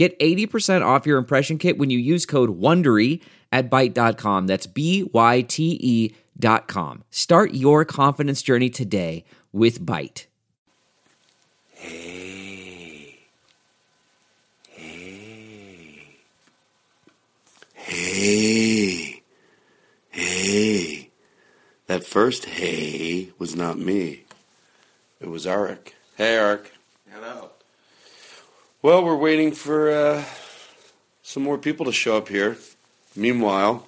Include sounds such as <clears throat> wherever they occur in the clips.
Get 80% off your impression kit when you use code WONDERY at Byte.com. That's B Y T E dot com. Start your confidence journey today with Byte. Hey, hey. Hey. Hey. That first hey was not me. It was Eric. Hey, Eric. Well, we're waiting for uh, some more people to show up here. Meanwhile,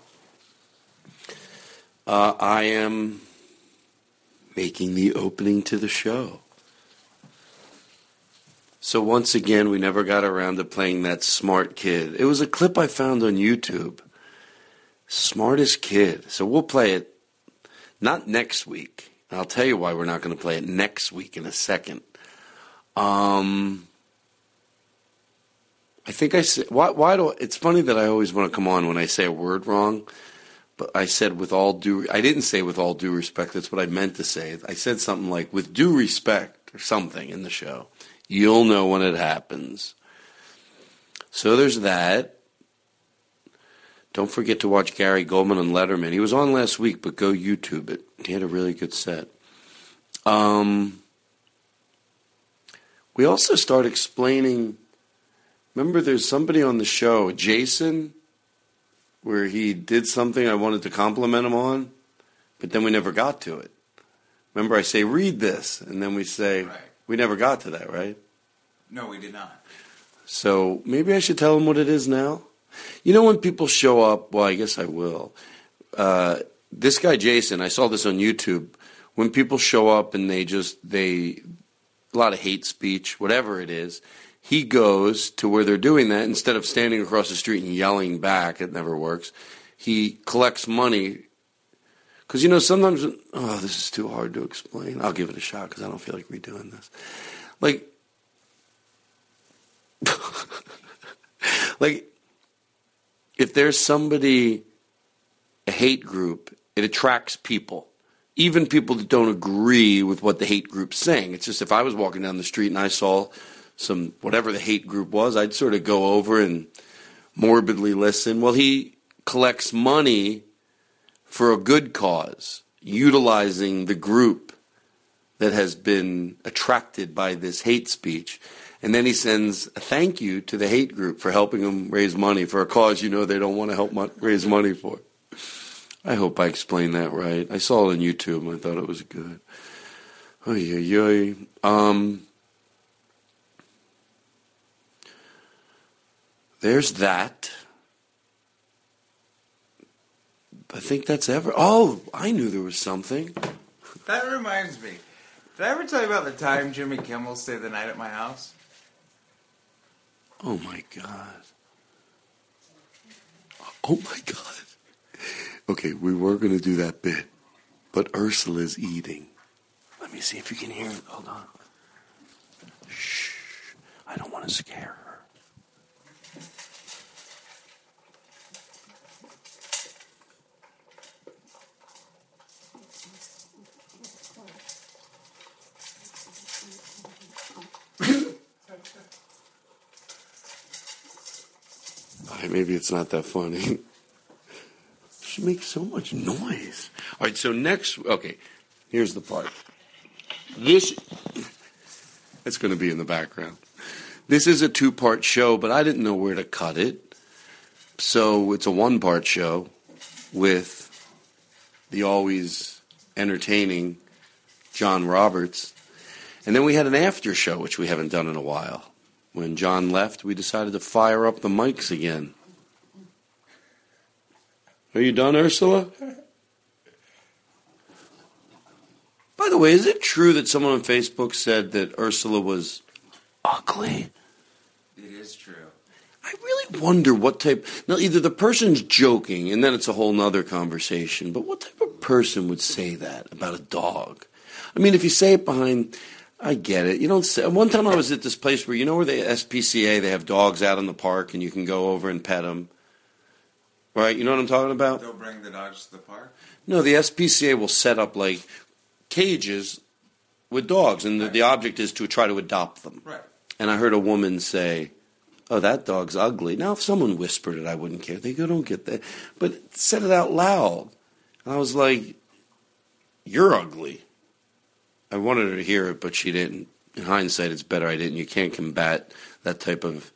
uh, I am making the opening to the show. So once again, we never got around to playing that smart kid. It was a clip I found on YouTube. Smartest kid. So we'll play it not next week. I'll tell you why we're not going to play it next week in a second. Um, I think I said why. Why do it's funny that I always want to come on when I say a word wrong, but I said with all due. I didn't say with all due respect. That's what I meant to say. I said something like with due respect or something in the show. You'll know when it happens. So there's that. Don't forget to watch Gary Gulman and Letterman. He was on last week, but go YouTube it. He had a really good set. Um, we also start explaining. Remember, there's somebody on the show, Jason, where he did something I wanted to compliment him on, but then we never got to it. Remember, I say, read this, and then we say, Right. we never got to that, right? No, we did not. So maybe I should tell him what it is now. You know, when people show up, well, I guess I will. Uh, this guy Jason, I saw this on YouTube. When people show up and they just they a lot of hate speech, whatever it is, he goes to where they're doing that instead of standing across the street and yelling back. It never works. He collects money because you know sometimes oh this is too hard to explain. I'll give it a shot because I don't feel like redoing this. Like <laughs> like if there's somebody a hate group it attracts people even people that don't agree with what the hate group's saying it's just if i was walking down the street and i saw some whatever the hate group was i'd sort of go over and morbidly listen well he collects money for a good cause utilizing the group that has been attracted by this hate speech. And then he sends a thank you to the hate group for helping him raise money for a cause you know they don't want to help mo- raise money for. I hope I explained that right. I saw it on YouTube I thought it was good. Oy, oy, oy. Um, there's that. I think that's ever. Oh, I knew there was something. That reminds me. Did I ever tell you about the time Jimmy Kimmel stayed the night at my house? Oh my god. Oh my god. Okay, we were going to do that bit, but Ursula's eating. Let me see if you can hear it. Hold on. Shh. I don't want to scare her. Maybe it's not that funny. <laughs> she makes so much noise. All right, so next, okay, here's the part. This, it's going to be in the background. This is a two part show, but I didn't know where to cut it. So it's a one part show with the always entertaining John Roberts. And then we had an after show, which we haven't done in a while. When John left, we decided to fire up the mics again. Are you done, Ursula? By the way, is it true that someone on Facebook said that Ursula was ugly? It is true. I really wonder what type. Now, either the person's joking, and then it's a whole nother conversation, but what type of person would say that about a dog? I mean, if you say it behind. I get it. You don't say. One time I was at this place where you know where the SPCA they have dogs out in the park and you can go over and pet them. Right? You know what I'm talking about? They'll bring the dogs to the park. No, the SPCA will set up like cages with dogs, and the, the object is to try to adopt them. Right. And I heard a woman say, "Oh, that dog's ugly." Now, if someone whispered it, I wouldn't care. They go, "Don't get that," but said it out loud. And I was like, "You're ugly." I wanted her to hear it, but she didn't. In hindsight, it's better I didn't. You can't combat that type of.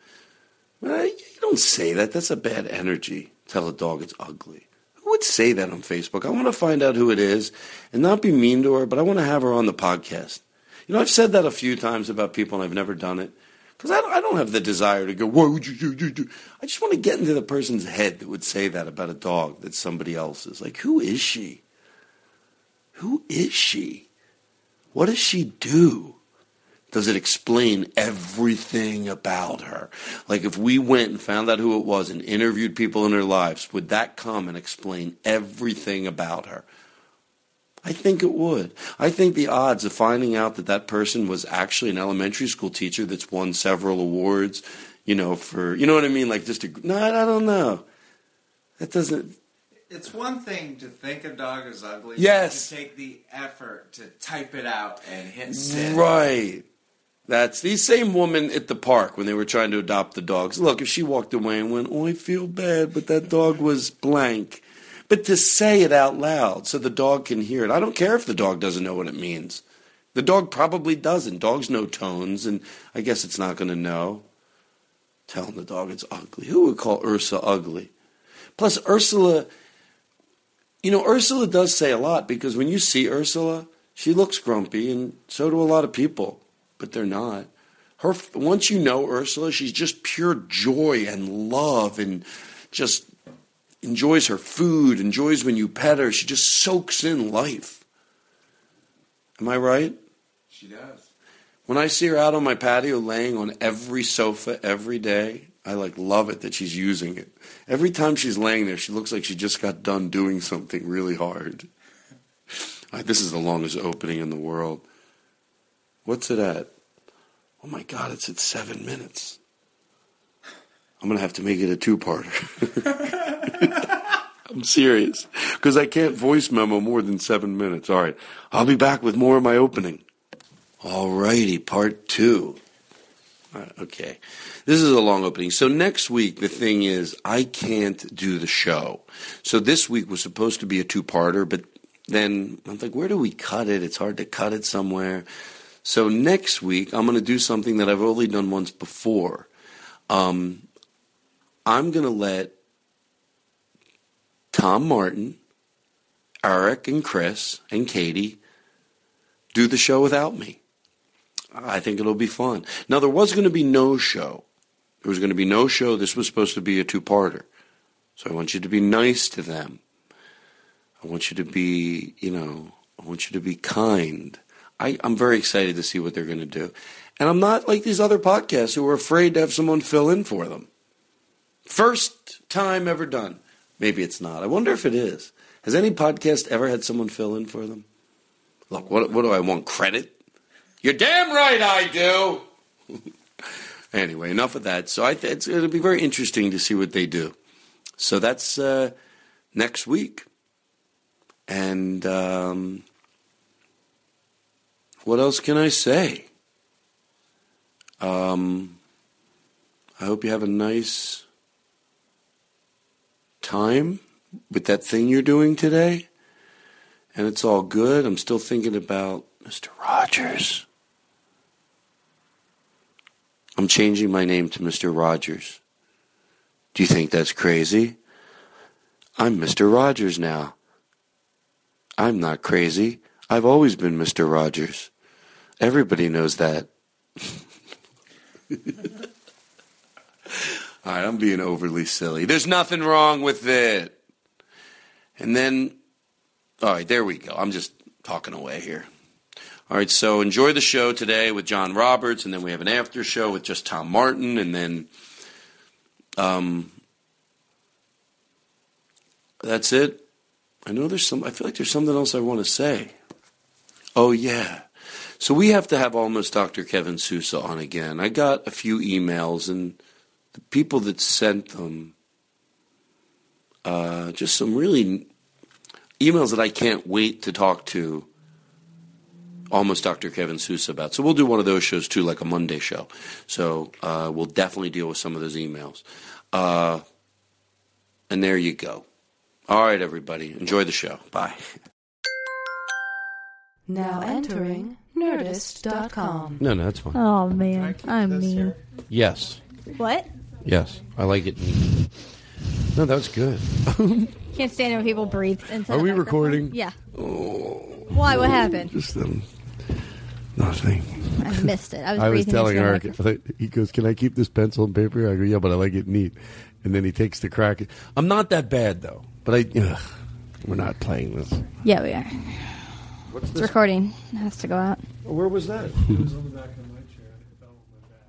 Well, you don't say that. That's a bad energy tell a dog it's ugly. Who would say that on Facebook? I want to find out who it is and not be mean to her, but I want to have her on the podcast. You know, I've said that a few times about people and I've never done it because I, I, don't have the desire to go, what would you do? I just want to get into the person's head that would say that about a dog that's somebody else's. Like, who is she? Who is she? What does she do? Does it explain everything about her? Like if we went and found out who it was and interviewed people in her lives, would that come and explain everything about her? I think it would. I think the odds of finding out that that person was actually an elementary school teacher that's won several awards, you know, for, you know what I mean? Like just a, no, I don't know. That doesn't, it's one thing to think a dog is ugly. Yes. To take the effort to type it out and hit send. Right. That's the same woman at the park when they were trying to adopt the dogs. Look, if she walked away and went, Oh, I feel bad, but that dog was blank. But to say it out loud so the dog can hear it, I don't care if the dog doesn't know what it means. The dog probably doesn't. Dogs know tones, and I guess it's not going to know. Telling the dog it's ugly. Who would call Ursa ugly? Plus, Ursula, you know, Ursula does say a lot because when you see Ursula, she looks grumpy, and so do a lot of people but they're not. Her once you know Ursula, she's just pure joy and love and just enjoys her food, enjoys when you pet her. She just soaks in life. Am I right? She does. When I see her out on my patio laying on every sofa every day, I like love it that she's using it. Every time she's laying there, she looks like she just got done doing something really hard. This is the longest opening in the world. What's it at? Oh my God, it's at seven minutes. I'm going to have to make it a two parter. <laughs> I'm serious. Because I can't voice memo more than seven minutes. All right. I'll be back with more of my opening. All righty, part two. Right, okay. This is a long opening. So next week, the thing is, I can't do the show. So this week was supposed to be a two parter, but then I'm like, where do we cut it? It's hard to cut it somewhere. So next week, I'm going to do something that I've only done once before. Um, I'm going to let Tom Martin, Eric, and Chris, and Katie do the show without me. I think it'll be fun. Now, there was going to be no show. There was going to be no show. This was supposed to be a two parter. So I want you to be nice to them. I want you to be, you know, I want you to be kind. I, I'm very excited to see what they're going to do. And I'm not like these other podcasts who are afraid to have someone fill in for them. First time ever done. Maybe it's not. I wonder if it is. Has any podcast ever had someone fill in for them? Look, what, what do I want? Credit? You're damn right I do. <laughs> anyway, enough of that. So th- it's, it'll be very interesting to see what they do. So that's uh, next week. And um, what else can I say? Um, I hope you have a nice time with that thing you're doing today. And it's all good. I'm still thinking about Mr. Rogers. I'm changing my name to Mr. Rogers. Do you think that's crazy? I'm Mr. Rogers now. I'm not crazy. I've always been Mr. Rogers. Everybody knows that. <laughs> All right, I'm being overly silly. There's nothing wrong with it. And then, all right, there we go. I'm just talking away here. All right, so enjoy the show today with John Roberts, and then we have an after show with just Tom Martin, and then um, that's it. I know there's some. I feel like there's something else I want to say. Oh yeah, so we have to have almost Dr. Kevin Sousa on again. I got a few emails, and the people that sent them, uh, just some really emails that I can't wait to talk to almost Dr. Kevin Sousa about. So we'll do one of those shows too, like a Monday show. So uh, we'll definitely deal with some of those emails. Uh, and there you go. All right, everybody. Enjoy the show. Bye. Now entering Nerdist.com. No, no, that's fine. Oh man, I'm mean. Yes, What? yes, I like it. No, that was good. Can't stand it when people breathe. Into Are the we microphone. recording? Yeah. Oh, Why? What happened? Just um, nothing. I missed it. I was, I was telling into the Eric, microphone. he goes, "Can I keep this pencil and paper?" I go, "Yeah, but I like it neat." And then he takes the crack. I'm not that bad though, but I. Ugh, we're not playing this. Yeah, we are. What's It's recording. It has to go out. Where was that? <laughs> It was on the back of my chair. and It fell on my back.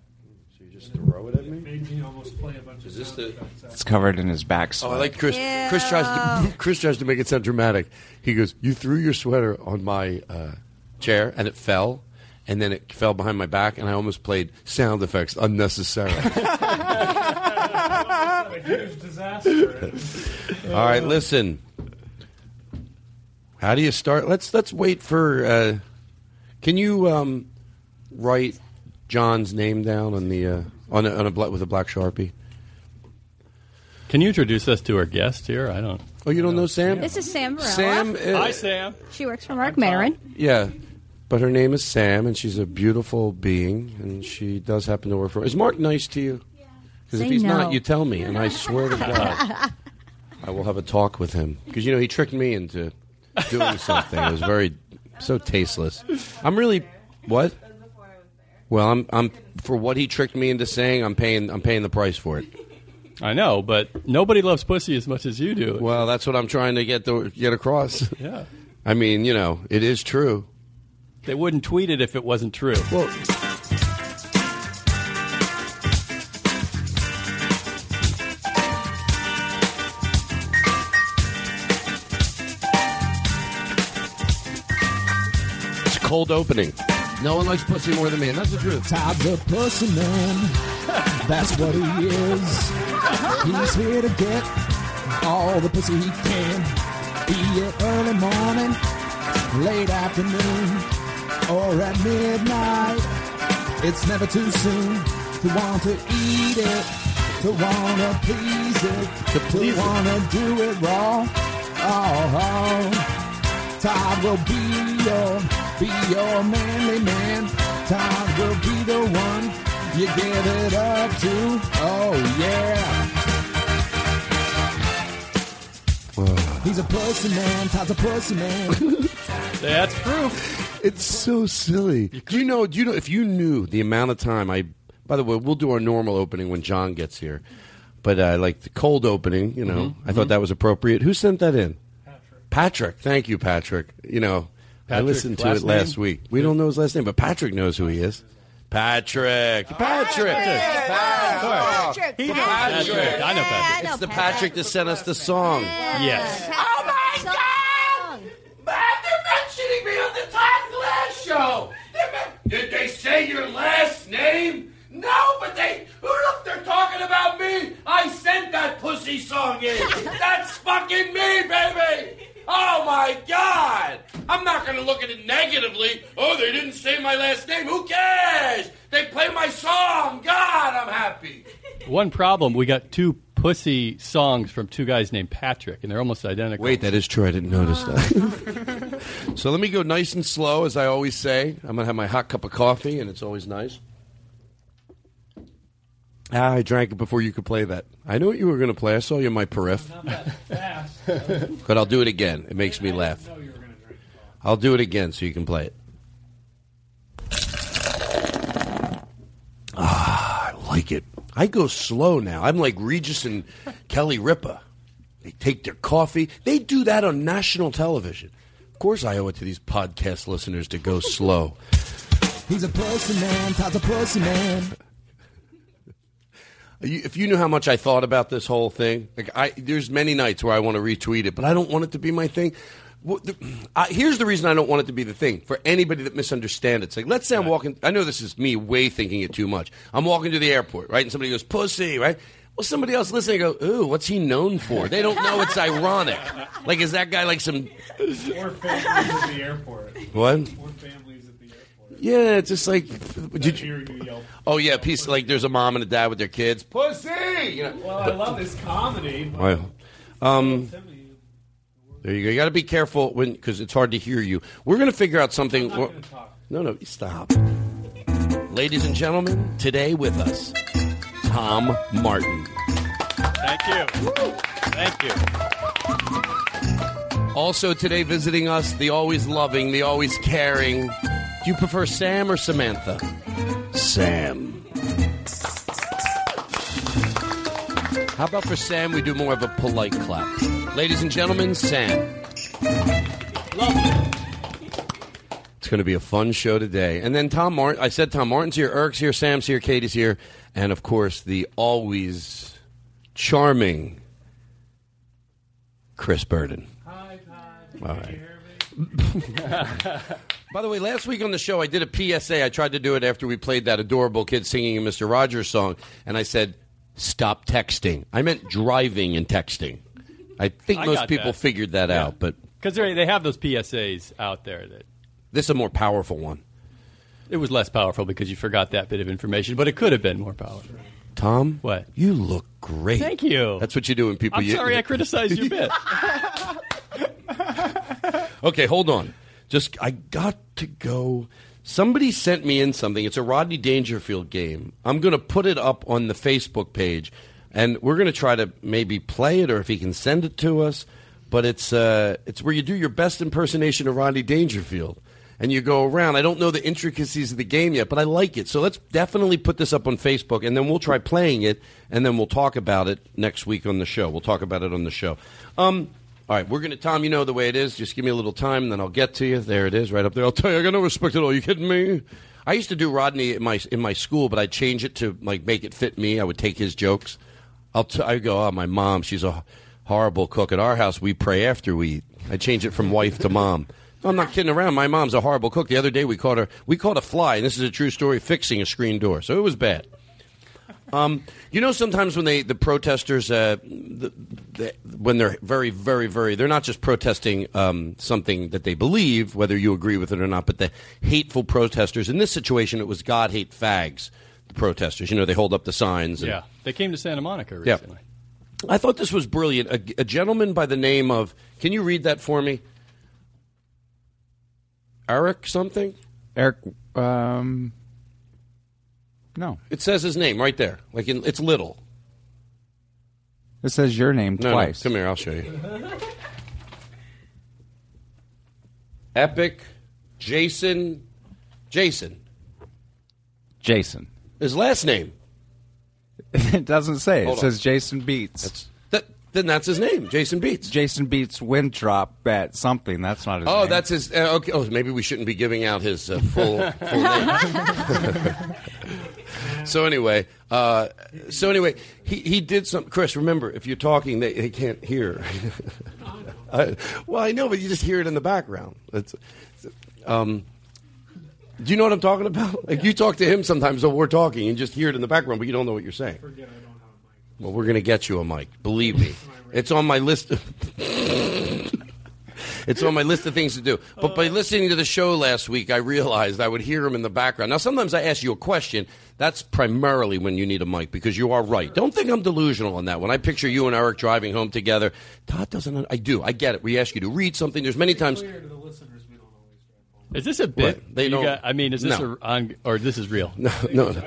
So you just throw it at me? Made me almost play a bunch of this the- It's covered in his back Oh. I like Chris. Chris tries to <laughs> Chris tries to make it sound dramatic. He goes, "You threw your sweater on my uh, chair and it fell, and then it fell behind my back, and I almost played sound effects unnecessarily." <laughs> a huge disaster. All right, listen. How do you start? Let's let's wait for. Uh, can you um, write John's name down on the uh, on a, on a bla- with a black sharpie? Can you introduce us to our guest here? I don't. Oh, you don't know Sam? This is Sam Varela. Sam. uh, Hi, Sam. She works for Marc Maron. Yeah, but her name is Sam, and she's a beautiful being, and she does happen to work for. Is Marc nice to you? Because if Say he's no. not, you tell me, and I swear to God, <laughs> I will have a talk with him. Because you know he tricked me into doing something. It was very so tasteless. I'm really what? Well, I'm I'm for what he tricked me into saying. I'm paying I'm paying the price for it. I know, but nobody loves pussy as much as you do. Well, that's what I'm trying to get to get across. Yeah. I mean, you know, it is true. They wouldn't tweet it if it wasn't true. Well, it's a cold opening. No one likes pussy more than me, and that's the truth. Todd's a pussy man. That's what he is. He's here to get all the pussy he can. Be it early morning, late afternoon, or at midnight. It's never too soon to want to eat it, to want to please it, to, please it. want to do it raw. Oh, oh. Todd will be your, be your manly man. Todd will be the one you give it up to. Oh yeah. He's a pussy man. Todd's a pussy man. <laughs> That's proof. It's so silly. Do you know? Do you know if you knew the amount of time I? By the way, we'll do our normal opening when John gets here, but uh, like the cold opening, you know, I thought that was appropriate. Who sent that in? Patrick. Patrick. Thank you, Patrick. You know, I Patrick, listened to last it last name? week. We don't know his last name, but Patrick knows who he is. Patrick. Patrick. Patrick. Patrick. Patrick. I know Patrick. It's the Patrick that sent us the song. Yes. Oh my God! Say your last name? No, but they. Look, they're talking about me. I sent that pussy song in. <laughs> That's fucking me, baby. Oh my God! I'm not gonna look at it negatively. Oh, they didn't say my last name. Who cares? They play my song. God, I'm happy. One problem: we got two pussy songs from two guys named Patrick, and they're almost identical. Wait, that is true. I didn't notice that. <laughs> so let me go nice and slow, as I always say. I'm gonna have my hot cup of coffee, and it's always nice. Ah, I drank it before you could play that. I knew what you were going to play. I saw you in my periph. <laughs> But I'll do it again. It makes me laugh. I'll do it again so you can play it. Ah, I like it. I go slow now. I'm like Regis and Kelly Ripa. They take their coffee. They do that on national television. Of course, I owe it to these podcast listeners to go slow. He's a pussy man, Todd's a pussy man. You- If you knew how much I thought about this whole thing, like I, there's many nights where I want to retweet it, but I don't want it to be my thing. Well, the, <clears throat> I, here's the reason I don't want it to be the thing for anybody that misunderstands it. It's like, let's say I'm walking. I know this is me way thinking it too much. I'm walking to the airport, right, and somebody goes pussy, right. Well, somebody else listening go, ooh, what's he known for? They don't know it's ironic. Like, is that guy like some Or families at the airport. what? Or families at the airport. Yeah, it's just like, did Hearing you yell. Oh yeah, piece like there's a mom and a dad with their kids. Pussy. You know, Well, I love this comedy. But Well, um, there you go. You got to be careful when because it's hard to hear you. We're going to figure out something. I'm not talk. No, no, stop. Ladies and gentlemen, today with us, Tom Martin. Thank you. Thank you. Also today visiting us, the always loving, the always caring. Do you prefer Sam or Samantha? Sam. How about for Sam, we do more of a polite clap? Ladies and gentlemen, Sam. It's going to be a fun show today. And then Tom Martin, I said Tom Martin's here, Eric's here, Sam's here, Katie's here, and of course the always charming Chris Burden. Hi, Todd. All right. you hear me? By the way, last week on the show, I did a PSA. I tried to do it after we played that adorable kid singing a Mr. Rogers song, and I said, "Stop texting." I meant driving and texting. I think I most people that. figured that Yeah. out, but Because they have those PSAs out there that this is a more powerful one. it was less powerful because you forgot that bit of information, but it could have been more powerful. Tom, What? You look great. Thank you. That's what you do when people. I'm you- sorry I <laughs> criticized your bit. <laughs> Okay, hold on. Just I got to go. Somebody sent me in something. It's a Rodney Dangerfield game. I'm going to put it up on the Facebook page, and we're going to try to maybe play it, or if he can send it to us. But it's uh, it's where you do your best impersonation of Rodney Dangerfield, and you go around. I don't know the intricacies of the game yet, but I like it. So let's definitely put this up on Facebook, and then we'll try playing it, and then we'll talk about it next week on the show. We'll talk about it on the show. Um, all right, we're going to, Tom, you know the way it is. Just give me a little time, and then I'll get to you. There it is, right up there. I'll tell you, I got no respect at all. You kidding me? I used to do Rodney in my in my school, but I'd change it to like make it fit me. I would take his jokes. I'll t- I go, oh, my mom, she's a horrible cook. At our house, we pray after we eat. I change it from wife to mom. I'm not kidding around. My mom's a horrible cook. The other day, we caught her. We caught a fly, and this is a true story, fixing a screen door. So it was bad. Um, you know, sometimes when they the protesters, uh, the, the, when they're very, very, very, they're not just protesting um, something that they believe, whether you agree with it or not, but the hateful protesters. In this situation, it was God hate fags. The protesters, you know, they hold up the signs. And, yeah, they came to Santa Monica recently. Yeah. I thought this was brilliant. A, a gentleman by the name of, can you read that for me? Eric something? Eric, um, no. It says his name right there. Like in, it's little. It says your name No, no, twice. come here, I'll show you. Epic, Jason, Jason. Jason. His last name. <laughs> it doesn't say. Hold it on. says Jason Beats. That, then that's his name, Jason Beats. Jason Beats Winthrop at something. That's not his Oh, name. that's his. Uh, okay. Oh, maybe we shouldn't be giving out his uh, full <laughs> full name. <laughs> so anyway, uh, so anyway, he he did some. Chris, remember, if you're talking, they, they can't hear. I, well, I know, but you just hear it in the background. It's, um, Do you know what I'm talking about? <laughs> Like you talk to him sometimes, so we're talking and just hear it in the background, but you don't know what you're saying. I forget I don't have a mic. Well, we're going to get you a mic. Believe me, <laughs> it's on my list. Of <laughs> it's on my list of things to do. But by oh. listening to the show last week, I realized I would hear him in the background. Now, sometimes I ask you a question. That's primarily when you need a mic because you are right. Don't think I'm delusional on that. When I picture you and Eric driving home together, Todd doesn't. I do. I get it. We ask you to read something. There's many times. Is this a bit? What? They don't- I mean, is this No. a on or this is real? No, no, no.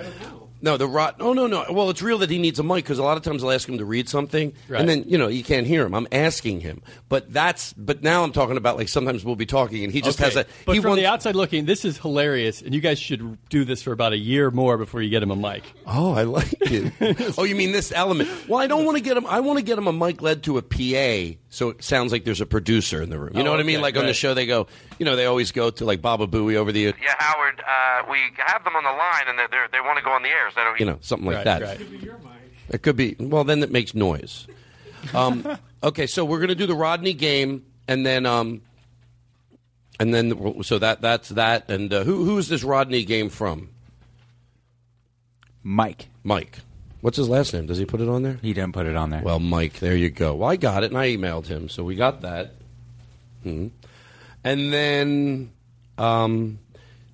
No, the rot. Oh no, no. Well, it's real that he needs a mic because a lot of times I'll ask him to read something, Right. and then you know you can't hear him. I'm asking him, but that's. But now I'm talking about like sometimes we'll be talking and he just Okay. has a. But he from wants, the outside looking, this is hilarious, and you guys should do this for about a year more before you get him a mic. Oh, I like it. <laughs> oh, you mean this element? Well, I don't want to get him. I want to get him a mic led to a PA, so it sounds like there's a producer in the room. You know Oh, what I mean? okay, Like on the show, they go. You know, they always go to like Baba Booey over the. Yeah, Howard, uh, we have them on the line, and they're, they're, they want to go on the air. Is that okay? You know, something like Right, that. right. It could be. Well, then it makes noise. Um, <laughs> okay, so we're going to do the Rodney game, and then, um, and then, so that that's that. And uh, who who is this Rodney game from? Mike. Mike. What's his last name? Does he put it on there? He didn't put it on there. Well, Mike, there you go. Well, I got it, and I emailed him, so we got that. Hmm. And then, um,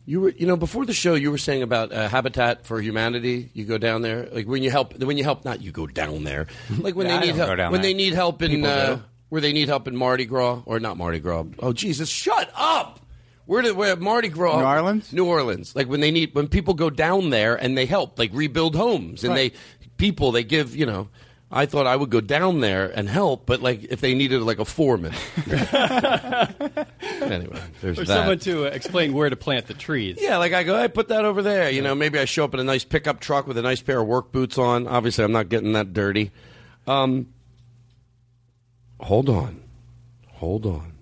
you were, you know, before the show, you were saying about uh, Habitat for Humanity. You go down there, like when you help, when you help, not you go down there, <laughs> like when Yeah, I they need help, when there. they need help in, uh, where they need help in Mardi Gras or not Mardi Gras. Oh, Jesus, shut up. Where did where Mardi Gras? New Orleans? New Orleans. Like when they need when people go down there and they help, like rebuild homes, and Right. they people they give you know. I thought I would go down there and help, but like if they needed like a foreman. <laughs> anyway, there's Or that. someone to uh, explain where to plant the trees. Yeah, like I go, I put that over there. You know, maybe I show up in a nice pickup truck with a nice pair of work boots on. Obviously, I'm not getting that dirty. Um, hold on, hold on.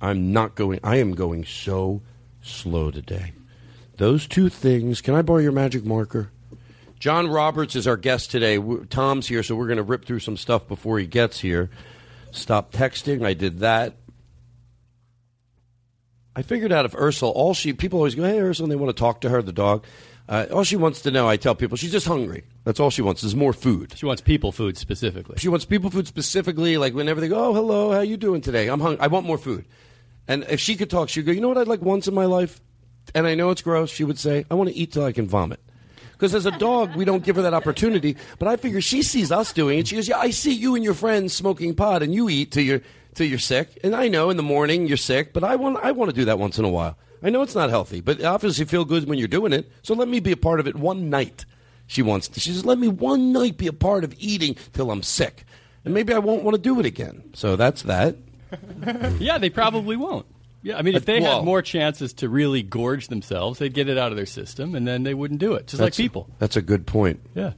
I'm not going. I am going so slow today. Those two things. Can I borrow your magic marker? John Roberts is our guest today. Tom's here, so we're going to rip through some stuff before he gets here. Stop texting. I did that. I figured out if Ursula, all she people always go, hey Ursula, and they want to talk to her, the dog. Uh, all she wants to know, I tell people, she's just hungry. That's all she wants is more food. She wants people food specifically. She wants people food specifically. Like whenever they go, oh hello, how you doing today? I'm hungry. I want more food. And if she could talk, she'd go, you know what I'd like once in my life? And I know it's gross. She would say, I want to eat till I can vomit. Because as a dog, we don't give her that opportunity. But I figure she sees us doing it. She goes, "Yeah, I see you and your friends smoking pot, and you eat till you're till you're sick. And I know in the morning you're sick, but I want I want to do that once in a while. I know it's not healthy, but obviously feel good when you're doing it. So let me be a part of it one night. She wants. To, she says, "Let me one night be a part of eating till I'm sick, and maybe I won't want to do it again." So that's that. <laughs> yeah, they probably won't. Yeah, I mean, if they Well- had more chances to really gorge themselves, they'd get it out of their system, and then they wouldn't do it. Just like That's- people. That's a good point. Yeah.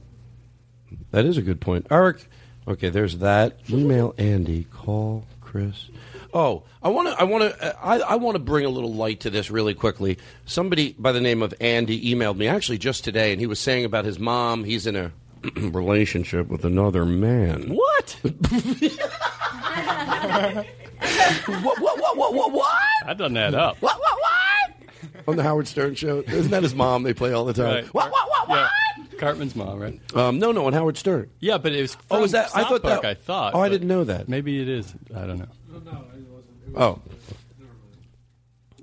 That is a good point. Eric, okay, there's that. Email Andy, call Chris. Oh, I want to. I want to. I, I want to bring a little light to this really quickly. Somebody by the name of Andy emailed me actually just today, and he was saying about his mom. He's in a <clears throat> relationship with another man. What? <laughs> what? What? What? What? What? What? That doesn't add up. What? What? What? On the Howard Stern show, isn't that his mom? They play all the time. Right. What? What? What? What? Yeah. Cartman's mom, right? Um, no, no, on Howard Stern. Yeah, but it was. Oh, from is that- I South thought that- I thought. Oh, I didn't know that. Maybe it is. I don't know. Oh.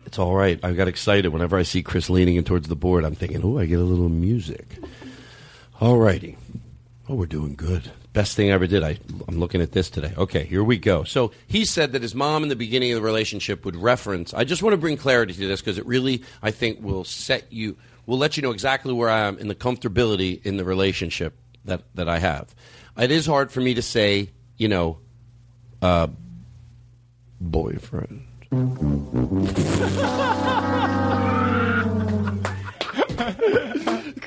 It's all right. I got excited whenever I see Chris leaning in towards the board. I'm thinking, oh, I get a little music. All righty. Oh, we're doing good. Best thing I ever did. I, I'm looking at this today. Okay, here we go. So he said that his mom in the beginning of the relationship would reference. I just want to bring clarity to this because it really, I think, will set you, will let you know exactly where I am in the comfortability in the relationship that, that I have. It is hard for me to say, you know, uh, boyfriend. <laughs>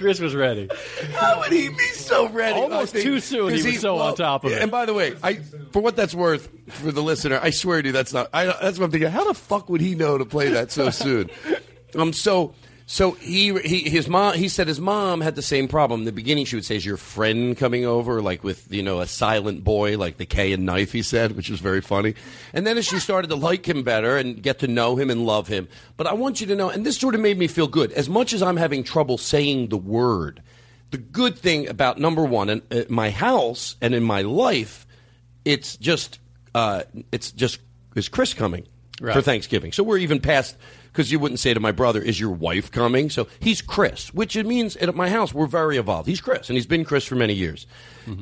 Chris was ready. How would he be so ready? Almost too soon. He was so on top of it. And by the way, I for what that's worth for the listener, I swear to you, that's not. I, that's what I'm thinking. How the fuck would he know to play that so soon? Um. So So he, he his mom he said his mom had the same problem. In the beginning she would say, Is your friend coming over? Like with, you know, a silent boy, like the K and knife, he said, which was very funny. And then as she started to like him better and get to know him and love him. But I want you to know, and this sort of made me feel good. As much as I'm having trouble saying the word, the good thing about number one, in my house and in my life, it's just uh, it's just is Chris coming Right. for Thanksgiving. So we're even past because you wouldn't say to my brother, "Is your wife coming?" So he's Chris, which it means at my house we're very evolved. He's Chris, and he's been Chris for many years.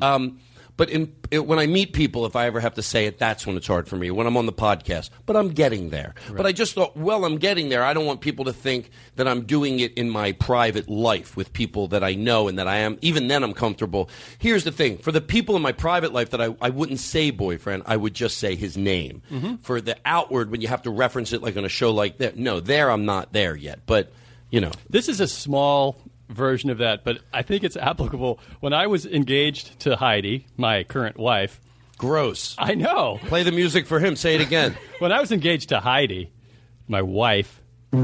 Um, but in, it, when I meet people, if I ever have to say it, that's when it's hard for me. When I'm on the podcast, but I'm getting there. But I just thought, well, I'm getting there. I don't want people to think that I'm doing it in my private life with people that I know and that I am. Even then, I'm comfortable. Here's the thing: for the people in my private life that I, I wouldn't say boyfriend, I would just say his name. Mhm. For the outward, when you have to reference it, like on a show like that, no, there I'm not there yet. But you know, This is a small version of that, but I think it's applicable. When I was engaged to Heidi, my current wife, gross. I know. Play the music for him. Say it again. <laughs> when I was engaged to Heidi, my wife, <laughs> I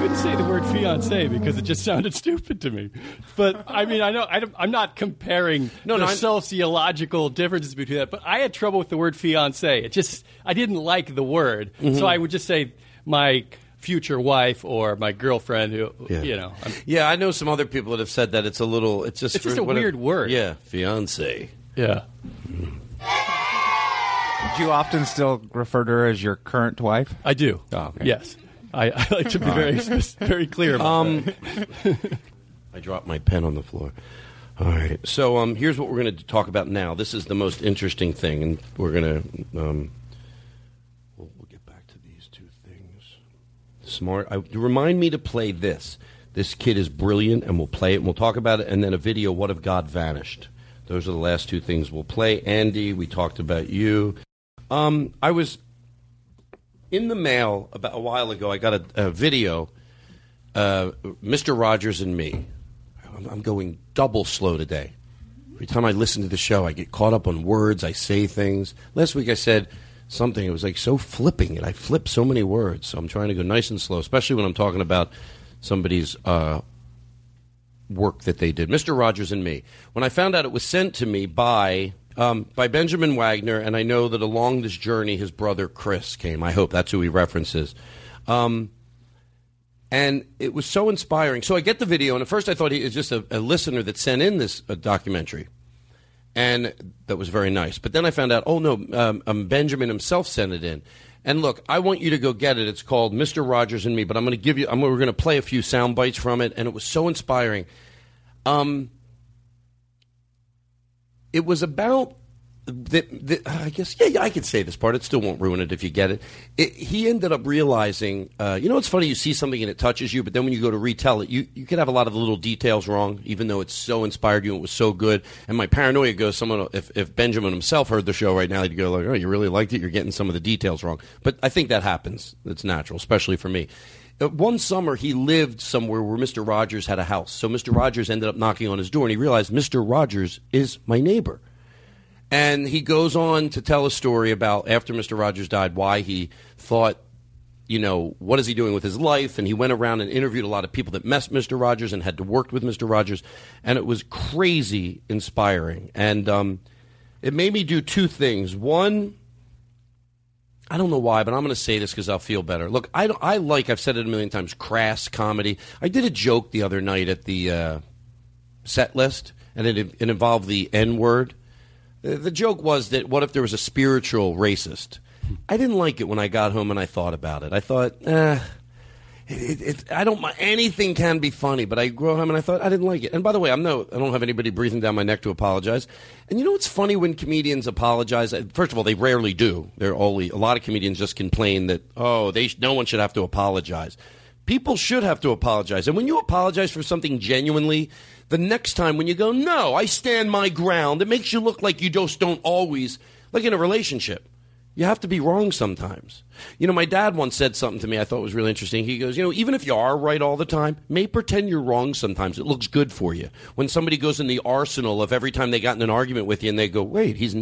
couldn't say the word fiance because it just sounded stupid to me. But I mean, I know I don't, I'm not comparing No, the no, sociological differences between that, but I had trouble with the word fiance. It just I didn't like the word, Mhm. so I would just say my future wife or my girlfriend. Who you know, I'm, Yeah, I know some other people that have said that it's a little. It's just It's just a whatever- weird word. Yeah, fiance. Yeah. Do you often still refer to her as your current wife? I do. Oh, okay. Yes, I, I like to be very right. very clear about Um, that. <laughs> I dropped my pen on the floor. All right. So um, here's what we're going to talk about now. This is the most interesting thing, and we're going to. Um, we'll, we'll get back to these two things. Smart. I, remind me to play this. This kid is brilliant, and we'll play it, and we'll talk about it, and then a video. What if God vanished? Those are the last two things we'll play. Andy, we talked about you. Um, I was in the mail about a while ago. I got a, a video uh, Mr. Rogers and me. I'm, I'm going double slow today. Every time I listen to the show, I get caught up on words. I say things. Last week I said something. It was like so flipping it. I flip so many words. So I'm trying to go nice and slow, especially when I'm talking about somebody's uh, work that they did. Mr. Rogers and me. When I found out it was sent to me by um, by Benjamin Wagner, and I know that along this journey, his brother Chris came. I hope that's who he references. Um, and it was so inspiring. So I get the video, and at first I thought he was just a, a listener that sent in this uh, documentary, and that was very nice. But then I found out, oh no, um, um, Benjamin himself sent it in. And look, I want you to go get it. It's called Mr. Rogers and Me. But I'm going to give you. I'm, we're going to play a few sound bites from it, and it was so inspiring. Um, it was about the, the, I guess yeah, I could say this part. It still won't ruin it if you get it. it he ended up realizing, uh, you know, it's funny. You see something and it touches you, but then when you go to retell it, you you could have a lot of little details wrong, even though it's so inspired you and it was so good. And my paranoia goes, someone if if Benjamin himself heard the show right now, he'd go like, oh, you really liked it. You're getting some of the details wrong. But I think that happens. It's natural, especially for me. Uh, One summer, he lived somewhere where Mr. Rogers had a house. So Mr. Rogers ended up knocking on his door, and he realized Mr. Rogers is my neighbor. And he goes on to tell a story about after Mr. Rogers died, why he thought, you know, what is he doing with his life? And he went around and interviewed a lot of people that met Mr. Rogers and had to work with Mr. Rogers. And it was crazy inspiring. And um, it made me do two things. One, I don't know why, but I'm going to say this because I'll feel better. Look, I, I like, I've said it a million times, crass comedy. I did a joke the other night at the uh, set list, and it, it involved the N word. The joke was that what if there was a spiritual racist? I didn't like it when I got home and I thought about it. I thought, eh, it, it, I don't. Anything can be funny, but I grew home and I thought I didn't like it. And by the way, I'm no, I don't have anybody breathing down my neck to apologize. And you know what's funny when comedians apologize? First of all, they rarely do. They're only a lot of comedians just complain that oh, they no one should have to apologize. People should have to apologize. And when you apologize for something genuinely, the next time when you go, no, I stand my ground, it makes you look like you just don't always, like in a relationship. You have to be wrong sometimes. You know, my dad once said something to me I thought was really interesting. He goes, You know, even if you are right all the time, may pretend you're wrong sometimes. It looks good for you. When somebody goes in the arsenal of every time they got in an argument with you and they go, Wait, he's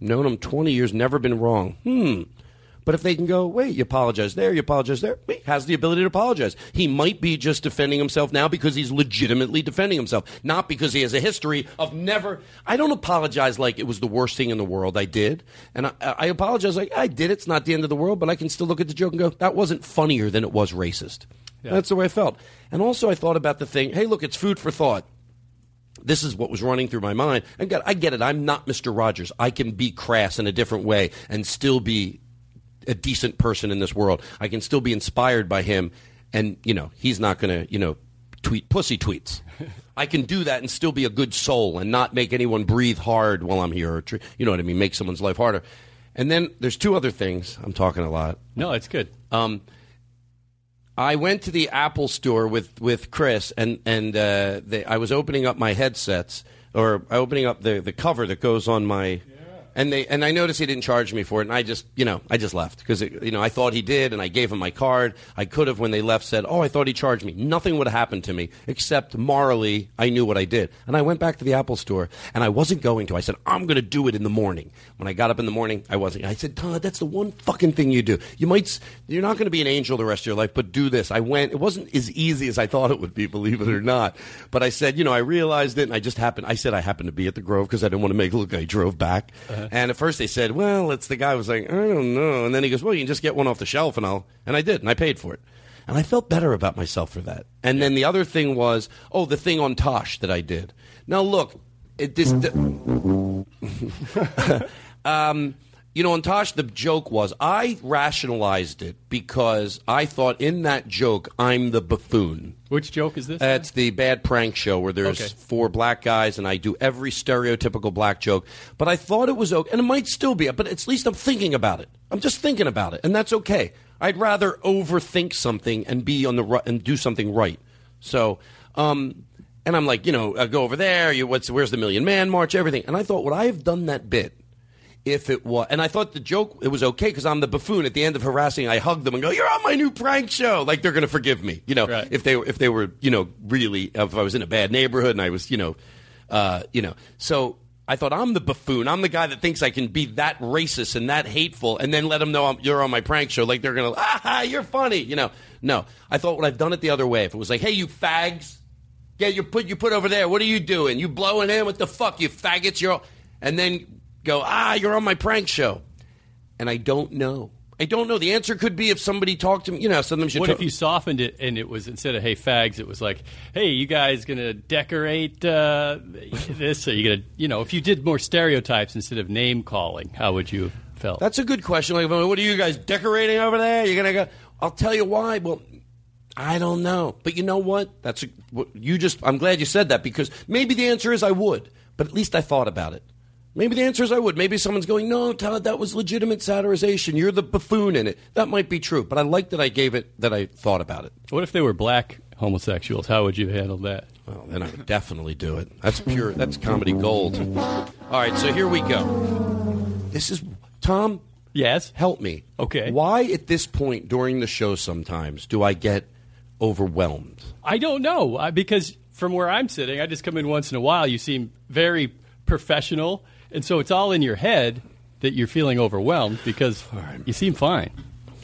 known him 20 years, never been wrong. Hmm. But if they can go, wait, you apologize there, you apologize there, he has the ability to apologize. He might be just defending himself now because he's legitimately defending himself, not because he has a history of never. I don't apologize like it was the worst thing in the world. I did, and I, I apologize like I did. It's not the end of the world, but I can still look at the joke and go, that wasn't funnier than it was racist. Yeah. That's the way I felt. And also, I thought about the thing. Hey, look, it's food for thought this is what was running through my mind. And God, I get it. I'm not Mr. Rogers. I can be crass in a different way and still be a decent person in this world. I can still be inspired by him. And, you know, he's not going to, you know, tweet pussy tweets. <laughs> I can do that and still be a good soul and not make anyone breathe hard while I'm here. Or, tr- you know what I mean? Make someone's life harder. And then there's two other things. I'm talking a lot. No, it's good. Um, I went to the Apple store with, with Chris, and and uh, they, I was opening up my headsets, or opening up the, the cover that goes on my, and they and I noticed he didn't charge me for it, and I just you know I just left because you know I thought he did, and I gave him my card. I could have when they left said, oh, I thought he charged me. Nothing would have happened to me except morally I knew what I did, and I went back to the Apple store, and I wasn't going to. I said I'm going to do it in the morning. When I got up in the morning, I wasn't. I said, Todd, that's the one fucking thing you do. You might you're not going to be an angel the rest of your life, but do this. I went. It wasn't as easy as I thought it would be, believe it or not. But I said, you know, I realized it, and I just happened. I said I happened to be at the Grove because I didn't want to make it look like I drove back. Uh-huh. And at first they said, well, it's the guy was like, I don't know. And then he goes, well, you can just get one off the shelf, and I'll. And I did, and I paid for it. And I felt better about myself for that. And then the other thing was, oh, the thing on Tosh that I did. Now look, it this. <laughs> <laughs> um, you know, and Tosh, the joke was I rationalized it because I thought in that joke I'm the buffoon. Which joke is this? Uh, it's the bad prank show where there's Okay. four black guys and I do every stereotypical black joke. But I thought it was okay, and it might still be, but at least I'm thinking about it. I'm just thinking about it, and that's okay. I'd rather overthink something and be on the ri- and do something right. So, um, and I'm like, you know, uh, go over there. You, what's where's the Million Man March? Everything. And I thought, would I have done that bit if it was? And I thought the joke it was okay because I'm the buffoon. At the end of harassing, I hug them and go, "You're on my new prank show." Like they're going to forgive me, you know, if they were if they were, you know, really if I was in a bad neighborhood and I was, you know, uh, you know, so. I thought I'm the buffoon. I'm the guy that thinks I can be that racist and that hateful, and then let them know I'm, you're on my prank show. Like they're gonna, ah, you're funny. You know, no. I thought would I've done it the other way. If it was like, hey, you fags, yeah, you put you put over there. What are you doing? You blowing in? What the fuck? You faggots! You're all... and then go ah, you're on my prank show, and I don't know. I don't know. The answer could be if somebody talked to me. You know, sometimes you. What talk- if you softened it and it was instead of "Hey fags," it was like, "Hey, you guys gonna decorate uh, this? Are you gonna, you know, if you did more stereotypes instead of name calling, how would you have felt?" That's a good question. Like, what are you guys decorating over there? You're gonna go. I'll tell you why. Well, I don't know. But you know what? That's a, what you just. I'm glad you said that because maybe the answer is I would, but at least I thought about it. Maybe the answer is I would. Maybe someone's going, no, Todd, that was legitimate satirization. You're the buffoon in it. That might be true, but I like that I gave it, that I thought about it. What if they were black homosexuals? How would you handle that? Well, then I would definitely do it. That's pure. That's comedy gold. All right, so here we go. This is Tom. Yes. Help me. Okay. Why at this point during the show sometimes do I get overwhelmed? I don't know because from where I'm sitting, I just come in once in a while. You seem very professional, and so it's all in your head that you're feeling overwhelmed because you seem fine.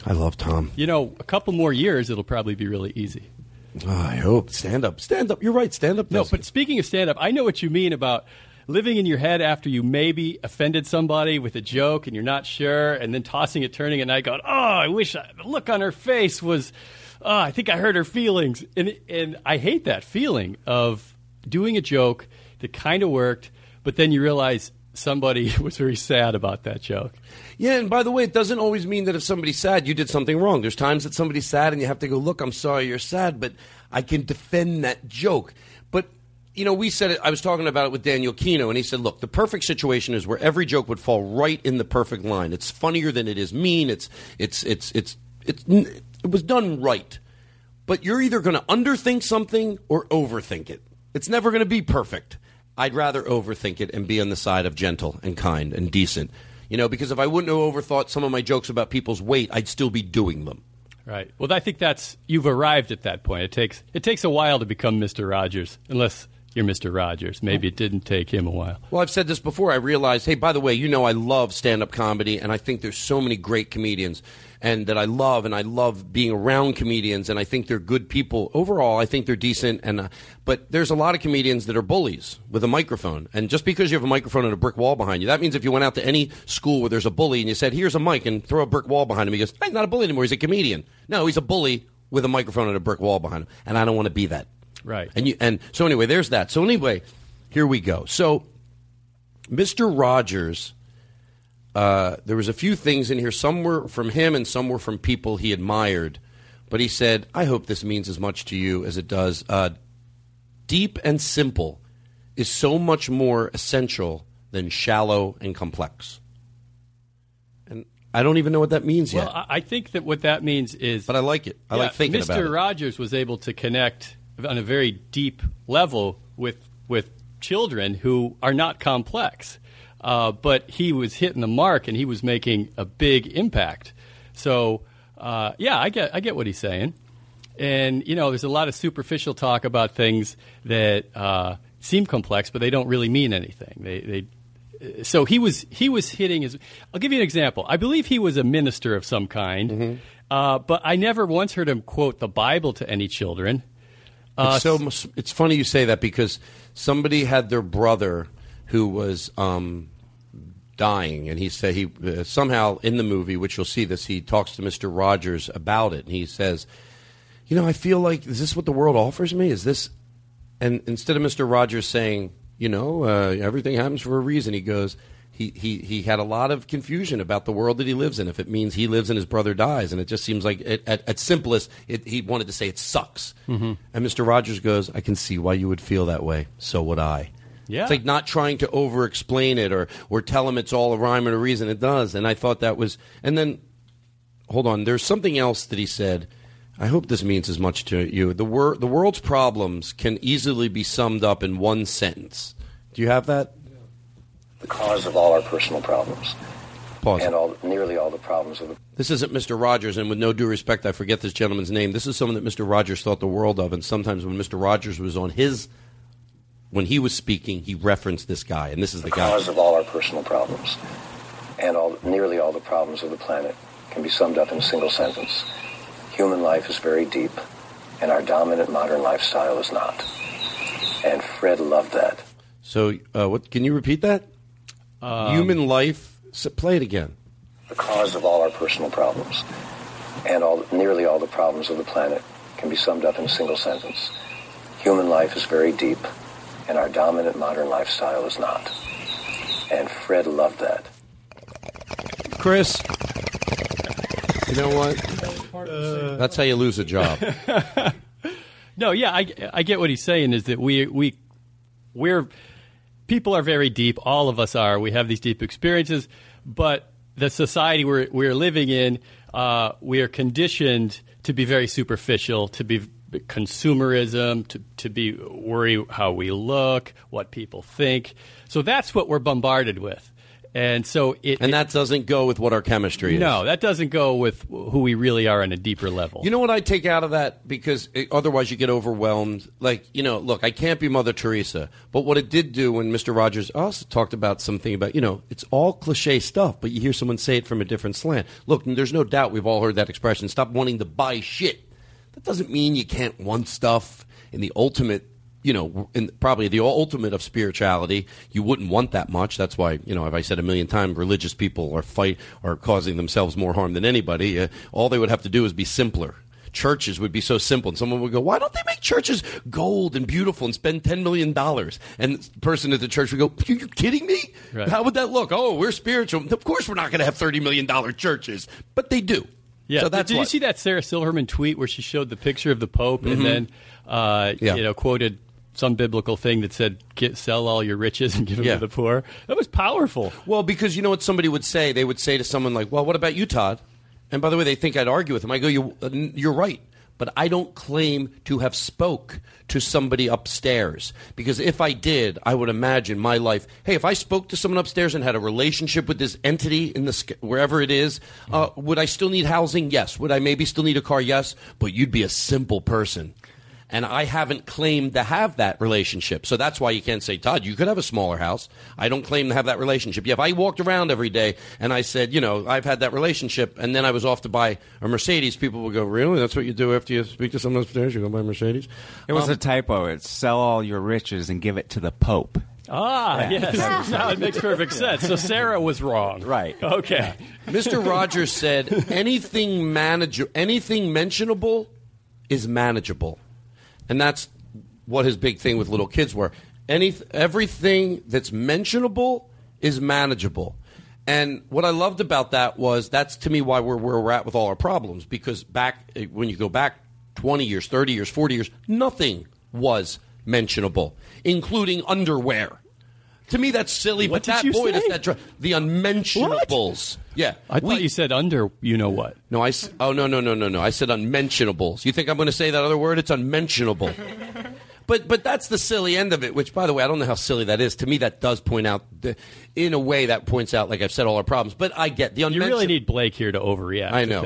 I love Tom. You know, a couple more years, it'll probably be really easy. Oh, I hope stand up. Stand up. You're right. Stand up. No, but speaking of stand up, I know what you mean about living in your head after you maybe offended somebody with a joke and you're not sure, and then tossing it, turning at night, going, "Oh, I wish I, the look on her face was, oh, I think I hurt her feelings," and and I hate that feeling of doing a joke that kind of worked, but then you realize somebody <laughs> was very sad about that joke. Yeah, and by the way, it doesn't always mean that if somebody's sad, you did something wrong. There's times that somebody's sad and you have to go, look, I'm sorry you're sad, but I can defend that joke. But, you know, we said it, I was talking about it with Daniel Kino, and he said, look, the perfect situation is where every joke would fall right in the perfect line. It's funnier than it is mean. It's, it's, it's, it's, it's, it was done right. But you're either going to underthink something or overthink it. It's never going to be perfect. I'd rather overthink it and be on the side of gentle and kind and decent. You know, because if I wouldn't have overthought some of my jokes about people's weight, I'd still be doing them. Right. Well, I think that's you've arrived at that point. It takes it takes a while to become Mister Rogers, unless you're Mister Rogers. Maybe it didn't take him a while. Well, I've said this before. I realized, hey, by the way, you know, I love stand up comedy, and I think there's so many great comedians, and that I love, and I love being around comedians, and I think they're good people. Overall, I think they're decent, and uh, but there's a lot of comedians that are bullies with a microphone, and just because you have a microphone and a brick wall behind you, that means if you went out to any school where there's a bully and you said, "Here's a mic," and throw a brick wall behind him, he goes, "He's not a bully anymore. He's a comedian." No, he's a bully with a microphone and a brick wall behind him, and I don't want to be that. Right. And you and so anyway, there's that. So anyway, here we go. So Mr. Rogers, uh, there was a few things in here. Some were from him, and some were from people he admired. But he said, "I hope this means as much to you as it does." Uh, deep and simple is so much more essential than shallow and complex. And I don't even know what that means Well, yet. I I think that what that means is. But I like it. I like thinking Mr. about it. Mr. Rogers was able to connect on a very deep level with with children who are not complex, uh, but he was hitting the mark and he was making a big impact. So, uh, yeah, I get I get what he's saying, and you know, there's a lot of superficial talk about things that uh, seem complex, but they don't really mean anything. They they so he was he was hitting his. I'll give you an example. I believe he was a minister of some kind, Mm-hmm. uh, but I never once heard him quote the Bible to any children. Uh, it's so it's funny you say that because somebody had their brother who was um, dying, and he said he uh, somehow in the movie, which you'll see this, he talks to Mister Rogers about it, and he says, "You know, I feel like is this what the world offers me? Is this?" And instead of Mister Rogers saying, "You know, uh, everything happens for a reason," he goes. He, he, he had a lot of confusion about the world that he lives in. If it means he lives and his brother dies, and it just seems like it, at, at simplest, it, he wanted to say it sucks. Mhm. And Mr. Rogers goes, I can see why you would feel that way. So would I. Yeah. It's like not trying to over explain it or, or tell him it's all a rhyme and a reason. It does. And I thought that was. And then, hold on, there's something else that he said. I hope this means as much to you. The, wor- the world's problems can easily be summed up in one sentence. Do you have that? the cause of all our personal problems Pause. and all, nearly all the problems of the This isn't Mr. Rogers, and with no due respect, I forget this gentleman's name. This is someone that Mr. Rogers thought the world of, and sometimes when Mr. Rogers was on his, when he was speaking, he referenced this guy, and this is the guy. cause of all our personal problems and all, nearly all the problems of the planet can be summed up in a single sentence. Human life is very deep, and our dominant modern lifestyle is not. And Fred loved that. So, uh, what? Can you repeat that? Um, Human life. So play it again. The cause of all our personal problems and all, nearly all the problems of the planet can be summed up in a single sentence. Human life is very deep, and our dominant modern lifestyle is not. And Fred loved that. Chris, you know what? That's how you lose a job. <laughs> No, yeah, I, I get what he's saying. Is that we we we're people are very deep. All of us are. We have these deep experiences, but the society we're we're living in, uh, we are conditioned to be very superficial, to be consumerism, to to be worry how we look, what people think. So that's what we're bombarded with, and so it and that doesn't go with what our chemistry is. no, that doesn't go with who we really are on a deeper level. You know what I take out of that? Because it, otherwise you get overwhelmed. Like, you know, look, I can't be Mother Teresa. But what it did do when Mr. Rogers also talked about something about, you know, it's all cliche stuff, but you hear someone say it from a different slant. Look, there's no doubt we've all heard that expression stop wanting to buy shit. That doesn't mean you can't want stuff in the ultimate you know, in probably the ultimate of spirituality, you wouldn't want that much. That's why, you know, as I said a million times, religious people are fight are causing themselves more harm than anybody. Uh, all they would have to do is be simpler. Churches would be so simple, and someone would go, "Why don't they make churches gold and beautiful and spend ten million dollars?" And the person at the church would go, "Are you kidding me? Right. How would that look? Oh, we're spiritual. Of course, we're not going to have thirty million dollar churches, but they do. Yeah. so that's did you what- see that Sarah Silverman tweet where she showed the picture of the Pope Mhm. and then, uh, Yeah. you know, quoted some biblical thing that said, Get, "Sell all your riches and give them Yeah. to the poor." That was powerful. Well, because you know what somebody would say? They would say to someone like, "Well, what about you, Todd?" And by the way, they think I'd argue with them. I go, you, uh, "You're right." But I don't claim to have spoke to somebody upstairs because if I did, I would imagine my life. Hey, if I spoke to someone upstairs and had a relationship with this entity in the wherever it is, uh, would I still need housing? Yes. Would I maybe still need a car? Yes. But you'd be a simple person. And I haven't claimed to have that relationship. So that's why you can't say, Todd, you could have a smaller house. I don't claim to have that relationship. Yeah, if I walked around every day and I said, you know, I've had that relationship, and then I was off to buy a Mercedes, people would go, really? That's what you do after you speak to someone upstairs? You go buy a Mercedes? It was Um, a typo. It's sell all your riches and give it to the Pope. Ah, Yeah. yes. <laughs> now it makes perfect sense. So Sarah was wrong. Right. Okay. Mr. Rogers said <laughs> anything manage anything mentionable is manageable. And that's what his big thing with little kids were. Any everything that's mentionable is manageable. And what I loved about that was that's to me why we're where we're at with all our problems because back eh, when you go back 20 years, 30 years, 40 years, nothing was mentionable, including underwear. To me, that's silly. What but did that you boy say? does that. Dr- the unmentionables. Yeah, I thought you said under. You know what? No, I. Oh no, no, no, no, no. I said unmentionables. You think I'm going to say that other word? It's unmentionable. <laughs> but but that's the silly end of it. Which, by the way, I don't know how silly that is. To me, that does point out, the, in a way, that points out, like I've said, all our problems. But I get the You really need Blake here to overreact. I know.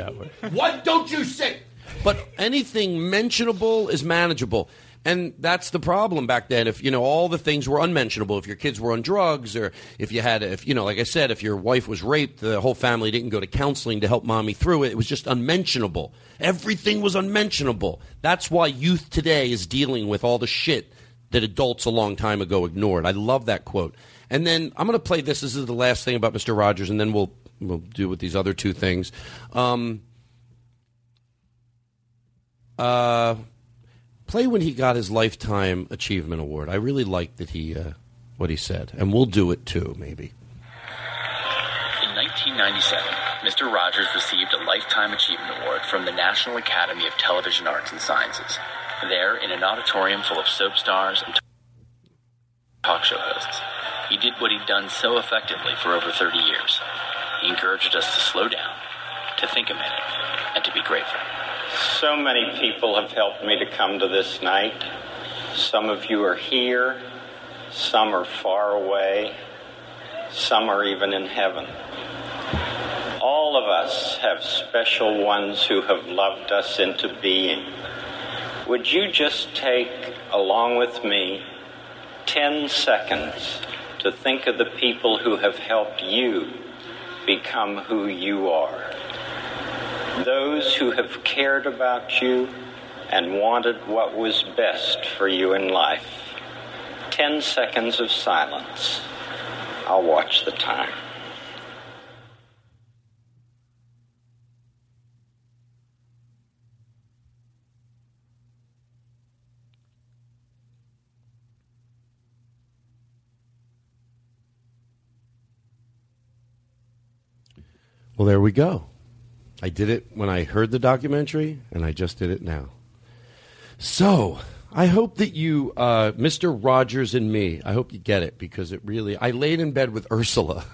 What don't you say? But anything mentionable is manageable. And that's the problem back then. If you know all the things were unmentionable, if your kids were on drugs, or if you had, if you know, like I said, if your wife was raped, the whole family didn't go to counseling to help mommy through it. It was just unmentionable. Everything was unmentionable. That's why youth today is dealing with all the shit that adults a long time ago ignored. I love that quote. And then I'm going to play this. This is the last thing about Mr. Rogers, and then we'll we'll do with these other two things. Um, uh, play when he got his lifetime achievement award. I really liked that he uh, what he said, and we'll do it too, maybe. In 1997, Mr. Rogers received a Lifetime Achievement Award from the National Academy of Television Arts and Sciences. There, in an auditorium full of soap stars and talk show hosts, he did what he'd done so effectively for over 30 years. He encouraged us to slow down, to think a minute, and to be grateful. So many people have helped me to come to this night. Some of you are here, some are far away, some are even in heaven. All of us have special ones who have loved us into being. Would you just take, along with me, 10 seconds to think of the people who have helped you become who you are? Those who have cared about you and wanted what was best for you in life. Ten seconds of silence. I'll watch the time. Well, there we go. I did it when I heard the documentary, and I just did it now. So, I hope that you, uh, Mr. Rogers and me, I hope you get it because it really. I laid in bed with Ursula.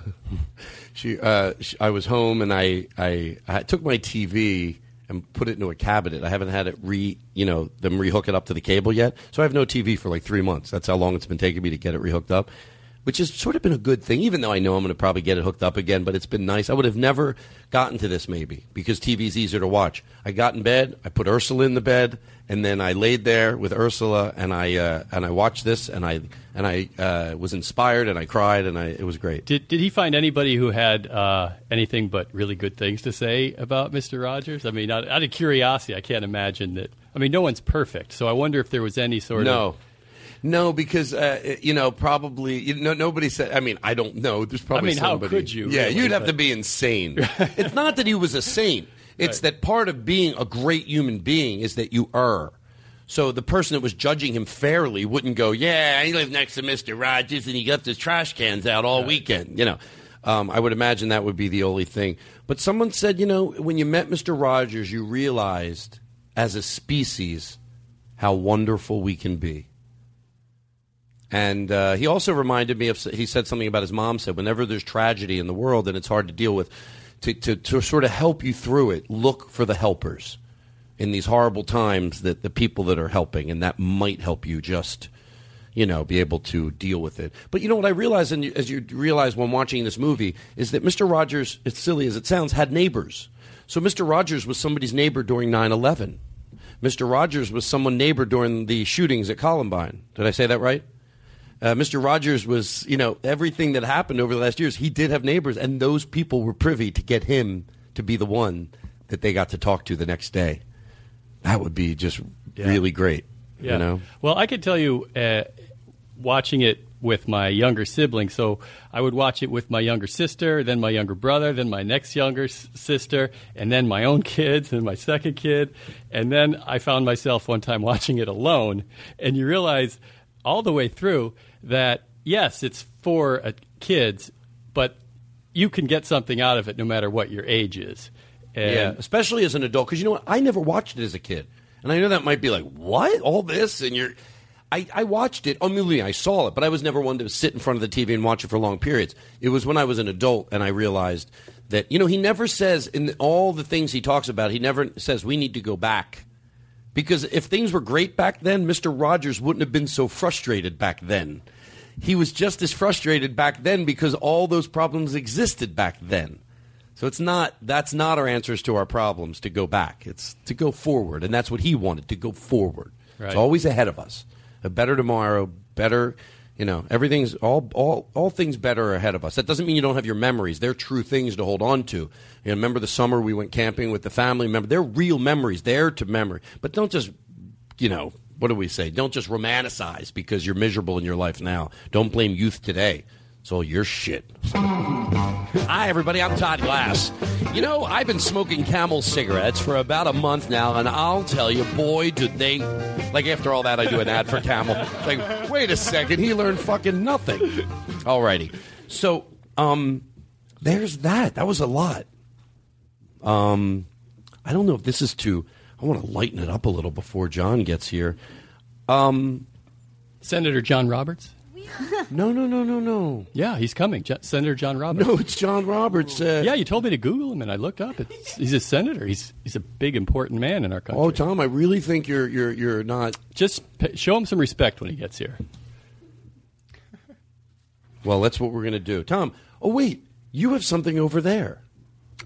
<laughs> she, uh, she, I was home and I, I, I took my TV and put it into a cabinet. I haven't had it re, you know, them rehook it up to the cable yet. So I have no TV for like three months. That's how long it's been taking me to get it rehooked up which has sort of been a good thing, even though I know I'm going to probably get it hooked up again, but it's been nice. I would have never gotten to this maybe because TV's easier to watch. I got in bed, I put Ursula in the bed, and then I laid there with Ursula and I uh, and I watched this and I and I uh, was inspired and I cried and I it was great. Did Did he find anybody who had uh, anything but really good things to say about Mister Rogers? I mean, out, out of curiosity, I can't imagine that. I mean, no one's perfect, so I wonder if there was any sort of. no. of No, because uh, you know probably you know nobody said. I mean, I don't know. There's probably I mean, how could you, Yeah, really, you'd have but- to be insane. <laughs> it's not that he was a saint. It's that part of being a great human being is that you err. So the person that was judging him fairly wouldn't go, "Yeah, he lived next to Mister Rogers and he left his trash cans out all weekend." You know, um, I would imagine that would be the only thing. But someone said, you know, when you met Mister Rogers, you realized as a species how wonderful we can be. And uh, he also reminded me of, he said something about his mom said, whenever there's tragedy in the world and it's hard to deal with, to, to, to sort of help you through it, look for the helpers in these horrible times that the people that are helping, and that might help you just, you know, be able to deal with it. But you know what I realized, and as you realize when watching this movie, is that Mr. Rogers, as silly as it sounds, had neighbors. So Mr. Rogers was somebody's neighbor during 9 11. Mr. Rogers was someone neighbor during the shootings at Columbine. Did I say that right? Uh, Mr. Rogers was, you know, everything that happened over the last years. He did have neighbors, and those people were privy to get him to be the one that they got to talk to the next day. That would be just really great. Yeah. You know, Well, I could tell you, uh, watching it with my younger sibling. So I would watch it with my younger sister, then my younger brother, then my next younger s- sister, and then my own <laughs> kids, and my second kid. And then I found myself one time <laughs> watching it alone. And you realize all the way through that, yes, it's for uh, kids, but you can get something out of it no matter what your age is. And yeah, especially as an adult, because you know what? I never watched it as a kid, and I know that might be like, what? All this, and you're. I, I watched it. Mean, I saw it, but I was never one to sit in front of the TV and watch it for long periods. It was when I was an adult and I realized that you know he never says in all the things he talks about. He never says we need to go back because if things were great back then, Mister Rogers wouldn't have been so frustrated back then. He was just as frustrated back then because all those problems existed back then. So it's not that's not our answers to our problems to go back. It's to go forward, and that's what he wanted to go forward. Right. It's always ahead of us. A better tomorrow, better. You know, everything's all all all things better ahead of us. That doesn't mean you don't have your memories. They're true things to hold on to. You know, remember the summer we went camping with the family. Remember, they're real memories. They're to memory. But don't just, you know, what do we say? Don't just romanticize because you're miserable in your life now. Don't blame youth today. It's all your shit. Hi, everybody. I'm Todd Glass. You know, I've been smoking Camel cigarettes for about a month now, and I'll tell you, boy, did they. Like, after all that, I do an ad for Camel. Like, wait a second, he learned fucking nothing. Alrighty. So, um, there's that. That was a lot. Um, I don't know if this is too. I want to lighten it up a little before John gets here. Um, Senator John Roberts? <laughs> No, no, no, no, no. Yeah, he's coming. Senator John Roberts. No, it's John Roberts. Uh, yeah, you told me to Google him, and I looked up. It's, he's a senator. He's he's a big, important man in our country. Oh, Tom, I really think you're you're you're not. Just show him some respect when he gets here. Well, that's what we're going to do. Tom, oh, wait. You have something over there.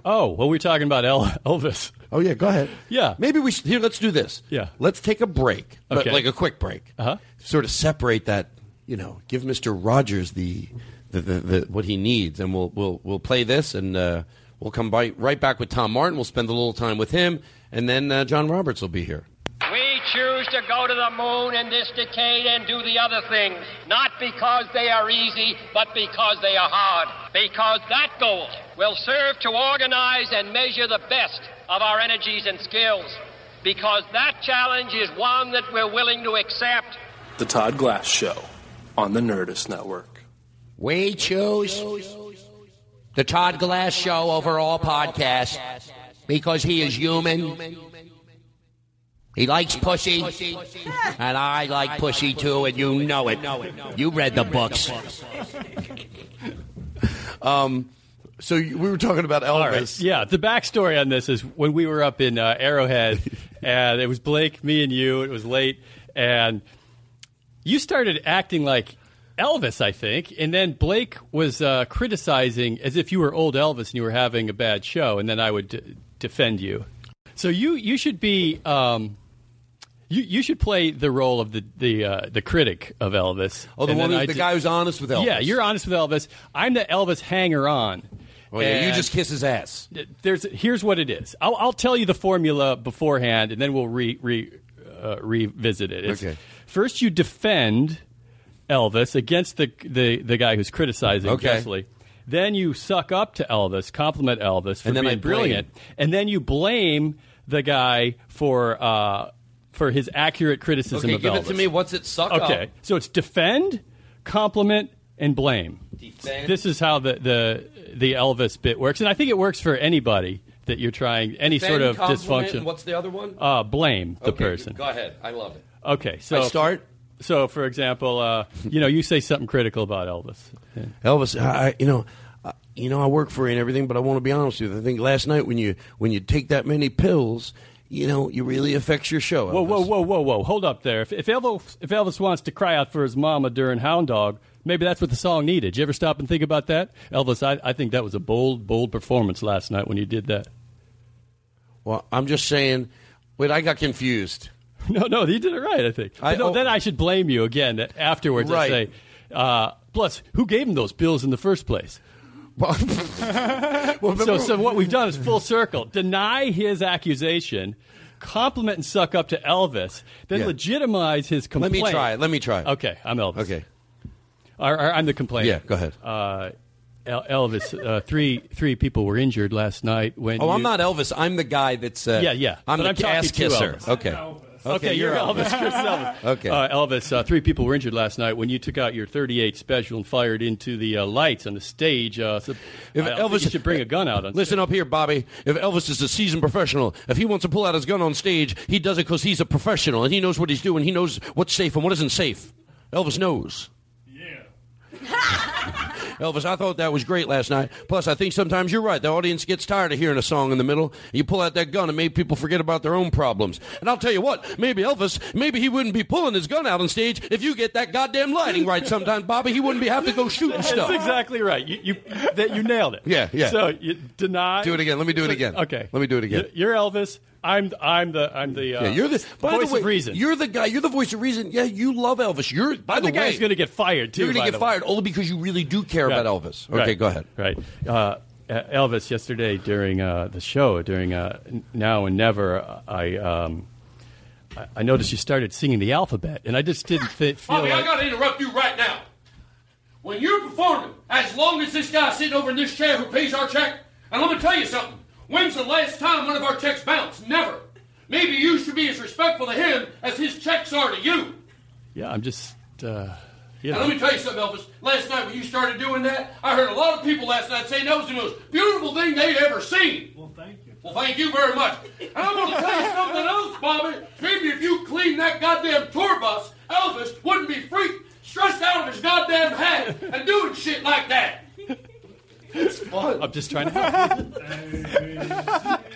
Oh, well, we're talking about El- Elvis. Oh, yeah, go ahead. Yeah. Maybe we should. Here, let's do this. Yeah. Let's take a break, but Okay. like a quick break. Uh-huh. Sort of separate that, you know, give Mr. Rogers the, the, the, the what he needs, and we'll, we'll, we'll play this, and uh, we'll come by, right back with Tom Martin. We'll spend a little time with him, and then uh, John Roberts will be here. We choose to go to the moon in this decade and do the other things, not because they are easy, but because they are hard. Because that goal will serve to organize and measure the best of our energies and skills. Because that challenge is one that we're willing to accept. The Todd Glass Show on the Nerdist Network. We choose the Todd Glass Show over all podcasts because he is human. He likes pussy, and I like pussy too, and you know it. You read the books. <laughs> Um, so we were talking about Elvis. All right. Yeah, the backstory on this is when we were up in uh, Arrowhead, <laughs> and it was Blake, me, and you. It was late, and you started acting like Elvis, I think, and then Blake was uh, criticizing as if you were old Elvis and you were having a bad show, and then I would d- defend you. So you you should be. Um, you, you should play the role of the the uh, the critic of Elvis. Oh, the And one who- the guy who's honest with Elvis. Yeah, you're honest with Elvis. I'm the Elvis hanger on. Oh, yeah, you just kiss his ass. There's here's what it is. I'll, I'll tell you the formula beforehand, and then we'll re, re uh, revisit it. It's- Okay. First, you defend Elvis against the the, the guy who's criticizing Okay. Then you suck up to Elvis, compliment Elvis for And then being brilliant, and then you blame the guy for uh, for his accurate criticism Okay, of give Elvis. it to me. What's it? Suck up? Okay, so it's defend, compliment, and blame. Defend. This is how the, the the Elvis bit works, and I think it works for anybody that you're trying any Defend, sort of dysfunction. what's the other one? Uh, blame the Okay, person. Go ahead. I love it. Okay, so I start? So, for example, uh, you know, you say something critical about Elvis. Yeah. Elvis, I, I- you know, uh, you know, I work for you and everything, but I want to be honest with you. I think last night when you when you take that many pills, you know, it really affects your show. Whoa, whoa, whoa, whoa, whoa! Hold up there. If, if Elvis if Elvis wants to cry out for his mama during Hound Dog, maybe that's what the song needed. Did you ever stop and think about that, Elvis? I, I think that was a bold, bold performance last night when you did that. Well, I'm just saying, Wait, I got confused. <laughs> No, no, he did it right. I think. I- no, oh. then I should blame you again afterwards. Right. and say, uh, plus, who gave him those bills in the first place? <laughs> so, so what we've done is full circle. Deny his accusation, compliment and suck up to Elvis, then Yeah. legitimize his complaint. Let me try it. Let me try it. Okay, I'm Elvis. Okay. Or, or I'm the complainant. Yeah, go ahead. Uh, Elvis, uh, three three people were injured last night when. Oh, I'm not Elvis. I'm the guy that's. Uh, Yeah, yeah. I'm But the I'm ass kisser. Elvis. Okay. Okay, you're Elvis. Chris Elvis. <laughs> Okay. Uh, Elvis, uh, three people were injured last night when you took out your 38 special and fired into the uh, lights on the stage. Uh, so If I Elvis you should bring a gun out on Listen up here, Bobby. If Elvis is a seasoned professional, if he wants to pull out his gun on stage, he does it because he's a professional and he knows what he's doing. He knows what's safe and what isn't safe. Elvis knows. <laughs> <laughs> Elvis, I thought that was great last night. Plus, I think sometimes you're right. The audience gets tired of hearing a song in the middle. You pull out that gun and make people forget about their own problems. And I'll tell you what, maybe Elvis, maybe he wouldn't be pulling his gun out on stage if you get that goddamn lighting right sometimes, Bobby. He wouldn't be have to go shooting That's stuff. That's exactly right. You, you, that, you nailed it. Yeah, yeah. So you deny. Do it again. Let me do it again. Okay. Let me do it again. You're Elvis. I'm I'm the I'm the uh, yeah, you're the by voice the way, of reason. You're the guy. You're the voice of reason. Yeah, you love Elvis. You're by I'm the, the guy way, who's going to get fired too. You're going to the get way. fired only because you really do care Right. about Elvis. Okay, Right. go ahead. Right. Uh, Elvis, yesterday during uh, the show, during uh, Now and Never, I, um, I I noticed you started singing the alphabet, and I just didn't th- feel Bobby, I got to interrupt you right now. When you're performing, as long as this guy sitting over in this chair who pays our check, and let me tell you something. When's the last time one of our checks bounced? Never. Maybe you should be as respectful to him as his checks are to you. Yeah, I'm just. Uh, you And know. let me tell you something, Elvis. Last night when you started doing that, I heard a lot of people last night saying that was the most beautiful thing they'd ever seen. Well, thank you. Well, thank you very much. And I'm going to tell you something else, Bobby. Maybe if you cleaned that goddamn tour bus, Elvis wouldn't be freaked, stressed out of his goddamn head, and doing shit like that. It's fun. I'm just trying to help. <laughs>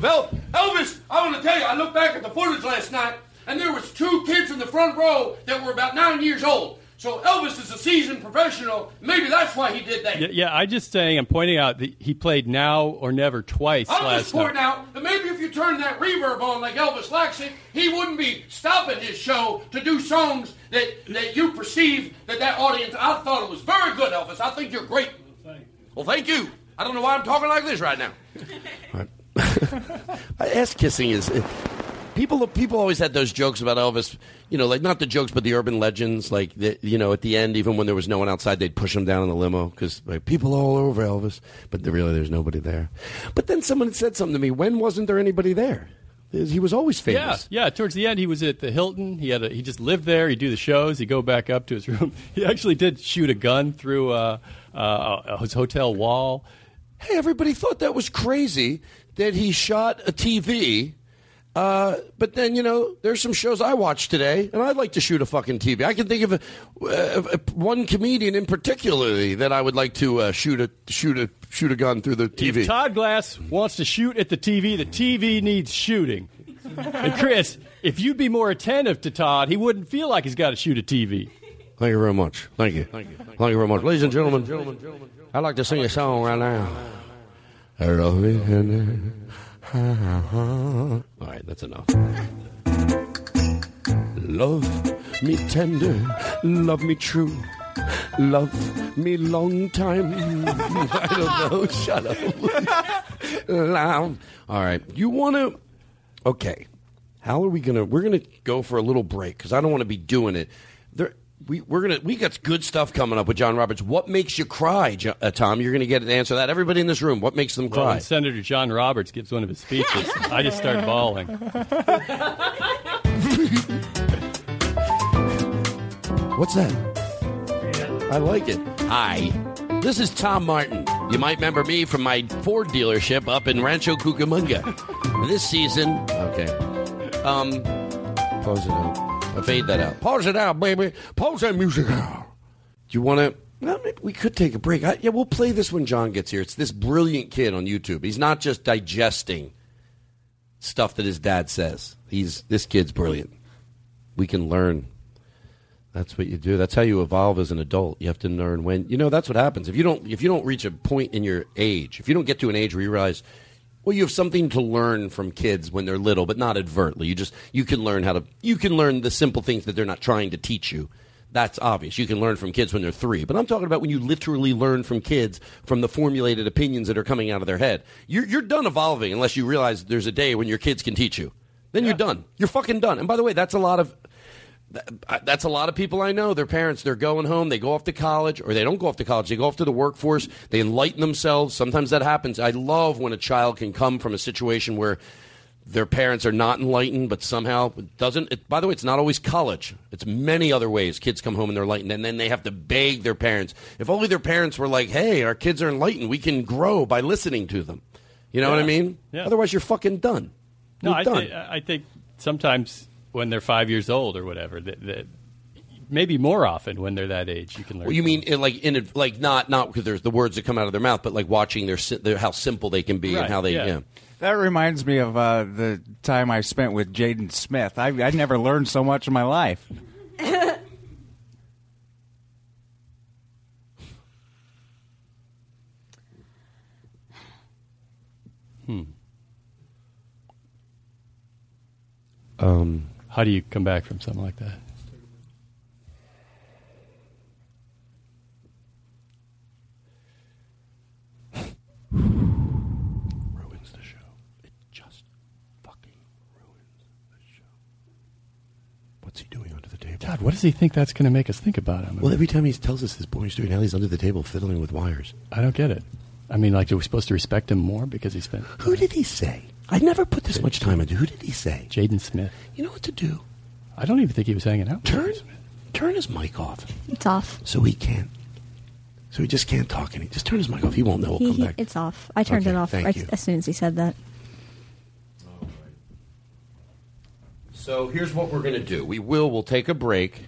Well, Elvis, I want to tell you, I looked back at the footage last night, and there was two kids in the front row that were about nine years old. So Elvis is a seasoned professional. Maybe that's why he did that. Yeah, yeah, I'm just saying. I'm pointing out that he played now or never twice I'm last just pointing night. out that maybe if you turned that reverb on like Elvis likes it, he wouldn't be stopping his show to do songs that, that you perceive that that audience. I thought it was very good, Elvis. I think you're great. Well, thank you. I don't know why I'm talking like this right now. <laughs> Ass kissing is. People, people always had those jokes about Elvis, you know, like not the jokes, but the urban legends. Like, the, you know, at the end, even when there was no one outside, they'd push him down in the limo because like, people all over Elvis, but there- really, there's nobody there. But then someone had said something to me. When wasn't there anybody there? He was always famous. Yeah, yeah. Towards the end, he was at the Hilton. He had a, he just lived there. He'd do the shows. He'd go back up to his <laughs> room. He actually did shoot a gun through uh, uh, his hotel wall. Hey, everybody thought that was crazy that he shot a TV. Uh, but then you know, there's some shows I watch today, and I'd like to shoot a fucking TV. I can think of a, uh, one comedian in particularly that I would like to uh, shoot a shoot a shoot a gun through the TV. If Todd Glass wants to shoot at the TV, the TV needs shooting. And Chris, if you'd be more attentive to Todd, he wouldn't feel like he's got to shoot a TV. Thank you very much. Thank you. Thank you. Thank you very much, ladies and gentlemen. gentlemen, I'd like to sing a song right now. I love. All right, that's enough. Love me tender, love me true, love me long time. <laughs> I don't know. Shut up. <laughs> Loud. All right, you want to? Okay. How are we gonna? We're gonna go for a little break because I don't want to be doing it. There, we we're gonna we got good stuff coming up with John Roberts. What makes you cry, Jo- uh, Tom? You're gonna get an answer to that. Everybody in this room, what makes them Well, cry? when Senator John Roberts gives one of his speeches, I just start <laughs> bawling. What's that? I like it. Hi. This is Tom Martin. You might remember me from my Ford dealership up in Rancho Cucamonga. This season, okay. Um, pause it out. I'll fade that out. Pause it out, baby. Pause that music out. Do you want to? We could take a break. I, yeah, we'll play this when John gets here. It's this brilliant kid on YouTube. He's not just digesting stuff that his dad says. He's this kid's brilliant. We can learn. That's what you do. That's how you evolve as an adult. You have to learn when you know that's what happens. If you don't if you don't reach a point in your age, if you don't get to an age where you realize Well, you have something to learn from kids when they're little, but not advertently. You just you can learn how to you can learn the simple things that they're not trying to teach you. That's obvious. You can learn from kids when they're three, but I'm talking about when you literally learn from kids from the formulated opinions that are coming out of their head. You're you're done evolving unless you realize there's a day when your kids can teach you. Then you're done. You're fucking done. And by the way, that's a lot of that's a lot of people I know. Their parents, they're going home, they go off to college, or they don't go off to college, they go off to the workforce, they enlighten themselves. Sometimes that happens. I love when a child can come from a situation where their parents are not enlightened, but somehow it doesn't. It, by the way, it's not always college. It's many other ways. Kids come home and they're enlightened, and then they have to beg their parents. If only their parents were like, "Hey, our kids are enlightened. We can grow by listening to them." You know what I mean? Yeah. Otherwise, you're fucking done. No, You're I, done. thi- I think sometimes when they're five years old or whatever, that, that maybe more often when they're that age, you can learn. Well, you mean in, like in a, like not not because there's the words that come out of their mouth, but like watching their, their how simple they can be Right, and how they yeah. yeah. That reminds me of uh, the time I spent with Jaden Smith. I, I never learned so much in my life. <laughs> Hmm. Um, How do you come back from something like that? <sighs> ruins the show. It just fucking ruins the show. What's he doing under the table? God, what does he think that's going to make us think about him? Well, every time he tells us this boring story, now he's under the table fiddling with wires. I don't get it. I mean, like, are we supposed to respect him more because he spent? Who did he say? I never put this much time into. Who did he say? Jaden Smith. You know what to do. I don't even think he was hanging out. Turn, turn his mic off, It's off. so he can't. So he just can't talk. And he just turn his mic off. He won't know. He'll He, come he, back. it's off. I turned Okay, it off thank right you. as soon as he said that. So here's what we're gonna do. We will. We'll take a break.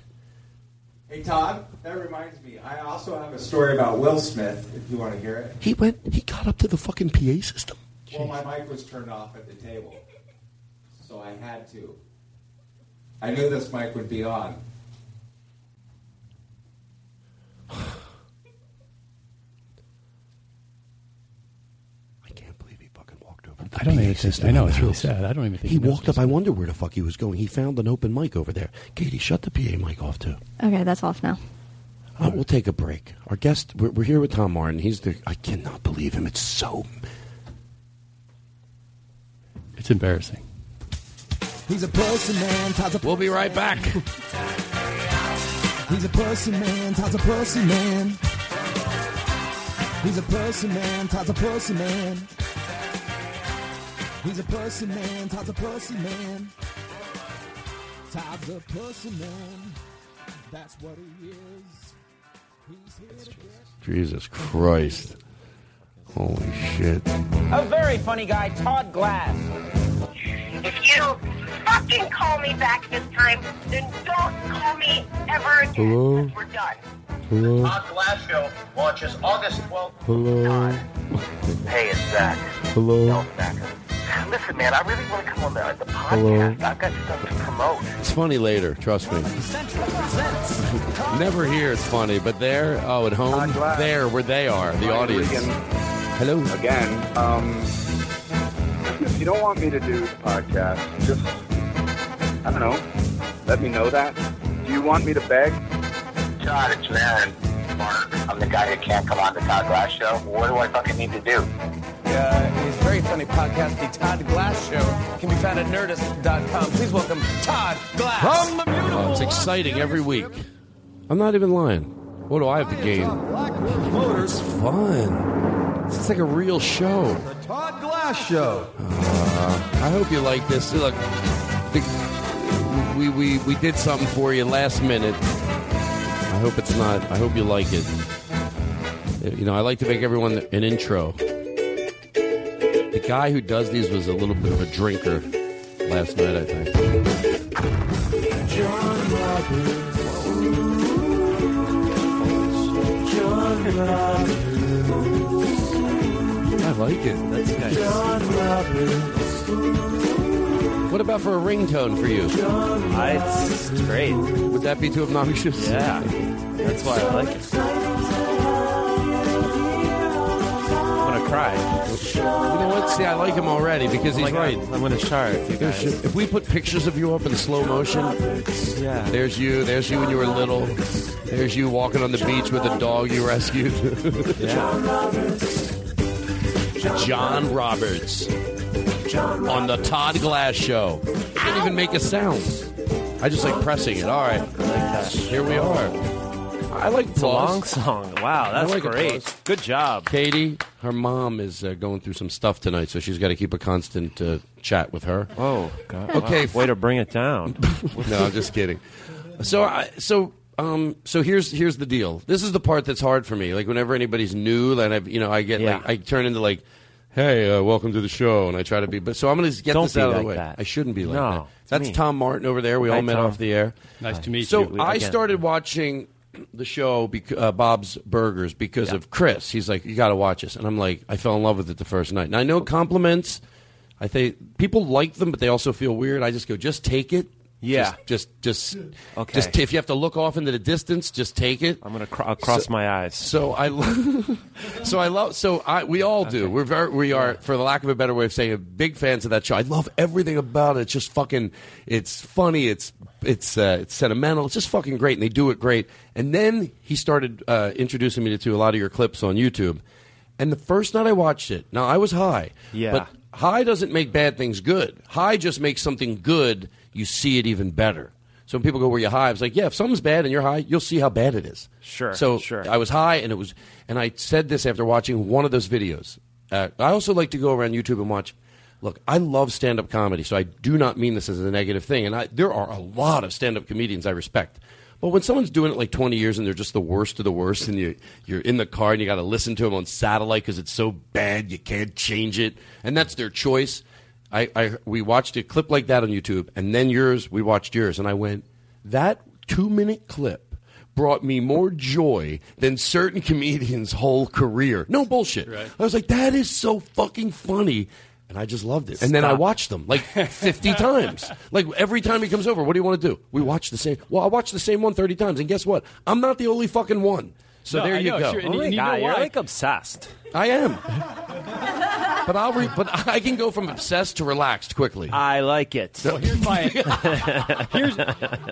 Hey Todd, that reminds me. I also have a story about Will Smith. If you want to hear it. He went. He got up to the fucking PA system. Well, my mic was turned off at the table, so I had to. I knew this mic would be on. <sighs> I can't believe he fucking walked over. I don't even system think. I know it's the really sad. I don't even think He knows walked up. I wonder where the fuck he was going. He found an open mic over there. Katie, shut the PA mic off too. Okay, that's off now. Uh, we'll take a break. Our guest, we're, we're here with Tom Martin. He's the. I cannot believe him. It's so. It's embarrassing. He's a pussy man. Todd's a We'll be right back. He's a pussy man. Todd's a pussy man. He's a pussy man. Todd's a pussy man. He's a pussy man. Todd's a pussy man. Todd's a pussy man. That's what he is. He's here to get. Jesus Christ! Holy shit! A very funny guy, Todd Glass. If you fucking call me back this time, then don't call me ever again. Hello. We're done. Hello. Todd Glass Show launches August 12th. Hello. Hey, it's Zach. Hello. Listen, man, I really want to come on the, the podcast. Hello. I've got stuff to promote. It's funny later. Trust me. <laughs> Never here. It's funny, but there. Oh, at home. There, where they are, the Ryan audience. Regan. Hello. Again, um, if you don't want me to do the podcast, just, I don't know, let me know that. Do you want me to beg? Todd, it's Maron. Marc, I'm the guy who can't come on the Todd Glass show. What do I fucking need to do? Uh, his very funny podcast, The Todd Glass Show, can be found at nerdist.com. Please welcome Todd Glass. From the Oh, it's exciting every week. I'm not even lying. What do I have to gain? It's fun. It's like a real show. The Todd Glass Show. Uh, I hope you like this. Look, the, we, we, we did something for you last minute. I hope it's not. I hope you like it. You know, I like to make everyone an intro. The guy who does these was a little bit of a drinker last night, I think. John Roberts. John Roberts. I like it. That's nice. What about for a ringtone for you? it's, it's great. Would that be too obnoxious? Yeah, that's why I like it. I'm gonna cry. You know what? See, I like him already because Oh he's right. I'm gonna start. You There guys. should- if we put pictures of you up in slow motion, Yeah. there's you. There's you when you were little. There's you walking on the beach with a dog you rescued. <laughs> John Roberts on the Todd Glass Show. I can't even make a sound. I just like pressing it. All right, here we are. I like It's a long song. Wow, that's like great. applause. Good job. Katie, her mom is uh, going through some stuff tonight, so she's got to keep a constant uh, chat with her. Oh, God. Okay. Wow. Way to bring it down. <laughs> no, I'm just kidding. So, I, so, um, so here's here's the deal. This is the part that's hard for me. Like whenever anybody's new, then I, you know, I get Yeah. like I turn into like, hey, uh, welcome to the show, and I try to be. But so I'm going to get Don't this be out of the way. that. I shouldn't be like No, that. That's me. Tom Martin over there. We Hi, all met Tom. off the air. Nice to meet so you. So I Again. started watching the show, bec- uh, Bob's Burgers, because of Chris. He's like, you got to watch this, and I'm like, I fell in love with it the first night. And I know compliments. I think people like them, but they also feel weird. I just go, just take it. Yeah. Just, just, just, Okay. just if you have to look off into the distance, just take it. I'm gonna cr- cross So- my eyes. So I, lo- <laughs> so I love. So I, we all do. We're very, we are, for the lack of a better way of saying it, big fans of that show. I love everything about it. It's just fucking. It's funny. It's it's uh, it's sentimental. It's just fucking great, and they do it great. And then he started uh, introducing me to a lot of your clips on YouTube. And the first night I watched it, now I was high. Yeah. But high doesn't make bad things good. High just makes something good. You see it even better. So when people go, "Were you high?" I was like, "Yeah, if something's bad and you're high, you'll see how bad it is." Sure, So sure. I was high, and it was, and I said this after watching one of those videos. Uh, I also like to go around YouTube and watch. Look, I love stand-up comedy, so I do not mean this as a negative thing. And I, there are a lot of stand-up comedians I respect. But when someone's doing it like 20 years and they're just the worst of the worst, and you, you're in the car and you got to listen to them on satellite because it's so bad you can't change it, and that's their choice. I, I we watched a clip like that on YouTube, and then yours. We watched yours, and I went, that two minute clip brought me more joy than certain <laughs> comedians' whole career. No bullshit. Right. I was like, that is so fucking funny. And I just loved it. And then I watched them like 50 <laughs> times. Like every time he comes over, what do you want to do? We watch the same. Well, I watch the same one 30 times. And guess what? I'm not the only fucking one. So No, there I you know, go. sure. Oh And my you know God, you're like obsessed. I am. but I'll re- but I can go from obsessed to relaxed quickly. I like it. Well, here's my. <laughs> here's.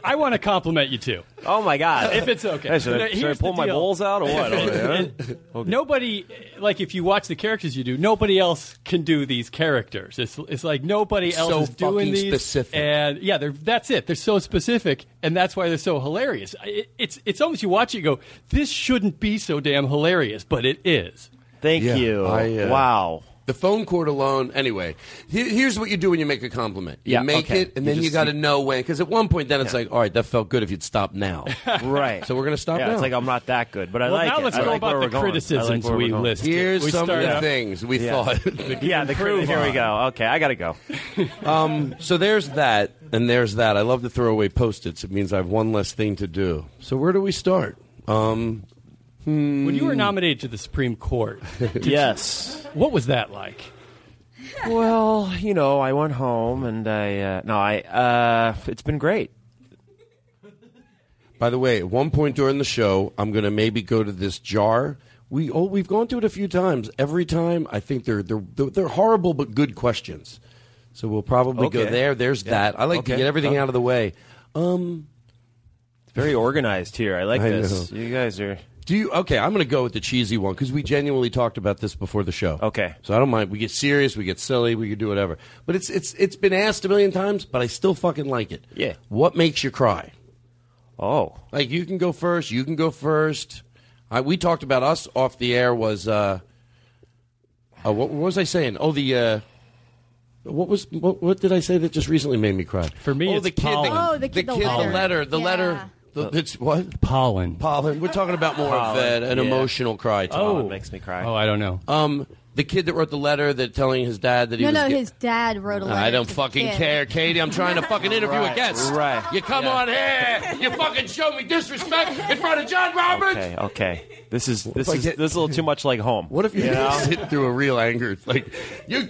I want to compliment you too. Oh my God! If it's okay. Hey, should, I, should I pull my deal. bowls out or what? <laughs> Oh, over there? Nobody, like if you watch the characters you do, nobody else can do these characters. It's, it's like nobody else So is doing fucking these. specific. And yeah, they're, that's it. They're so specific, and that's why they're so hilarious. It, it's it's almost you watch it, you go, this shouldn't be so damn hilarious, but it is. Thank Yeah, you. I, uh, wow. The phone cord alone. Anyway, here- here's what you do when you make a compliment. You Yeah, make okay. it, and You then you got to know when. Because at one point, then it's like, all right, that felt good if you'd stop now. <laughs> Right. So we're gonna stop yeah, now. It's like I'm not that good, but I well, like now it. let's I go like about the we're going. I like criticisms we're listed. Here's we some of the out- things we Yeah. thought. <laughs> Yeah, the crit- here we go. Okay, I gotta go. <laughs> Um, so there's that, and there's that. I love to throw away post-its. It means I have one less thing to do. So where do we start? Um, When you were nominated to the Supreme Court, <laughs> did you- yes. what was that like? Well, you know, I went home and I uh, no, I uh, it's been great. By the way, at one point during the show, I'm going to maybe go to this jar. We oh, we've gone through it a few times. Every time, I think they're they're they're, they're horrible but good questions. So we'll probably go there. There's Yeah. that. I like to get everything out of the way. Um, It's very organized here. I like I this. know. You guys are do you? Okay, I'm going to go with the cheesy one because we genuinely talked about this before the show. Okay. So I don't mind. We get serious. We get silly. We can do whatever. But it's it's it's been asked a million times, but I still fucking like it. Yeah. What makes you cry? Oh. Like you can go first. You can go first. I, we talked about us off the air. Was uh, uh what, what was I saying? Oh, the uh, what was what, what did I say that just recently made me cry? For me, oh, it's the kid, pollen. Oh, the kid- the kid, letter. the letter, the Yeah. letter. The, it's what Pollen. pollen. We're talking about more of Pollen, uh, an yeah. emotional cry. Tom. Oh, it makes me cry. Oh, I don't know. Um, the kid that wrote the letter that telling his dad that he No, was. no, ga- his dad wrote a letter. I don't to the fucking kid. care, Katie. I'm trying to fucking interview a guest. right. You come Yeah. on here. You fucking show me disrespect in front of John Roberts. Okay, okay. This is this is get- this is a little too much like home. What if you, You <laughs> know? sit through a real anger? Like you.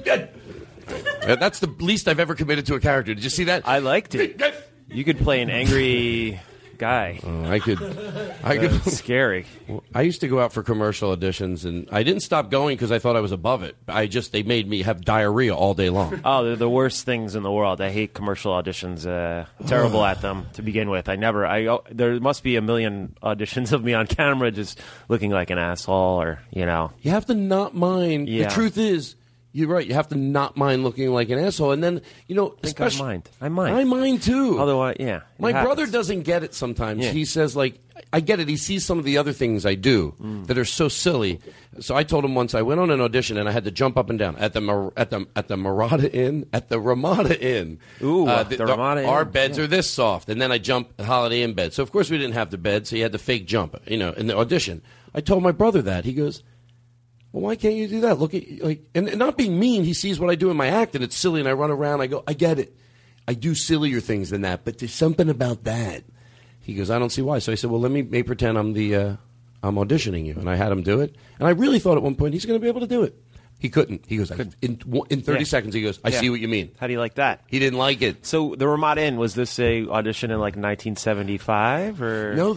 Uh, that's the least I've ever committed to a character. Did you see that? I liked it. You could play an angry guy. Oh, I could, <laughs> I could. That's scary. <laughs> I used to go out for commercial auditions, and I didn't stop going because I thought I was above it. I just they made me have diarrhea all day long. Oh, they're the worst things in the world. I hate commercial auditions. Uh, terrible at them to begin with. I never. I oh, there must be a million auditions of me on camera just looking like an asshole, or you know. You have to not mind. Yeah. The truth is, you're right. You have to not mind looking like an asshole, and then you know, I think I mind. I mind. I mind too. Although, I, yeah, My happens. brother doesn't get it sometimes. Yeah. He says like I get it. He sees some of the other things I do Mm. that are so silly. So I told him once I went on an audition and I had to jump up and down at the at the at the Marada Inn at the Ramada Inn. Ooh, the Ramada Our Inn, beds yeah. are this soft, and then I jump Holiday Inn bed. So of course we didn't have the bed, so you had to fake jump. You know, in the audition. I told my brother that. He goes. Well, why can't you do that? Look at like, and, and not being mean. He sees what I do in my act, and it's silly, and I run around. I go, I get it. I do sillier things than that, but there's something about that. He goes, I don't see why. So I said, well, let me may pretend I'm the uh, I'm auditioning you, and I had him do it, and I really thought at one point he's going to be able to do it. He couldn't. He goes, I, in in 30 Yeah. seconds, he goes, I Yeah. see what you mean. How do you like that? He didn't like it. So the Ramada Inn was this a audition in like 1975 or No,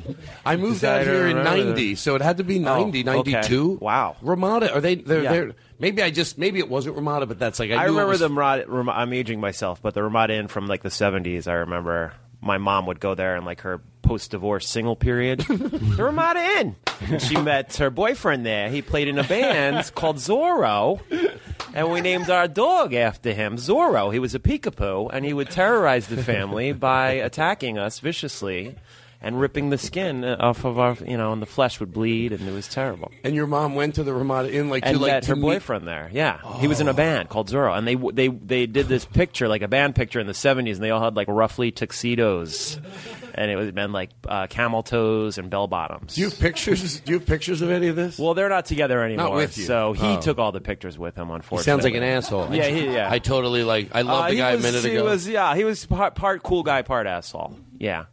<laughs> I moved out here in remember '90, that. so it had to be 90, Oh, okay. 92. Wow. Ramada, are they? They're, Yeah. they're, maybe I just maybe it wasn't Ramada, but that's like I, I remember was- the Ramada, I'm aging myself, but the Ramada Inn from like the 70s. I remember my mom would go there in like her post-divorce single period. the Ramada Inn. And she met her boyfriend there. He played in a band <laughs> called Zorro, and we named our dog after him, Zorro. He was a peekapoo, and he would terrorize the family by attacking us viciously. And ripping the skin off of our, you know, and the flesh would bleed, and it was terrible. And your mom went to the Ramada Inn like and to like met her meet- boyfriend there. Yeah, he was in a band called Zorro, and they they they did this picture like a band picture in the '70s, and they all had like roughly tuxedos, and it was men like uh, camel toes and bell bottoms. Do you have pictures? Do you have pictures of any of this? Well, they're not together anymore. Not with you. So he Oh. took all the pictures with him. He Unfortunately, sounds like an asshole. Yeah, he, yeah. I totally like. I love Uh, the guy was, a minute he ago. was yeah, he was part, part cool guy, part asshole. Yeah,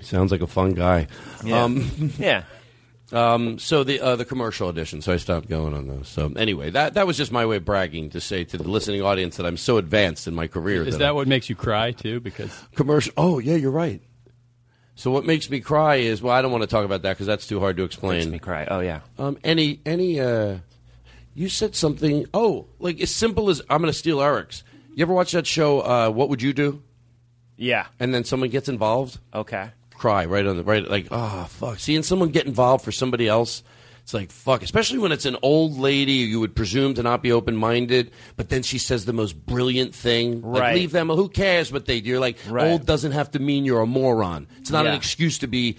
Sounds like a fun guy. Yeah. Um, <laughs> yeah. Um, so the uh, the commercial edition. So I stopped going on those. So anyway, that that was just my way of bragging to say to the listening audience that I'm so advanced in my career. Is that that I- what makes you cry too? Because commercial? Oh yeah, you're right. So what makes me cry is well, I don't want to talk about that because that's too hard to explain. Makes me cry. Oh yeah. Um, any any uh, you said something. Oh, like as simple as I'm going to steal Eric's. You ever watch that show? Uh, what would you do? Yeah. And then someone gets involved. Okay. Cry right on the right, like oh fuck. Seeing someone get involved for somebody else, it's like fuck. Especially when it's an old lady you would presume to not be open minded, but then she says the most brilliant thing. Like, leave them. Who cares what they? You're like Right. old doesn't have to mean you're a moron. It's not an excuse to be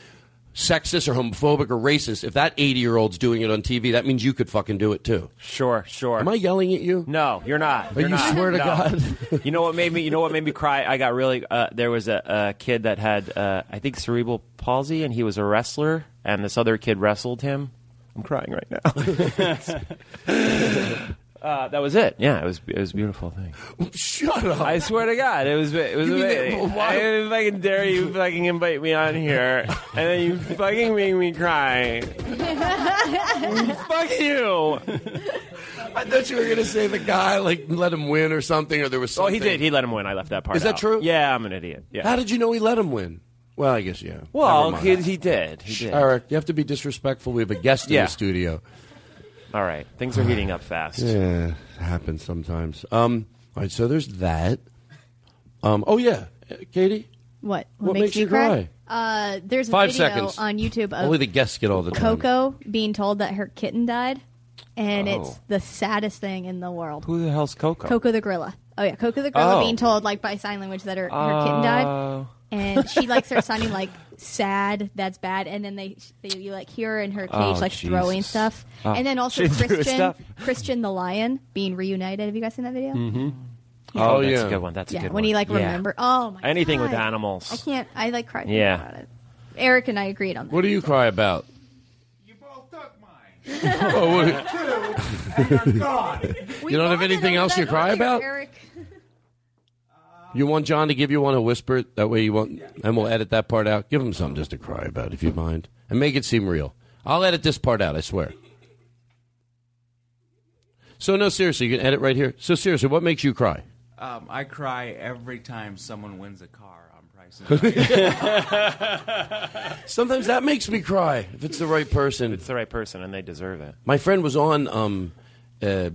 sexist or homophobic or racist. If that 80 year old's doing it on TV, that means you could fucking do it too. Sure, sure. Am I yelling at you? No, you're not. But You're you not. swear to No. God. <laughs> you know what made me? You know what made me cry? I got really. Uh, there was a, a kid that had, uh, I think, cerebral palsy, and he was a wrestler, and this other kid wrestled him. I'm crying right now. <laughs> <laughs> uh, that was it. Yeah, it was. It was a beautiful thing. Shut up! I swear to God, it was. It was You mean that- why- I fucking dare you fucking invite me on here, and then you fucking make me cry. Fuck you. I thought you were going to say the guy like let him win or something, or there was Oh, something. he did. He let him win. I left that part. Is that out. true? Yeah, I'm an idiot. Yeah. How did you know he let him win? Well, I guess yeah. Well, he, he did. He did. Eric, you have to be disrespectful. We have a guest in Yeah. the studio. All right. Things are heating up fast. Yeah, it happens sometimes. Um, all right, so there's that. Um, oh yeah, Uh, Katie. What? What makes you cry? Uh, there's a Five video seconds. on YouTube of Only the guests get all the time. Koko being told that her kitten died, and Oh. it's the saddest thing in the world. Who the hell's Koko? Koko the gorilla. Oh yeah, Koko the gorilla Oh. being told like by sign language that her, her kitten died, Oh. and she like starts sounding like sad. That's bad. And then they, they you like hear her in her cage Oh, like throwing stuff, Oh. and then <laughs> also She Christian? Christian the lion being reunited. Have you guys seen that video? Mm-hmm. Oh, Oh, that's yeah. a good one. That's yeah, a good when one. he like Yeah. remember. Oh my Anything with animals. I can't. I like cried thinking Yeah. about it. Eric and I agreed on that. What do you cry about? You both took mine <laughs> oh, what- you don't have anything else you cry about? Eric. You want John to give you one to whisper? That way you won't, and we'll edit that part out. Give him something just to cry about, if you mind, and make it seem real. I'll edit this part out. I swear. So no, seriously, you can edit right here. So seriously, what makes you cry? Um, I cry every time someone wins a car on Price <laughs> <laughs> Sometimes that makes me cry if it's the right person. If It's the right person, and they deserve it. My friend was on um, uh,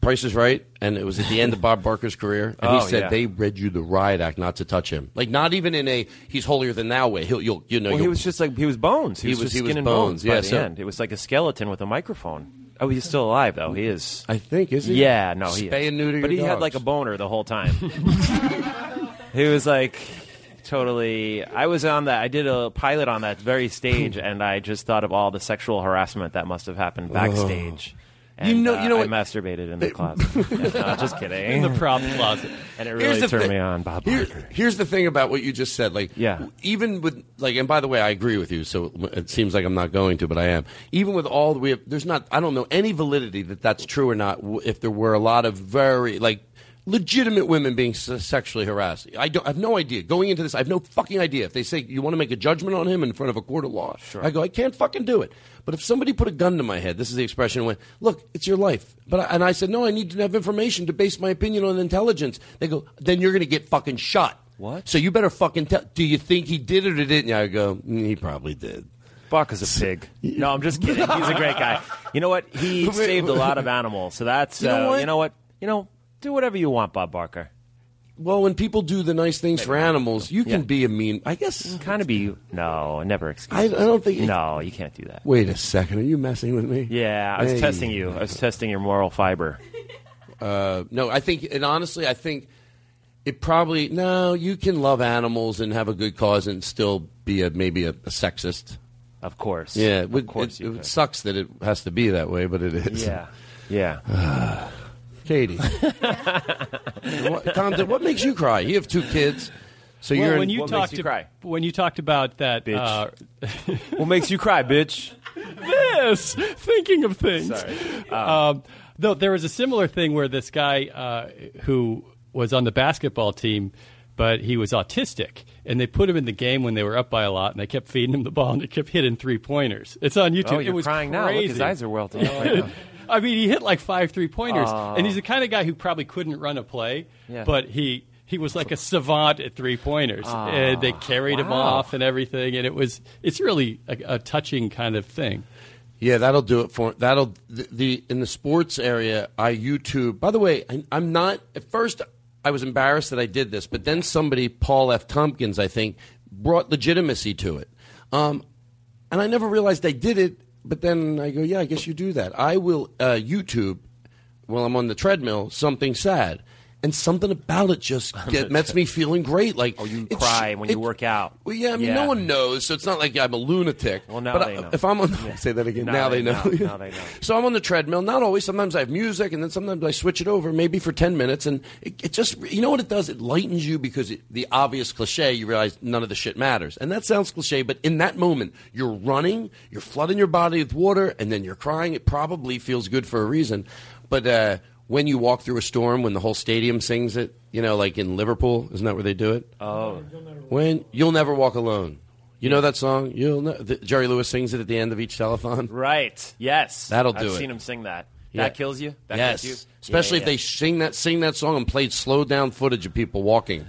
Price is Right, and it was at the end of Bob <laughs> Barker's career, and Oh, he said yeah. they read you the riot act not to touch him, like not even in a he's holier than thou way. He'll, you'll, you know, Well, he was just like he was bones. He, He was, was- just he was skin and bones, bones, by the so- end. It was like a skeleton with a microphone. Oh, he's still alive though. He is. I think is he? Yeah, no, he Spay is. and neuter But he had like a boner the whole time. <laughs> he was like totally. I was on that. I did a pilot on that very stage, <laughs> and I just thought of all the sexual harassment that must have happened backstage. Oh. You know- uh, you know I what- masturbated in the closet. <laughs> no, just kidding. In the prop closet. and it really turned thing. me on, Bob. Here- here's the thing about what you just said. Like, Yeah. even with like, and by the way, I agree with you. So it seems like I'm not going to, but I am. Even with all the we have, there's not. I don't know any validity that that's true or not. If there were a lot of very like legitimate women being sexually harassed, I don't. I have no idea. Going into this, I have no fucking idea. If they say you want to make a judgment on him in front of a court of law, I go, I can't fucking do it. But if somebody put a gun to my head, this is the expression. Went, look, it's your life. But I, and I said, no, I need to have information to base my opinion on intelligence. They go, then you're going to get fucking shot. What? So you better fucking tell. Do you think he did it or didn't? I go, "Mm, he probably did. Buck is a pig. No, I'm just kidding. He's a great guy. You know what? He <laughs> saved a lot of animals. So that's You know uh, what? you know what? You know, do whatever you want, Bob Barker. Well, when people do the nice things for animals, you can Yeah. be a mean. I guess. Kind of be no, never excuse. I, I don't think. No, you can't do that. Wait a second. Are you messing with me? Yeah, I was Hey. testing you. I was testing your moral fiber. Uh, no, I think, and honestly, I think it probably no. You can love animals and have a good cause and still be a maybe a, a sexist. Of course. Yeah, Of it, course it, you it could. sucks that it has to be that way, but it is. Yeah, yeah. <sighs> <sighs> Katie, <laughs> what, Tom, what makes you cry? You have two kids, so well, you're when in, you what makes talked you to- cry? when you talked about that Bitch. uh, <laughs> what makes you cry, bitch? this thinking of things. Sorry. Um, though there was a similar thing where this guy uh, who was on the basketball team, but he was autistic, and they put him in the game when they were up by a lot, and they kept feeding him the ball, and he kept hitting three pointers. It's on YouTube. Oh, you're was crying crazy. now. Look, his eyes are welting up right <laughs> now. I mean, he hit like five three pointers, Oh. and he's the kind of guy who probably couldn't run a play, Yeah. but he. He was like a savant at three pointers, Oh, and they carried him off and everything. And it was, it's really a, a touching kind of thing. Yeah, that'll do it for that'll the, the in the sports area. I YouTube. By the way, I, I'm not at first. I was embarrassed that I did this, but then somebody, Paul F. Tompkins, I think, brought legitimacy to it, um, and I never realized I did it. But then I go, yeah, I guess you do that. I will uh, YouTube while I'm on the treadmill something sad. And something about it just <laughs> get, gets me feeling great. Like Oh, you cry when you work out. Well, yeah, I mean, Yeah. no one knows, so it's not like I'm a lunatic. Well, now but they I- know. if I'm on, Yeah. <laughs> say that again. Now Now, they they know. know. <laughs> Now they know. So I'm on the treadmill. Not always. Sometimes I have music, and then sometimes I switch it over, maybe for ten minutes, and it, it just, you know what it does? It lightens you because it, the obvious cliche, you realize none of the shit matters, and that sounds cliche, but in that moment, you're running, you're flooding your body with water, and then you're crying. It probably feels good for a reason, but. uh when you walk through a storm, when the whole stadium sings it, you know, like in Liverpool, isn't that where they do it? Oh, When you'll never walk alone. You know that song? You'll ne- the, Jerry Lewis sings it at the end of each telethon. right. Yes, That'll do I've it. seen him sing that. Yeah. That kills you. That yes, kills you. especially Yeah, if they sing that sing that song and played slowed down footage of people walking.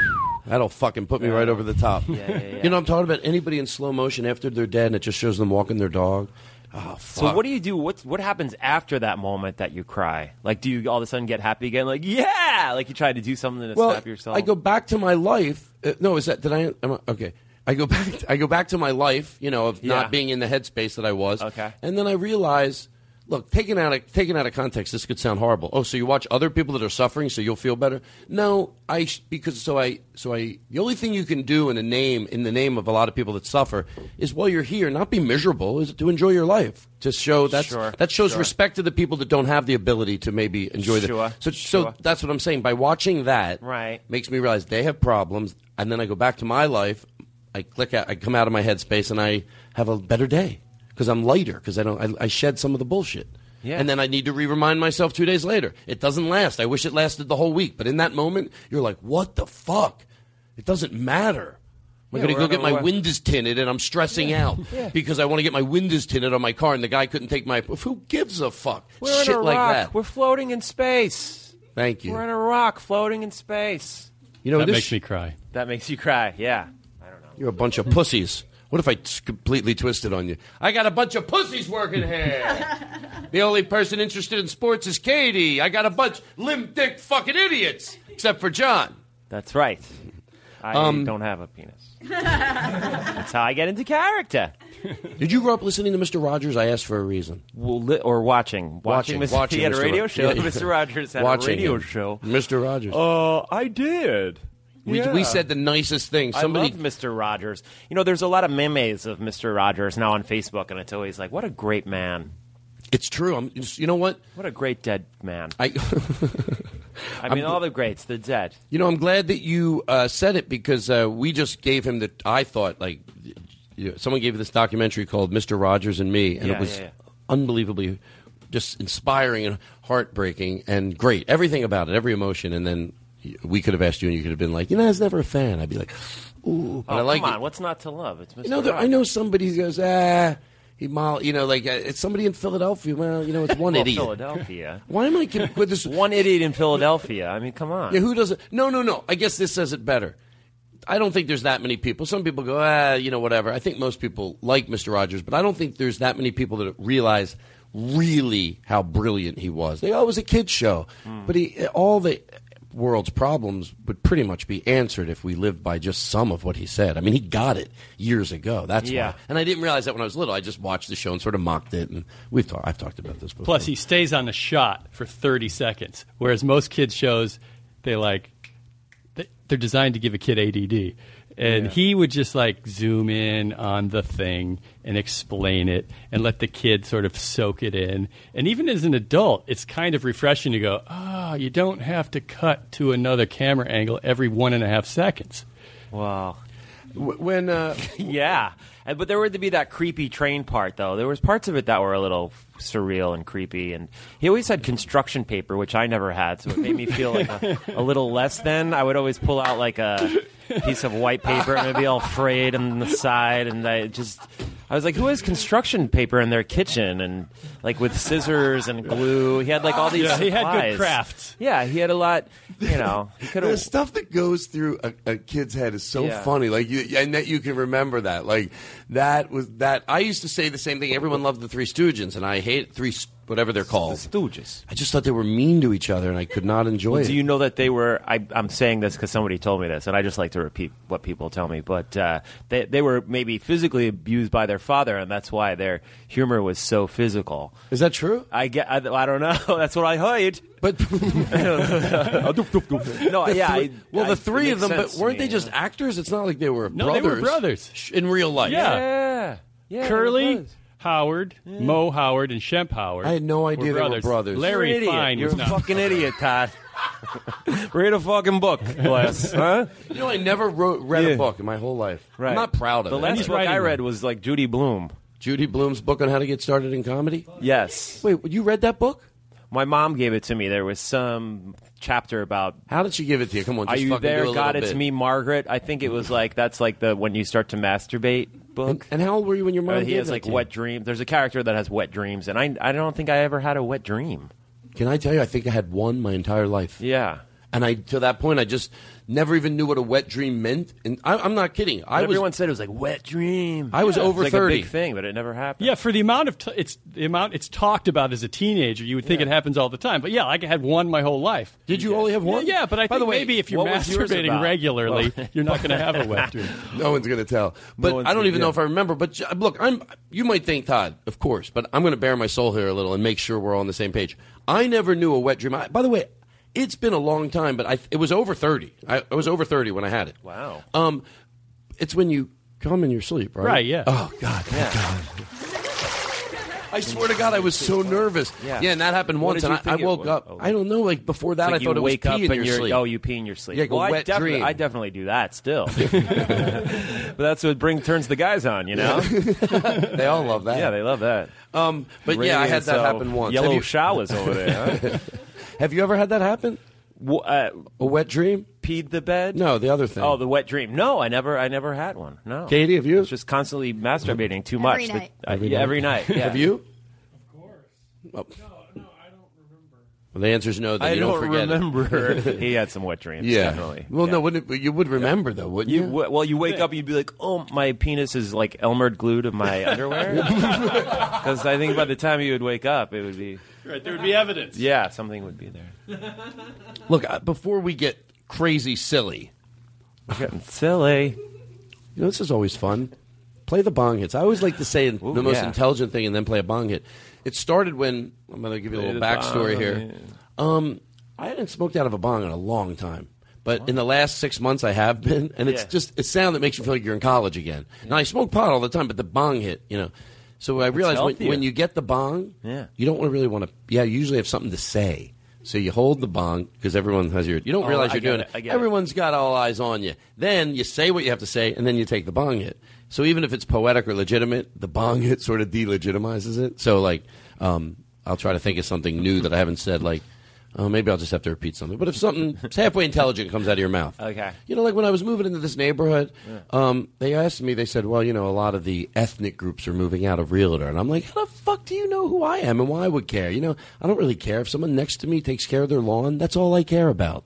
<laughs> That'll fucking put me right over the top. Yeah, yeah, yeah. You know, I'm talking about anybody in slow motion after they're dead, and it just shows them walking their dog. Oh, So what do you do? What what happens after that moment that you cry? Like, do you all of a sudden get happy again? Like, yeah, like you try to do something to well, stop yourself. I go back to my life. Uh, no, is that did I? Am I okay. I go <laughs> back. I go back to my life. You know, of Yeah. not being in the headspace that I was. Okay. And then I realize, look, taken out of taken out of context, this could sound horrible. Oh, so you watch other people that are suffering, so you'll feel better? No, I because so I so I the only thing you can do in a name in the name of a lot of people that suffer is while you're here, not be miserable, is to enjoy your life. To show that's Sure, that shows sure. respect to the people that don't have the ability to maybe enjoy the. So sure. so that's what I'm saying. By watching that, Right. makes me realize they have problems, and then I go back to my life. I click out, I come out of my headspace, and I have a better day because I'm lighter because I don't. I, I shed some of the bullshit. Yeah. And then I need to re-remind myself two days later. It doesn't last. I wish it lasted the whole week, but in that moment, you're like, "What the fuck? It doesn't matter." I'm Yeah, going to go get my a- windows tinted, and I'm stressing out Yeah. because I want to get my windows tinted on my car, and the guy couldn't take my. Who gives a fuck? We're Shit in a like rock. that. We're floating in space. Thank you. We're in a rock floating in space. You know, that this- makes me cry. That makes you cry. Yeah. I don't know. You're a bunch of pussies. What if I t- completely twisted on you? I got a bunch of pussies working here. <laughs> the only person interested in sports is Katie. I got a bunch limp dick fucking idiots, except for John. That's right. I Um, don't have a penis. That's how I get into character. Did you grow up listening to Mr. Rogers? I asked for a reason. Well, li- or watching, watching. Mr. watching he had a radio show. <laughs> Yeah, yeah. Mr. Rogers had Watching a radio him. show. Mr. Rogers. Uh, I did. We, Yeah. we said the nicest thing. Somebody I love Mr. Rogers. You know, there's a lot of memes of Mr. Rogers now on Facebook, and it's always like, what a great man. It's true. I'm, you know what? What a great dead man. I, <laughs> I mean, all the greats, the dead. You know, I'm glad that you uh, said it because uh, we just gave him the. I thought like you know, someone gave this documentary called Mr. Rogers and Me, and Yeah, it was yeah, yeah. unbelievably just inspiring and heartbreaking and great. Everything about it, every emotion, and then we could have asked you, and you could have been like, you know, I was never a fan. I'd be like, ooh, but Oh, I like come it. on, what's not to love? It's Mr. You know, there, I know somebody who goes, ah, he mol, you know, like uh, it's somebody in Philadelphia. Well, you know, it's one Well, idiot. Philadelphia. <laughs> Why am I con- with this one idiot in Philadelphia? I mean, come on. Yeah, who doesn't? No, no, no. I guess this says it better. I don't think there's that many people. Some people go, ah, you know, whatever. I think most people like Mr. Rogers, but I don't think there's that many people that realize really how brilliant he was. They, oh, it was a kid's show, Hmm. but he, all the world's problems would pretty much be answered if we lived by just some of what he said. I mean, he got it years ago. That's Yeah. why. And I didn't realize that when I was little. I just watched the show and sort of mocked it. And we've talked. I've talked about this before. Plus, he stays on the shot for 30 seconds, whereas most kids' shows, they like, they- they're designed to give a kid ADD. And Yeah. he would just like zoom in on the thing and explain it and let the kid sort of soak it in. And even as an adult, it's kind of refreshing to go, ah, you don't have to cut to another camera angle every one and a half seconds. Wow. When uh, <laughs> yeah, but there would be that creepy train part though. There was parts of it that were a little surreal and creepy, and he always had construction paper, which I never had, so it made me feel like a, a little less than. I would always pull out like a piece of white paper and it'd be all frayed on the side, and I just. I was like, who has construction paper in their kitchen and like with scissors and glue? He had like all these. Yeah, he had good supplies. crafts. Yeah, he had a lot. You know, he the stuff that goes through a, a kid's head is so Yeah. funny. Like you, and that you can remember that. Like that was that. I used to say the same thing. Everyone loved the Three Stooges, and I hate three S- whatever they're called. The Stooges. I just thought they were mean to each other, and I could not enjoy Well, it. do you know that they were? I, I'm saying this because somebody told me this, and I just like to repeat what people tell me. But uh, they they were maybe physically abused by their father, and that's why their humor was so physical. Is that true? I get. I, I don't know. <laughs> That's what I heard. But <laughs> <laughs> no, The yeah. three- I- well, I- the three of them, but weren't me, they just actors? It's not like they were No, they brothers. were brothers. In real life. Yeah. Yeah. Curly, Howard, Moe Howard, and Shemp Howard. I had no idea were they were brothers. brothers. Larry You're an idiot. Fine You're was a fucking idiot, Todd. <laughs> Read a fucking book, bless. <laughs> Huh? You know, I never wrote read Yeah. a book in my whole life. Right. I'm not proud of the it. The last book I read was like Judy Blume. Judy Blume's book on how to get started in comedy. Yes. Wait, you read that book? My mom gave it to me. There was some chapter about. How did she give it to you? Come on, Are you fucking do there? a God, little it's bit. me, Margaret. I think it was like that's like the when you start to masturbate book. And, and how old were you when your mom Uh, he has like wet dreams. There's a character that has wet dreams, and I I don't think I ever had a wet dream. Can I tell you? I think I had one my entire life. Yeah. And I to that point, I just never even knew what a wet dream meant. And I, I'm not kidding. I was everyone said it was like wet dream. I was Yeah. over It's like 30. a big thing, but it never happened. Yeah, for the amount of t- it's the amount it's talked about as a teenager, you would think it happens all the time. But yeah, I had one my whole life. Did you only have one? Yeah, yeah, but I By think the way, maybe if you're what was yours masturbating regularly, Well- you're not going to have a wet <laughs> dream. no one's going to tell. But one's I don't gonna- even know if I remember. But j- look, I'm. You might think Todd, of course, but I'm going to bare my soul here a little and make sure we're all on the same page. I never knew a wet dream. I, by the way, it's been a long time, but I, it was over 30. I, I was over 30 when I had it. Wow. Um, it's when you come in your sleep, right? Right, yeah. Oh God. thank God. I swear to God, I was so nervous. Yeah. and that happened What once, did and you I, I think it woke was? up. Oh. I don't know. Like before that, Like I thought you it was wake pee up in and your you're sleep. oh you pee in your sleep. Yeah, like a well, I wet definitely, dream. I definitely do that still. <laughs> but that's what bring turns the guys on, you know. <laughs> they all love that. Yeah, they love that. Um, but yeah, I had that happen once. Yellow you- showers over there. Huh? <laughs> Have you ever had that happen? Wh- uh, A wet dream? peed the bed? No, the other thing. Oh, the wet dream. No, I never, I never had one. No. Katie, have you? It's just constantly masturbating too Every much. night. Uh, Every yeah, night? every night. Yeah. Have you? Of course. Oh. No, no, I don't remember. Well, the answer is no. Then I you don't, forget it. remember. <laughs> he had some wet dreams. Yeah. definitely. Well, no, wouldn't it, you would remember though, wouldn't You, you? w- well, you wake up, and you'd be like, "Oh, my penis is like Elmer glued to my <laughs> underwear." <laughs> Because I think by the time you would wake up, it would be Right, there would be evidence. yeah, something would be there. Look, uh, before we get crazy silly, getting silly. You know, this is always fun. Play the bong hits. I always like to say the most yeah. intelligent thing and then play a bong hit. It started when I'm going to give you a Play little the backstory bong here. hit. Um, I hadn't smoked out of a bong in a long time, but in the last six months I have been, and it's Yeah. just it's sound that makes you feel like you're in college again. Now I smoke pot all the time, but the bong hit, you know. So I realize when, when you get the bong, Yeah. you don't really want to. Yeah, you usually have something to say. So you hold the bong because everyone has your. You don't Oh, realize you're doing it, it. Get it. Everyone's got all eyes on you. Then you say what you have to say, and then you take the bong hit. So even if it's poetic or legitimate, the bong <laughs> hit sort of delegitimizes it. So like, um, I'll try to think of something new that I haven't said. Like, oh, maybe I'll just have to repeat something. But if something <laughs> halfway intelligent comes out of your mouth, Okay. you know, like when I was moving into this neighborhood, um, they asked me, they said, well, you know, a lot of the ethnic groups are moving out of Realtor. And I'm like, how the fuck do you know who I am and why I would care? You know, I don't really care. If someone next to me takes care of their lawn, that's all I care about.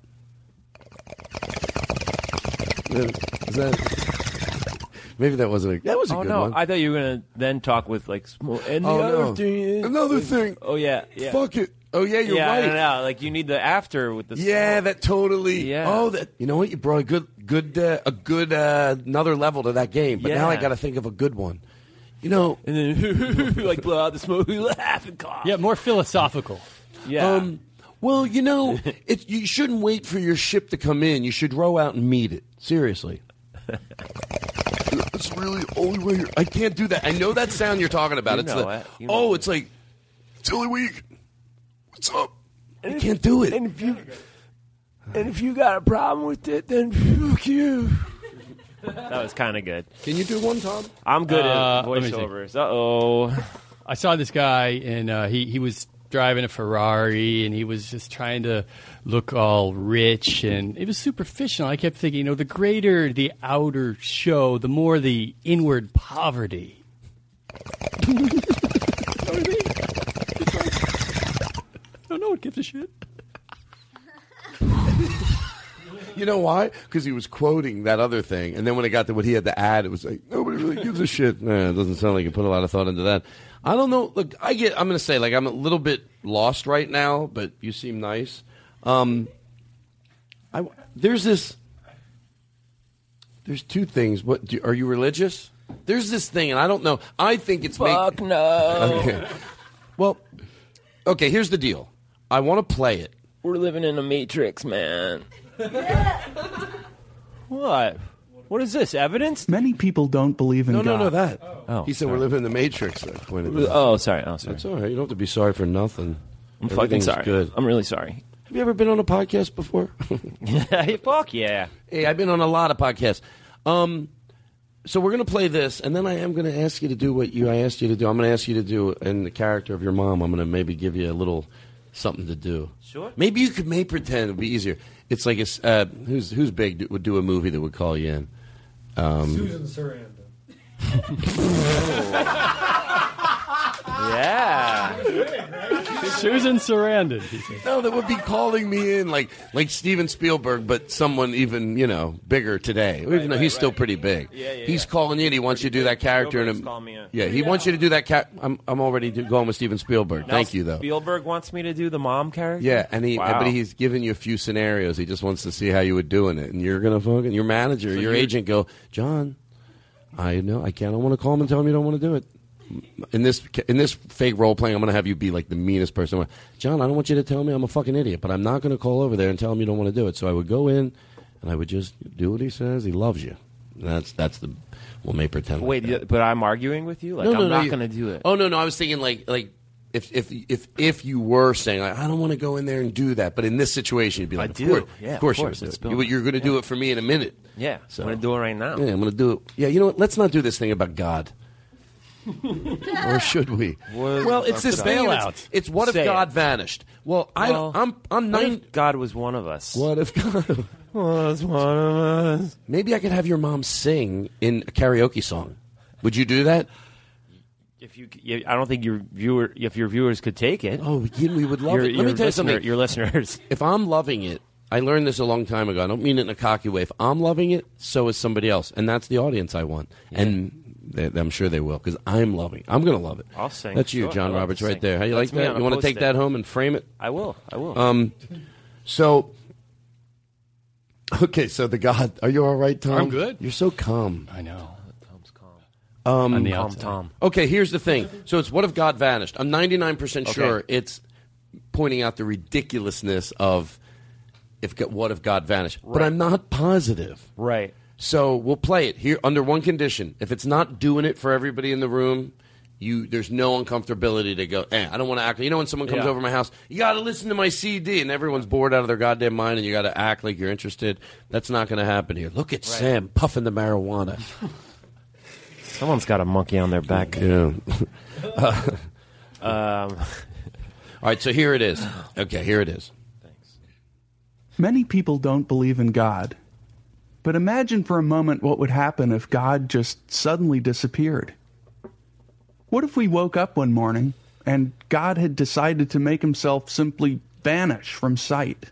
Is that, <laughs> maybe that wasn't a, that was a oh good no, one. I thought you were gonna then talk with like small. And the Oh, other no. thing is Another thing. Oh yeah, yeah. Fuck it. Oh, yeah, you're yeah, right. No, no, like you need the after with the. Yeah, that totally. Yeah. Oh, that you know what? You brought a good, good, uh, a good uh, another level to that game. But now I got to think of a good one. You know, and then <laughs> like blow out the smoke, we laugh and cough. Yeah, more philosophical. Yeah. Um, well, you know, <laughs> it, you shouldn't wait for your ship to come in. You should row out and meet it. Seriously. <laughs> That's really the only way. You're, I can't do that. I know that sound you're talking about. You it's know like, it. You know oh, it. it's like silly week. What's up? I can't do it. And if you and if you got a problem with it, then fuck you. That was kind of good. Can you do one, Tom? I'm good Uh, at let me see. voiceovers. Uh oh. I saw this guy, and uh, he he was driving a Ferrari, and he was just trying to look all rich, and it was superficial. I kept thinking, you know, the greater the outer show, the more the inward poverty. <laughs> I don't know what gives a shit. You know why? Because he was quoting that other thing, and then when it got to what he had to add, it was like nobody really gives a shit. Nah, it doesn't sound like you put a lot of thought into that. I don't know. Look, I get. I'm going to say like I'm a little bit lost right now, but you seem nice. Um, I there's this. There's two things. What do, are you religious? There's this thing, and I don't know. I think it's Fuck make, no. <laughs> Okay. Well, okay. Here's the deal. I want to play it. We're living in a matrix, man. <laughs> what? What is this? Evidence? Many people don't believe in No, God. no, no, no, that. Oh, he said sorry. we're living in the Matrix. I pointed that out. Oh, sorry. Oh, sorry. That's all right. You don't have to be sorry for nothing. I'm fucking Everything's sorry. Good. I'm really sorry. Have you ever been on a podcast before? <laughs> Fuck yeah. hey, I've been on a lot of podcasts. Um, so we're gonna play this, and then I am gonna ask you to do what you I asked you to do. I'm gonna ask you to do in the character of your mom. I'm gonna maybe give you a little something to do. Sure. Maybe you could may pretend it'd be easier. It's like it's uh, who's who's big would do a movie that would call you in. Um, Susan Sarandon. <laughs> <laughs> Yeah. <laughs> Susan Sarandon. No, that would be calling me in like like Steven Spielberg, but someone even you know bigger today. even though he's still pretty big. Yeah, yeah, he's calling you in. He wants you to do that character. Spielberg's in a, calling me in. yeah, he wants you to do that. Ca- I'm I'm already do- going with Steven Spielberg. Now Thank you though. Spielberg wants me to do the mom character. Yeah, and he Wow. but he's giving you a few scenarios. He just wants to see how you would do in it, and you're gonna fucking your manager, So your agent go, John. I know I can't. I don't want to call him and tell him you don't want to do it. In this in this fake role playing, I'm going to have you be like the meanest person. John, I don't want you to tell me I'm a fucking idiot, but I'm not going to call over there and tell him you don't want to do it. So I would go in, and I would just do what he says. He loves you. That's that's the. Well, may pretend. like Wait, y- but I'm arguing with you. Like No, no, I'm no, not going to do it. Oh no, no, I was thinking like like if if if if you were saying like, I don't want to go in there and do that, but in this situation you'd be like, I of do. course, Yeah, of course, of course, do. You- You're going to do it for me in a minute. Yeah, So- I'm going to do it right now. Yeah, I'm going to do it. Yeah, you know what? Let's not do this thing about God. Or should we? What- well, it's this Bailout. thing. It's, it's what if Say God it. vanished? Well, I, Well, I'm I'm what nine. if God was one of us. What if God <laughs> was one of us? Maybe I could have your mom sing in a karaoke song. Would you do that? If you, you, I don't think your viewer, if your viewers could take it. Oh, Ian, we would love your, it. Let me tell you something. Your listeners. <laughs> If I'm loving it, I learned this a long time ago. I don't mean it in a cocky way. If I'm loving it, so is somebody else, and that's the audience I want. And they, I'm sure they will because I'm loving. it. I'm going to love it. I'll sing. That's you, Sure, John I love Roberts, right there. How you That's like that? You want to take that home and frame it? I will. I will. Um, so, okay, so the God, are you all right, Tom? I'm good. You're so calm. I know. Tom's calm. Um, On the Calm. Tom. Okay, here's the thing. So it's what if God vanished? I'm 99% Okay. sure it's pointing out the ridiculousness of if Go- what if God vanished. But I'm not positive. Right. So we'll play it here under one condition. If it's not doing it for everybody in the room, you there's no uncomfortability to go. Eh, I don't want to act. You know when someone comes Yeah. over my house, you got to listen to my CD, and everyone's bored out of their goddamn mind, and you got to act like you're interested. That's not going to happen here. Look at Sam puffing the marijuana. <laughs> Someone's got a monkey on their back. Yeah. <laughs> um, All right, so here it is. Okay, here it is. Thanks. Many people don't believe in God. But imagine for a moment what would happen if God just suddenly disappeared. What if we woke up one morning and God had decided to make himself simply vanish from sight?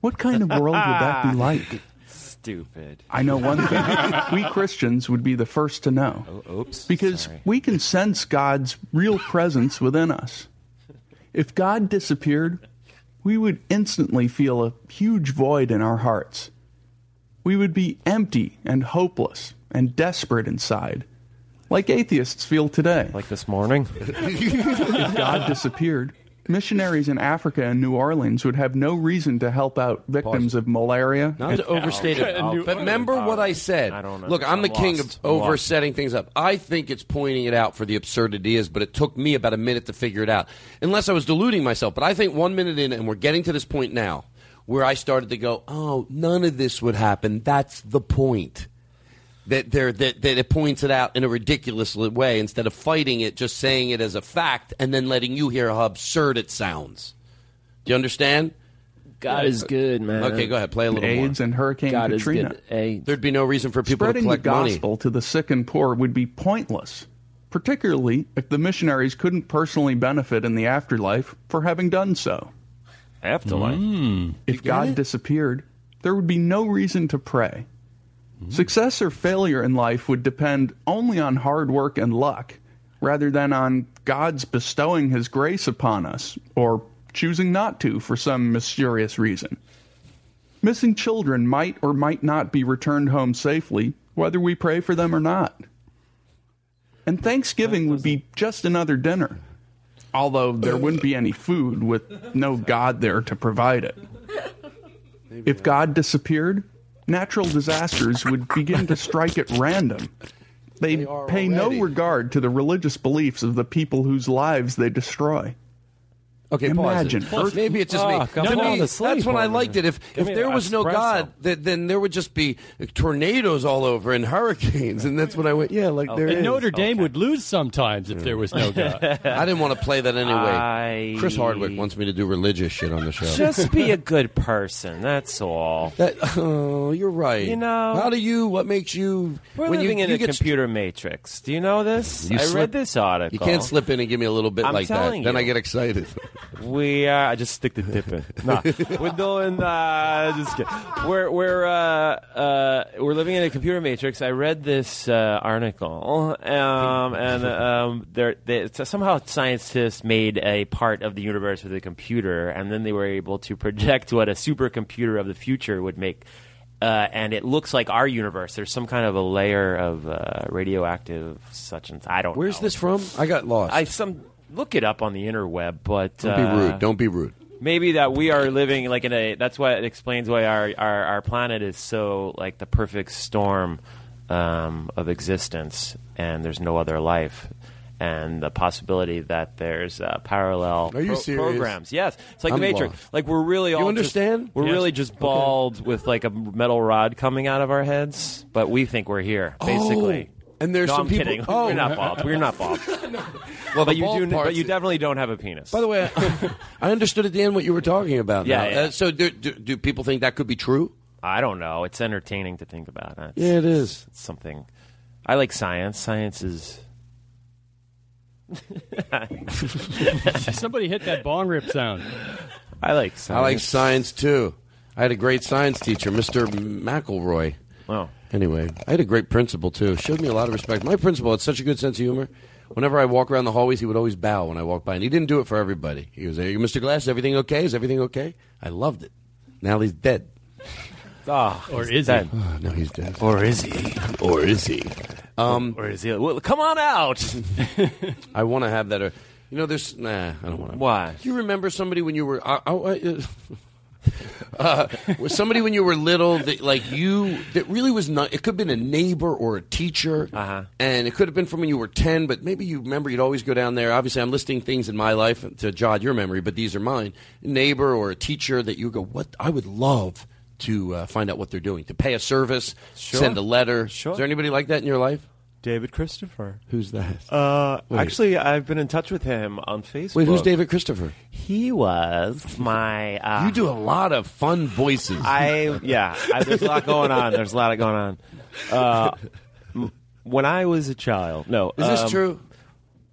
What kind of world would that be <laughs> like? Stupid. I know one thing. <laughs> we Christians would be the first to know. Oh, oops. Because we can sense God's real presence within us. If God disappeared, we would instantly feel a huge void in our hearts. We would be empty and hopeless and desperate inside, like atheists feel today. Like this morning? <laughs> if God disappeared, missionaries in Africa and New Orleans would have no reason to help out victims of malaria. Not to overstate it, but remember what I said. I don't know. Look, I'm the I'm king lost. of I'm over setting things up. I think it's pointing it out for the absurdity is, but it took me about a minute to figure it out. Unless I was deluding myself. But I think one minute in, and we're getting to this point now, where I started to go, oh, none of this would happen. That's the point. That, there, that, that it points it out in a ridiculous way instead of fighting it, just saying it as a fact, and then letting you hear how absurd it sounds. Do you understand? God is good, man. Okay, go ahead. Play a little AIDS more. and Hurricane God is Katrina. good. Hey, There'd be no reason for people Spreading to the collect money. gospel to the sick and poor would be pointless, particularly if the missionaries couldn't personally benefit in the afterlife for having done so. Afterlife. Hmm. If God disappeared, there would be no reason to pray. Hmm. Success or failure in life would depend only on hard work and luck, rather than on God's bestowing His grace upon us or choosing not to for some mysterious reason. Missing children might or might not be returned home safely, whether we pray for them or not. And Thanksgiving would be just another dinner, although there wouldn't be any food with no God there to provide it. If God disappeared, natural disasters would begin to strike at random. They pay no regard to the religious beliefs of the people whose lives they destroy. Okay, Imagine pause it. Earth- Maybe it's just Ah, me. come To me, asleep that's when I liked it. If Give if there an was no espresso. God, th- then there would just be tornadoes all over and hurricanes, and that's when I went, yeah, like there and is. Notre Dame would lose sometimes if there was no <laughs> God. I didn't want to play that anyway. I- Chris Hardwick wants me to do religious shit on the show. Just be a <laughs> good person. That's all. That, oh, you're right. You know- how do you? What makes you? We're when living you, in you a get computer matrix. Do you know this? You I slip- read this article. You can't slip in and give me a little bit I'm like that. telling Then. I get excited. <laughs> We are. I just stick the dip in. No, we're doing. Uh, just kidding. We're we're uh, uh, we're living in a computer matrix. I read this uh, article, um, and um, there they, so somehow scientists made a part of the universe with a computer, and then they were able to project what a supercomputer of the future would make. Uh, and it looks like our universe. There's some kind of a layer of uh, radioactive such and I don't. Know. Where's know. this from? I got lost. I some look it up on the interweb, but Don't be uh, rude. Don't be rude. maybe that we are living like in a that's why it explains why our our, our planet is so like the perfect storm um, of existence and there's no other life and the possibility that there's uh, parallel Are you serious? programs yes it's like I'm the matrix lost. like we're really You understand? just, we're Yes. really just Okay. bald with like a metal rod coming out of our heads but we think we're here basically Oh, and there's no, some I'm people- kidding. Oh. We're not bald. We're not bald. <laughs> Well, but you bald do. But you definitely don't have a penis. By the way, I <laughs> understood at the end what you were talking about. Yeah, yeah. Uh, so do, do, do people think that could be true? I don't know. It's entertaining to think about. It's, Yeah, it is. It's something. I like science. Science is <laughs> Somebody hit that bong rip sound. I like science. I like science too. I had a great science teacher, Mr. McElroy. Wow. Anyway, I had a great principal too. Showed me a lot of respect. My principal had such a good sense of humor. Whenever I walk around the hallways, he would always bow when I walked by, and he didn't do it for everybody. He was, "Hey, Mr. Glass, everything okay? Is everything okay?" I loved it. Now he's dead. Ah, Or he's is he? Oh, no, he's dead. Or is he? Or is he? Um, or is he? Well, come on out. <laughs> I want to have that. Uh, you know, there's nah. I don't want to. Why? Do you remember somebody when you were? I, I, I, <laughs> uh, was somebody when you were little that like you that really was not. It could have been a neighbor or a teacher, uh-huh. and it could have been from when you were ten. But maybe you remember you'd always go down there. Obviously, I'm listing things in my life to jog your memory, but these are mine. neighbor or a teacher that you go, what I would love to uh, find out what they're doing, to pay a service, Sure. send a letter. Sure. Is there anybody like that in your life? David Christopher. Who's that? Uh, Wait. actually, I've been in touch with him on Facebook. Wait, who's David Christopher? He was my. Uh, You do a lot of fun voices. I yeah. I, there's a lot going on. There's a lot going on. Uh, m- when I was a child, no. Is this um, true?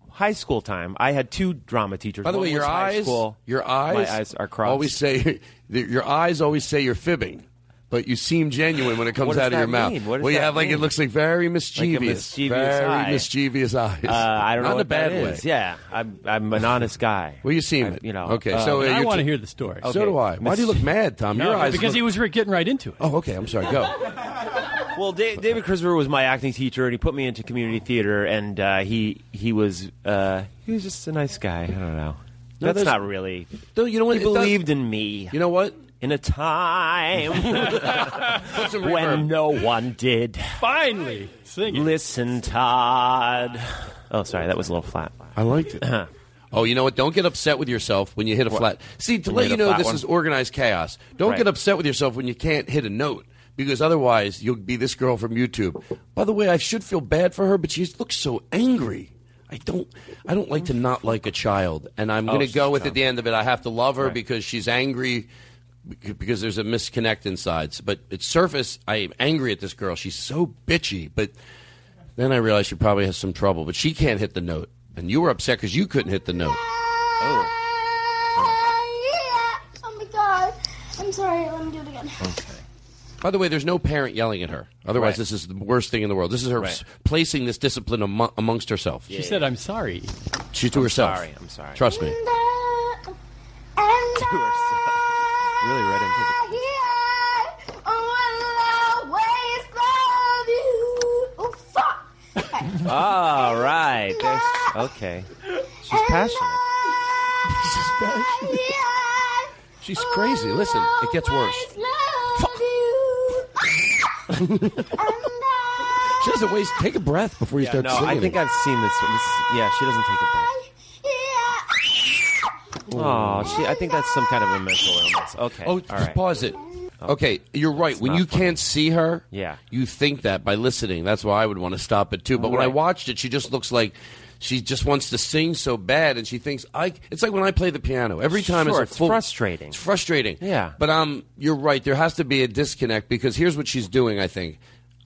High school time, I had two drama teachers. By the One way, your was high eyes, school. your eyes, my eyes are crossed. Always say <laughs> your eyes always say you're fibbing, but you seem genuine when it comes out of your that mouth. What does well, you that have like it looks like very mischievous, mischievous very eye. mischievous eyes. Uh, I don't Not know in what a bad that way. is. Yeah, I'm, I'm an honest guy. Well, you seem I- it. You know. Okay, uh, so uh, I you're want to t- hear the story. So do I. Why do you look mad, Tom? your No, eyes because look- he was getting right into it. Oh, okay. I'm sorry. Go. <laughs> Well, Da- David Christopher was my acting teacher, and he put me into community theater, and uh, he he was uh, he was just a nice guy. I don't know. No, That's not really. No, you know what? He It does- believed in me. You know what? In a time <laughs> Put reverb. when no one did. Finally, sing it. Listen, Todd. Oh, sorry, that was a little flat. I liked it. Uh-huh. Oh, you know what? Don't get upset with yourself when you hit a What? flat. See, to When let you know this one? is organized chaos. Don't Right. get upset with yourself when you can't hit a note because otherwise you'll be this girl from YouTube. By the way, I should feel bad for her, but she looks so angry. I don't. I don't like to not like a child, and I'm Oh, going to go with dumb. at the end of it. I have to love her Right. because she's angry. Bec- Because there's a misconnect inside, but at surface, I am angry at this girl. She's so bitchy, but then I realized she probably has some trouble. But she can't hit the note, and you were upset because you couldn't hit the note. Oh. Oh my god. I'm sorry. Let me do it again. Okay. By the way, there's no parent yelling at her. Otherwise, Right. this is the worst thing in the world. This is her Right. s- placing this discipline amo- amongst herself. She said, "I'm sorry." She's to I'm herself. sorry, I'm sorry. Trust me. And You were so- really read into it. I will always love you. Oh, fuck. <laughs> All right. There's, okay. She's passionate. <laughs> She's crazy. Listen, it gets worse. <laughs> She doesn't waste. Take a breath before you Yeah, start no, singing. I think. I've seen this. this yeah, she doesn't take a breath. Oh, she. I think that's some kind of a mental illness. Okay. Oh, just right. pause it. Okay, you're right. It's when not you funny. can't see her, Yeah. you think that by listening. That's why I would want to stop it too. But when I Right. watched it, she just looks like she just wants to sing so bad, and she thinks I. It's like when I play the piano. Every time Sure, it's a it's full. frustrating. It's frustrating. Yeah. But um, you're right. There has to be a disconnect because here's what she's doing. I think.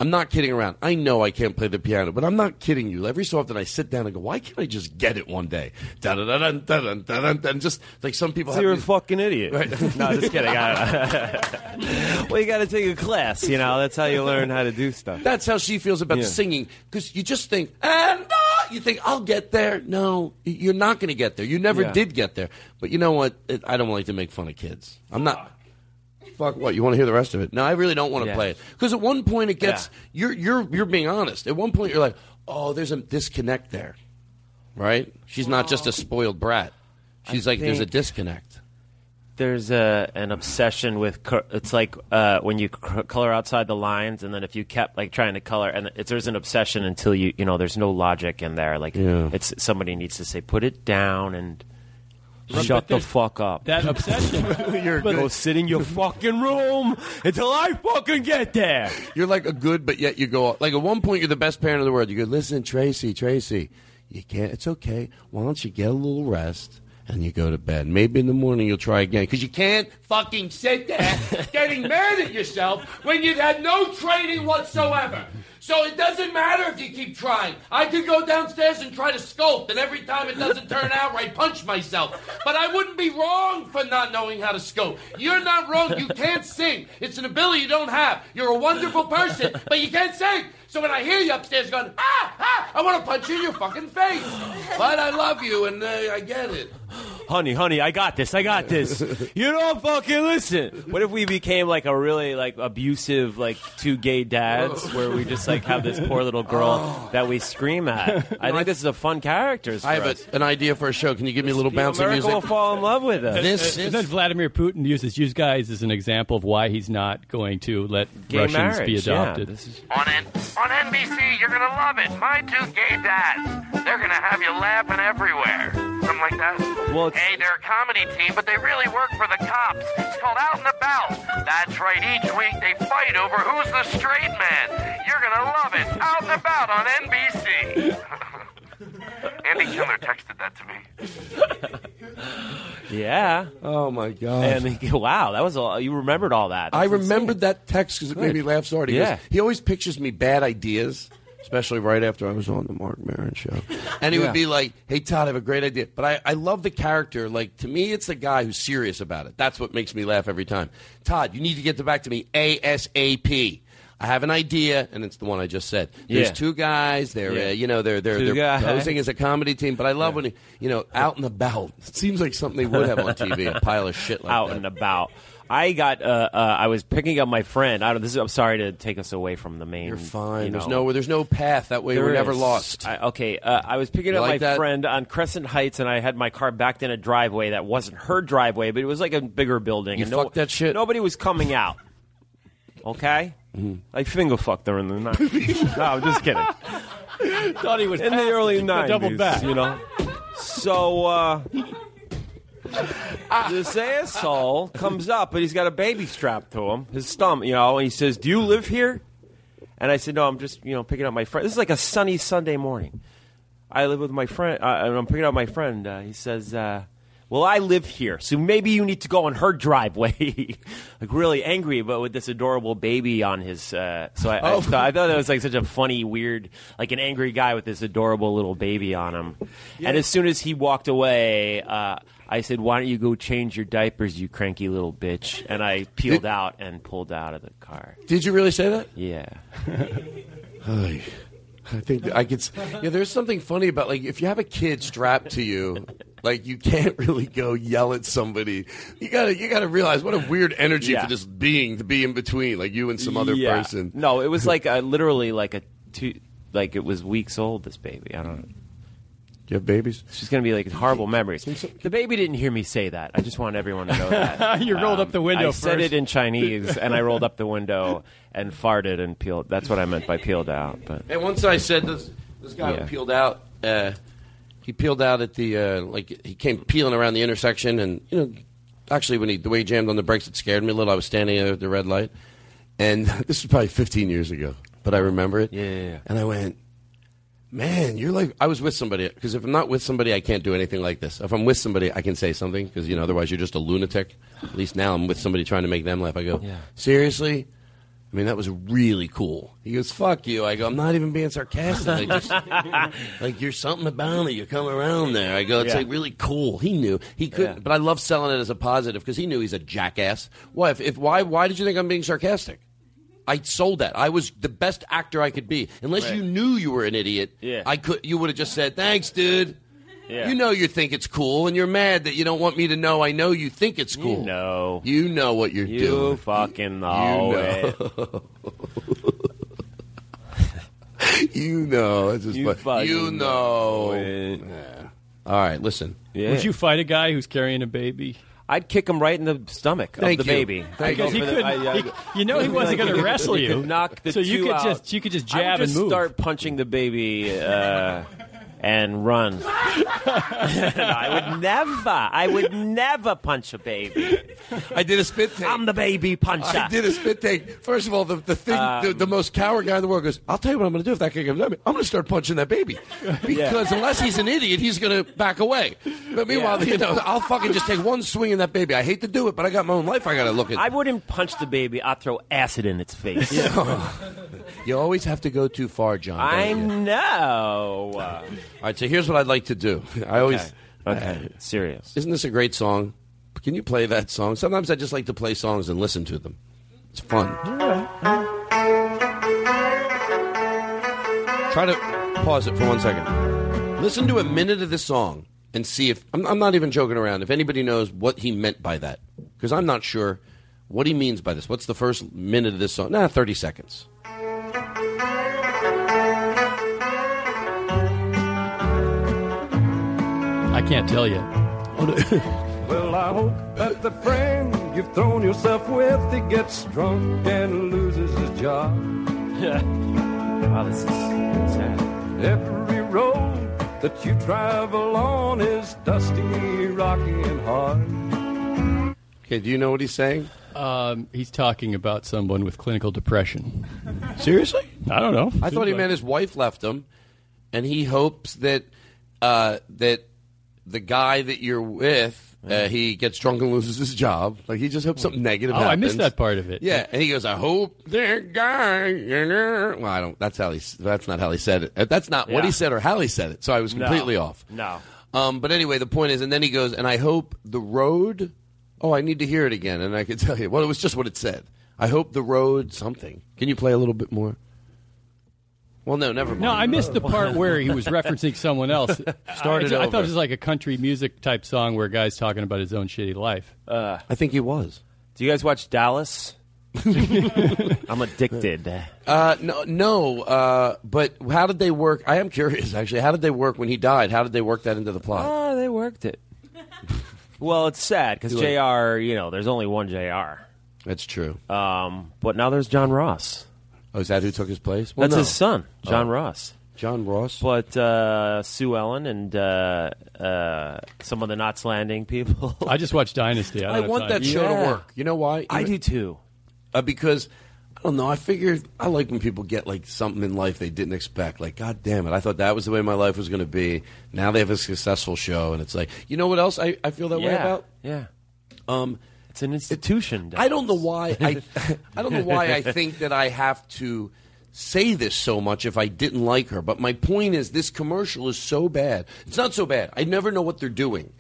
I'm not kidding around. I know I can't play the piano, but I'm not kidding you. Every so often I sit down and go, "Why can't I just get it one day?" Da da da da da da da. And just like some people So have you're a fucking idiot. Right. <laughs> no, just kidding. <laughs> <laughs> Well, you got to take a class. You know, that's how you learn how to do stuff. That's how she feels about Yeah. singing because you just think, and uh, you think I'll get there. No, you're not going to get there. You never Yeah. did get there. But you know what? I don't like to make fun of kids. I'm not. Fuck what? You want to hear the rest of it? No, I really don't want to Yeah. play it because at one point it gets you're you're you're being honest. At one point you're like, oh, there's a disconnect there, right? She's not just a spoiled brat. She's I like there's a disconnect. There's a an obsession with co- it's like uh, when you c- color outside the lines, and then if you kept like trying to color, and it's, there's an obsession until you you know there's no logic in there. Like Yeah. it's somebody needs to say put it down and But shut the there's- fuck up. That obsession. <laughs> You're go sit in your fucking room until I fucking get there. You're like a good, but yet you go like at one point you're the best parent in the world. You go, listen, Tracy, Tracy, you can't. It's okay. Why don't you get a little rest and you go to bed. Maybe in the morning you'll try again because you can't fucking sit there <laughs> getting mad at yourself when you've had no training whatsoever. So it doesn't matter if you keep trying. I could go downstairs and try to sculpt, and every time it doesn't turn out right, punch myself. But I wouldn't be wrong for not knowing how to sculpt. You're not wrong. You can't sing. It's an ability you don't have. You're a wonderful person, but you can't sing. So when I hear you upstairs going, ah, ah, I want to punch you in your fucking face. But I love you, and uh, I get it. Honey, honey, I got this, I got this. you don't fucking listen. What if we became like a really like abusive like two gay dads where we just like have this poor little girl <gasps> that we scream at? I think this is a fun character. I have a, an idea for a show. Can you give me a little bouncing America music? will fall in love with us. This, and then Vladimir Putin uses you guys as an example of why he's not going to let Gay Russians be marriage, yeah, adopted. this is- On, N- on NBC, you're gonna love it. My two gay dads. They're gonna have you laughing everywhere. Something like that. Well, it's- hey, they're a comedy team, but they really work for the cops. It's called Out and About. That's right. Each week they fight over who's the straight man. You're gonna love it. Out and About on NBC. Andy Kindler texted that to me. <laughs> Yeah. Oh my god. And he- wow, that was all. You remembered all that. I remembered insane. that text because it made me laugh so hard. He, Yeah. goes, he always pictures me bad ideas, especially right after I was on the Marc Maron show. <laughs> And he Yeah. would be like, hey, Todd, I have a great idea. But I, I love the character. Like, to me, it's the guy who's serious about it. That's what makes me laugh every time. Todd, you need to get back to me ASAP. I have an idea, and it's the one I just said. There's Yeah. two guys. They're, Yeah. uh, you know, they're they're, Two they're guys. posing as a comedy team. But I love when, he, you know, out and about. It seems like something they would have on TV. A pile of shit like out that. and about. I got. Uh, uh, I was picking up my friend. I don't. This is. I'm sorry to take us away from the main. You're fine. you There's know. no there's no path. That way we're There never lost. I, okay, uh, I was picking You up like my that? friend on Crescent Heights, and I had my car backed in a driveway that wasn't her driveway, but it was like a bigger building. You and no, fucked that shit? Nobody was coming out. Okay, Mm-hmm. I finger fucked her in the night. <laughs> no, I'm just kidding. Thought he was in the early '90s. Double back. you know. So uh, this asshole comes up, but he's got a baby strapped to him, his stomach, you know, and he says, "Do you live here?" And I said, "No, I'm just, you know, picking up my friend." This is like a sunny Sunday morning. I live with my friend, uh, and I'm picking up my friend. Uh, he says, uh, "Well, I live here, so maybe you need to go on her driveway." <laughs> like really angry, but with this adorable baby on his. Uh, so I, I, Oh. so I thought that was like such a funny, weird, like an angry guy with this adorable little baby on him. And as soon as he walked away, uh, I said, "Why don't you go change your diapers, you cranky little bitch?" And I peeled out and pulled out of the car. Did you really say that? Yeah. <laughs> I think I could. Yeah, there's something funny about like if you have a kid strapped to you, like you can't really go yell at somebody. You gotta you gotta realize what a weird energy Yeah. for this being to be in between, like you and some other Yeah. person. No, it was <laughs> like a, literally like a two, like it was weeks old. This baby, I don't know. You have babies? She's gonna be like horrible memories. The baby didn't hear me say that. I just want everyone to know <laughs> that. Um, You rolled up the window I said it in Chinese, and I rolled up the window and farted and peeled. That's what I meant by peeled out. But And once I said this, this guy Yeah. peeled out. Uh, he peeled out at the uh, like he came peeling around the intersection, and you know, actually when he the way he jammed on the brakes, it scared me a little. I was standing there at the red light, and <laughs> this was probably 15 years ago, but I remember it. Yeah, yeah, yeah. And I went, man, you're like I was with somebody because if I'm not with somebody, I can't do anything like this. If I'm with somebody, I can say something because you know otherwise you're just a lunatic. At least now I'm with somebody trying to make them laugh. I go, Yeah. seriously. I mean, that was really cool. He goes, "Fuck you." I go, "I'm not even being sarcastic. I just, <laughs> like you're something about it. You come around there." I go, "It's Yeah. like really cool." He knew he couldn't, Yeah. but I love selling it as a positive because he knew he's a jackass. Why? If, if why? Why did you think I'm being sarcastic? I sold that. I was the best actor I could be. Unless Right. you knew you were an idiot, Yeah. I could. You would have just said, "Thanks, dude." Yeah. You know you think it's cool, and you're mad that you don't want me to know. I know you think it's cool. You know. You know what you're you doing. fucking know, You it. know. you know. It's <laughs> just You fun. fucking You know know. it. Yeah. All right, listen. Yeah. Would you fight a guy who's carrying a baby? I'd kick him right in the stomach Thank of the you. baby. Thank Because go he could, I- I- he- you know, he wasn't going to wrestle <laughs> you. knock the so you could out. just you could just I would jab just and move. Start punching the baby uh, and run. <laughs> I would never, I would never punch a baby. I did a spit take. I'm the baby puncher. I did a spit take. First of all, the, the thing, the, Um, the most coward guy in the world goes, I'll tell you what I'm going to do if that kid comes at me. I'm going to start punching that baby. <laughs> Because unless he's an idiot, he's going to back away. But meanwhile, Yeah. you know, I'll fucking just take one swing in that baby. I hate to do it, but I got my own life I got to look at. I wouldn't punch the baby. I'd throw acid in its face. <laughs> you always have to go too far, John. I you? know. All right, so here's what I'd like to do. <laughs> I always. Okay. Serious. Isn't this a great song? Can you play that song? Sometimes I just like to play songs and listen to them. It's fun. Try to pause it for one second. Listen to a minute of this song and see if I'm, I'm not even joking around. If anybody knows what he meant by that, because I'm not sure what he means by this. What's the first minute of this song? Nah, 30 seconds. I can't tell you. Well, I hope that the friend you've thrown yourself with, he gets drunk and loses his job. <laughs> wow, this is sad. Every road that you travel on is dusty, rocky, and hard. Okay, do you know what he's saying? Um, he's talking about someone with clinical depression. Seriously? I don't know. I thought he meant his wife left him, and he hopes that uh, that the guy that you're with, uh, he gets drunk and loses his job. Like he just hopes something negative Oh, I missed that part of it. Yeah, and he goes, "I hope that guy." Well, I don't. That's how he. That's not how he said it. Uh, That's not what he said or how he said it. So I was No. completely off. No. Um, but anyway, the point is, and then he goes, and I hope the road. Oh, I need to hear it again, and I can <laughs> tell you. Well, it was just what it said. I hope the road something. Can you play a little bit more? Well, no, never mind. No, I missed the part where he was referencing someone else. <laughs> Start it I, I thought it was like a country music type song where a guy's talking about his own shitty life. Uh, I think he was. Do you guys watch Dallas? <laughs> I'm addicted. Uh, no, no. Uh, but how did they work? I am curious, actually. How did they work when he died? How did they work that into the plot? Oh, they worked it. <laughs> well, it's sad because Jr. You know, there's only one Jr. That's true. Um, but now there's John Ross. Oh, is that who took his place? Well, That's no. his son, John Oh. Ross. John Ross. But uh, Sue Ellen and uh, uh, some of the Knots Landing people. <laughs> I just watched Dynasty. I, I want that show to work. You know why? I do too. Uh, because I don't know. I figured I like when people get like something in life they didn't expect. Like, God damn it! I thought that was the way my life was going to be. Now they have a successful show, and it's like, you know what else I, I feel that way about? Yeah. Um, it's an institution. I don't know why I <laughs> I don't know why I think that I have to say this so much if I didn't like her. But my point is this commercial is so bad. It's not so bad. I never know what they're doing.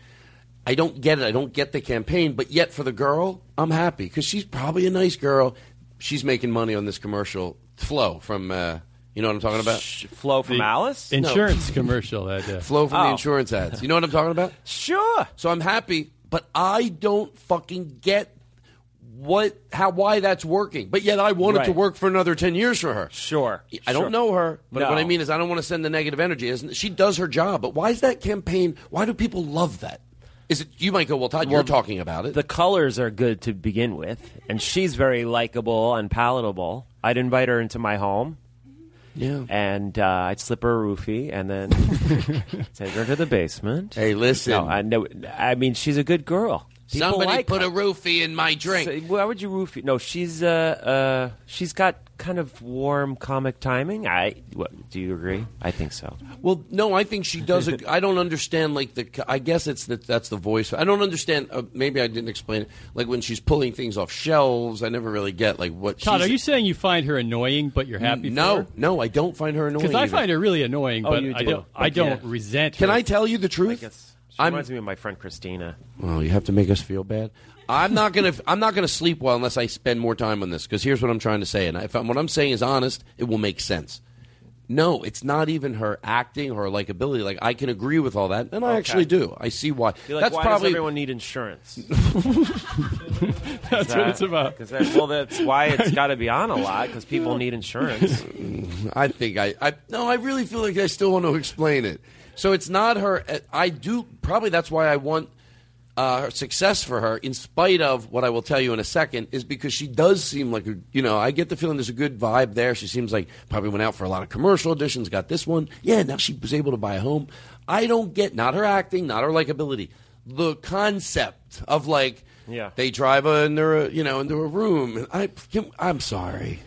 I don't get it. I don't get the campaign, but yet for the girl, I'm happy because she's probably a nice girl. She's making money on this commercial. Flo from uh, you know what I'm talking about? Flo from The Alice? Insurance commercial. That, uh, Flo from the Oh. insurance ads. You know what I'm talking about? <laughs> Sure. So I'm happy, but I don't fucking get what how why that's working. But yet I want it to work for another 10 years for her. Sure. I don't know her, but No. what I mean is I don't want to send the negative energy. Isn't- She does her job, but why is that campaign? Why do people love that? Is it you might go, well, Todd, you're talking about it. The colors are good to begin with, and she's very likable and palatable. I'd invite her into my home. Yeah. And uh, I'd slip her a roofie and then <laughs> take her to the basement. Hey, listen. No, I know. I mean, she's a good girl. People Somebody like put her. a roofie in my drink. So, why would you roofie? No, she's uh, uh, she's got kind of warm comic timing. I what, do you agree? I think so. Well, no, I think she does. A, I don't understand. Like the, I guess it's that that's the voice. I don't understand. Uh, maybe I didn't explain it. Like when she's pulling things off shelves, I never really get like what. Todd, she's, are you saying you find her annoying, but you're happy? No, no, I don't find her annoying. because I even. find her really annoying, Oh, but you I do. don't. I But don't yeah. resent. Can her. I tell you the truth? Guess she I'm- reminds me of my friend Christina. Well, you have to make us feel bad. I'm not gonna. I'm not gonna sleep well unless I spend more time on this. Because here's what I'm trying to say, and if I'm, what I'm saying is honest, it will make sense. No, it's not even her acting or her likability. Like I can agree with all that, and I Okay. actually do. I see why. You're like, that's why probably does everyone need insurance? <laughs> That's what it's about. Cause that, well, that's why it's got to be on a lot because people need insurance. <laughs> I think I, I no, I really feel like I still want to explain it. So it's not her. I do probably that's why I want. uh, her success for her, in spite of what I will tell you in a second, is because she does seem like a, you know, I get the feeling there's a good vibe there. She seems like probably went out for a lot of commercial auditions, got this one. Yeah, now she was able to buy a home. I don't get, not her acting, not her likability, the concept of like, Yeah. they drive her into a, you know, into a room. And I, I'm sorry.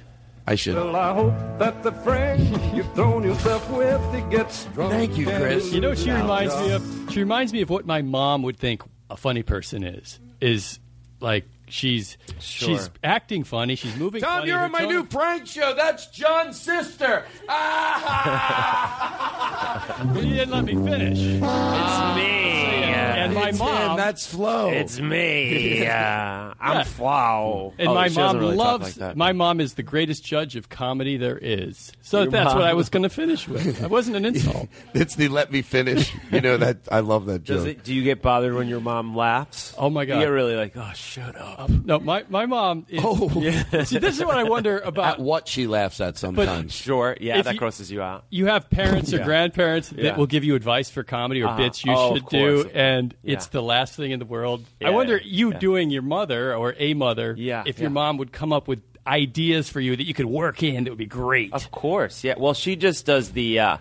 I should. Well, I hope that the friend you've thrown yourself with, he gets drunk. Thank you, Chris. You know what she reminds me of? She reminds me of what my mom would think a funny person is. Is like she's Sure. she's acting funny. She's moving. Tom, funny, you're her on my tone- new prank show. That's John's sister. Ah. <laughs> You didn't let me finish. It's ah. me. Uh, and my mom. him, that's Flo. It's me. <laughs> Uh, I'm Yeah. Flo. And Oh, my mom really loves. like that. my mom is the greatest judge of comedy there is. So Your that's what I was going to finish with. That wasn't an insult. <laughs> it's the let me finish. You know that I love that Does joke. it, do you get bothered when your mom laughs? Oh my god! You get really like, oh, shut up. No, my my mom. Is, Oh. See, this is what I wonder <laughs> about. At what she laughs at sometimes. Sure. Yeah, that you- grosses you out. you have parents or Yeah. grandparents that Yeah. will give you advice for comedy or Uh-huh. bits you Oh, should course, do, and Yeah. it's the last thing in the world. Yeah, I wonder yeah, you yeah. doing your mother or a mother, Yeah, if your mom would come up with ideas for you that you could work in, that would be great. Of course, yeah. Well, she just does the. Uh,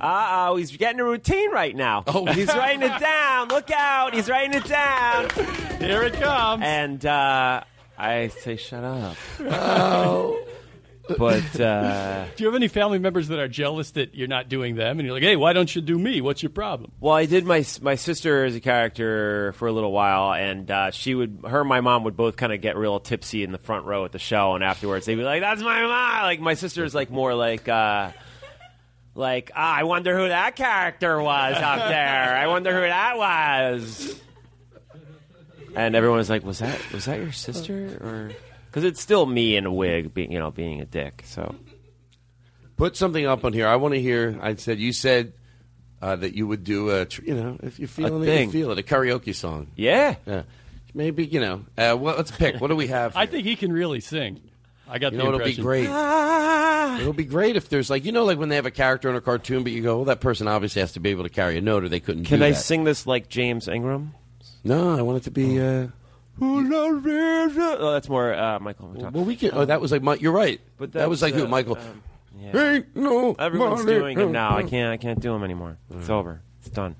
uh oh, he's getting a routine right now. Oh, <laughs> he's writing it down. Look out, he's writing it down. Here it comes. And uh, I say, shut up. Oh. But uh, Do you have any family members that are jealous that you're not doing them, and you're like, hey, why don't you do me? What's your problem? well, I did my my sister as a character for a little while, and uh, she would her and my mom would both kind of get real tipsy in the front row at the show, and afterwards they'd be like, "That's my mom." Like my sister's like more like. Uh, like, ah, I wonder who that character was up there. I wonder who that was. And everyone was like, "Was that was that your sister?" Or because it's still me in a wig, being you know being a dick. So Put something up on here. I want to hear. I said you said uh, that you would do a, tr- you know, if you're feeling it, thing. you feel it, a karaoke song. yeah, Yeah, maybe you know. Uh, well, let's pick. What do we have? <laughs> I think he can really sing. I got you the know, it'll be impression. great. It'll be great if there's like you know, like when they have a character in a cartoon, but you go, well, that person obviously has to be able to carry a note, or they couldn't. can do I that. sing this like James Ingram? No, I want it to be. Uh, Oh, that's more uh, Michael. McDonald. well, we can. Oh, that was like. Mi- You're right. But that was that's, like who? uh, Michael. um, yeah. Ain't no. Everyone's money. doing him now. I can't. I can't do him anymore. It's over. It's done.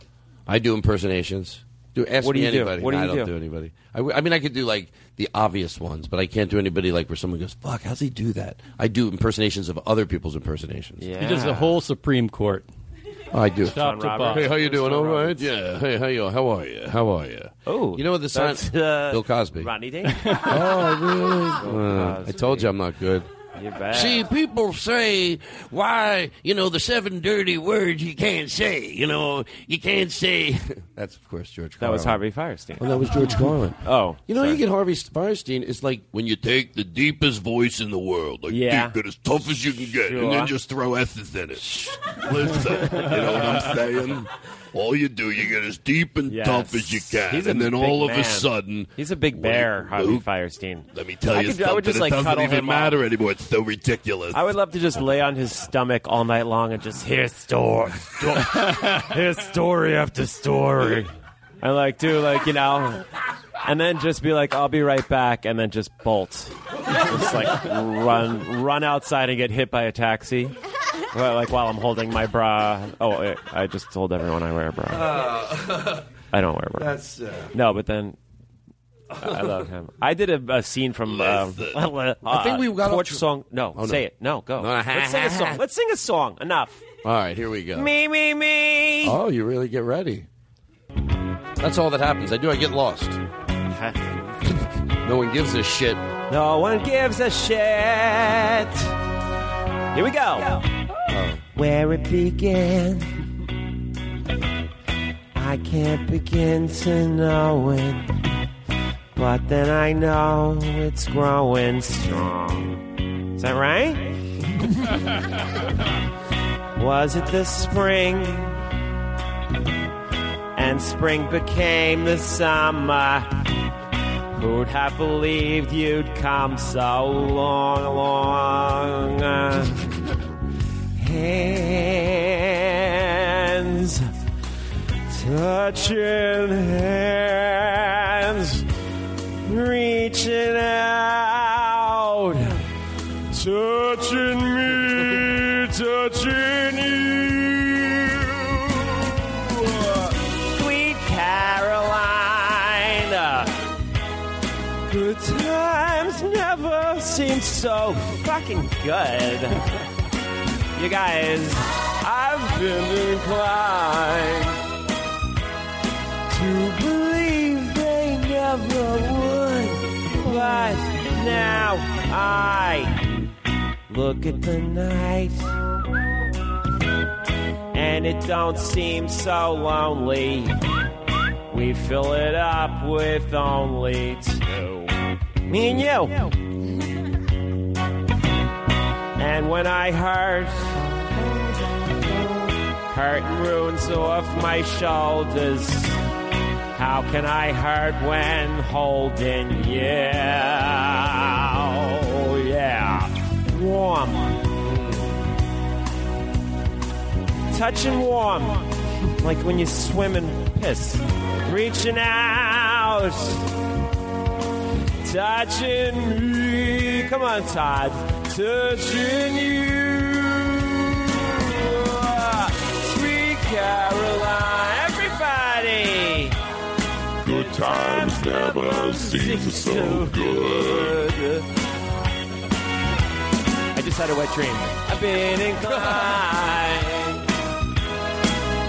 I do impersonations. Do ask What do me you do? anybody. What do I don't do? anybody. I mean, I could do like the obvious ones, but I can't do anybody like where someone goes, "Fuck, how's he do that?" I do impersonations of other people's impersonations. Yeah. He does the whole Supreme Court. Oh, I do. Top to bottom. Hey, how you doing? All right. Yeah. Hey, how you? How are you? How are you? Oh, You know what the sign? uh, Bill Cosby. Rodney Day. <laughs> Oh, really? Uh, I told you I'm not good. You bet. See, people say, why, you know, the seven dirty words you can't say. You know, you can't say. <laughs> That's of course George. Carlin. That was Harvey Fierstein. Oh, that was George Carlin. <laughs> Oh, You know, sorry. you get Harvey Fierstein. It's like when you take the deepest voice in the world, like Yeah. deep, as tough as you can get, and then just throw S's in it. <laughs> Listen, you know what I'm saying? All you do, you get as deep and Yes. tough as you can, He's and then big all of man. a sudden, He's a big bear, Harvey Luke, Fierstein. Let me tell I you could- I something. would just, it like, doesn't even him matter anymore. It's so ridiculous. I would love to just lay on his stomach all night long and just hear story, <laughs> hear story after story. I like to like you know, and then just be like, I'll be right back, and then just bolt, just like run, run outside and get hit by a taxi. Well, like while I'm holding my bra. Oh, I- I just told everyone I wear a bra. I don't wear a bra. That's. Uh, No, but then I love him. I did a, a scene from. Um, uh, I think we got off torch tr- song. No, Oh, no. say it. No, go. No, Let's sing a song. Let's sing a song. Enough. all right, here we go. Me, me, me. Oh, you really get ready. That's all that happens. I do. I get lost. <laughs> No one gives a shit. No one gives a shit. Here we go. Where it began, I can't begin to know it. But then I know it's growing strong. Is that right? <laughs> Was it the spring? And spring became the summer. Who'd have believed you'd come so long, long? uh, hands touching hands reaching out, touching me, touching you. Sweet Carolina, good times never seem so fucking good. you guys, I've been inclined to believe they never but now I look at the night and it don't seem so lonely. We fill it up with only two, me and you. And when I hurt, hurt runes off my shoulders. How can I hurt when holding you? Yeah, warm, touching warm, like when you swim in piss. Reaching out, touching me. Come on, Todd, touching you. Sweet Caroline, times never seem so good. I just had a wet dream. I've been inclined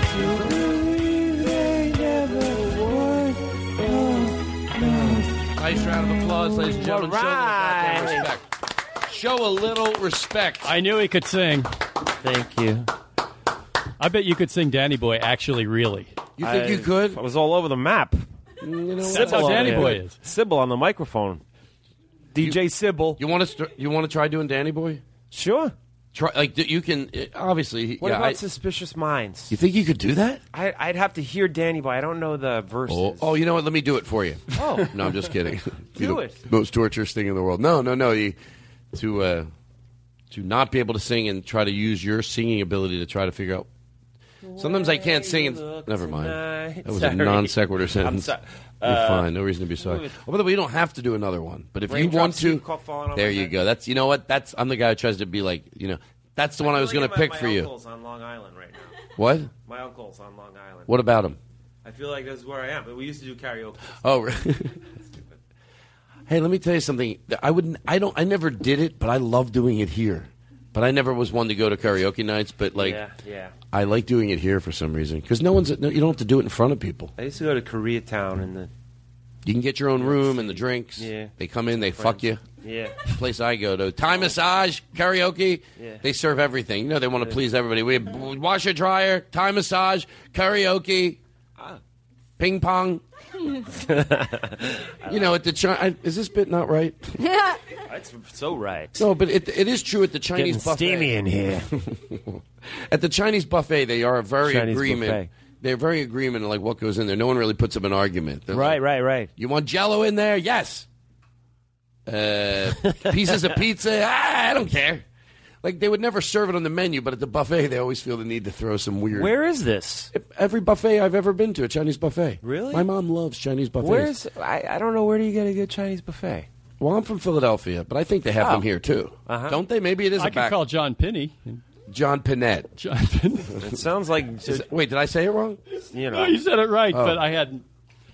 to believe they never would. Oh, Nice round of applause, ladies and gentlemen. Show, a little respect. Show a little respect. I knew he could sing. Thank you. I bet you could sing Danny Boy actually, really. You think you could? I was all over the map. You know, That's how Danny. Boy is. Sybil on the microphone. DJ Sybil. You want to? St- you want to try doing Danny Boy? Sure. Try like you can. uh, Obviously, What yeah. about I- Suspicious Minds? you think you could do that? I, I'd have to hear Danny Boy. I don't know the verses. Oh, oh, you know what? Let me do it for you. <laughs> Oh. no, I'm just kidding. <laughs> You Do know, it. Most torturous thing in the world. No, no, no. You, to uh, to not be able to sing and try to use your singing ability to try to figure out. Sometimes I can't sing. And, never mind. That was Sorry. a non sequitur sentence. You're Uh, fine. No reason to be sorry. Oh, by the way, you don't have to do another one. But if you want to, keep ca- falling on there you head. go. That's you know what. That's I'm the guy who tries to be like you know. That's the one I was going to pick for you. uncle's on Long Island right now. What? My uncle's on Long Island. What about him? I feel like that's where I am. But we used to do karaoke. Oh, <laughs> hey, let me tell you something. I wouldn't. I don't. I never did it, but I love doing it here. But I never was one to go to karaoke nights. But like, yeah, yeah. I like doing it here for some reason because no one's. No, you don't have to do it in front of people. I used to go to Koreatown in the. You can get your own room and the drinks. Yeah. They come in, they fuck you. Yeah. Place I go to, Thai massage, karaoke. Yeah. They serve everything. You know, they want to please everybody. We have washer dryer, Thai massage, karaoke, Ah. ping pong. <laughs> you know, at the is this bit not right? <laughs> That's so right. No, but it, it is true at the Chinese Getting buffet. steamy in here. <laughs> at the Chinese buffet, they are very Chinese agreement. buffet. They're very agreement on like what goes in there. No one really puts up an argument. They're Right, like, right, right. You want Jello in there? Yes. Uh, pieces of pizza? Ah, I don't care. Like they would never serve it on the menu, but at the buffet, they always feel the need to throw some weird. Where is this? Every buffet I've ever been to, a Chinese buffet. Really? My mom loves Chinese buffets. Where's I, I don't know where do you get a good Chinese buffet? Well, I'm from Philadelphia, but I think they have Oh. them here too. Uh-huh. Don't they? Maybe it is I a could back. call John Penny. John Pinette. John Penny. It sounds like Is wait, did I say it wrong? you No, know. you said it right, Oh. but I had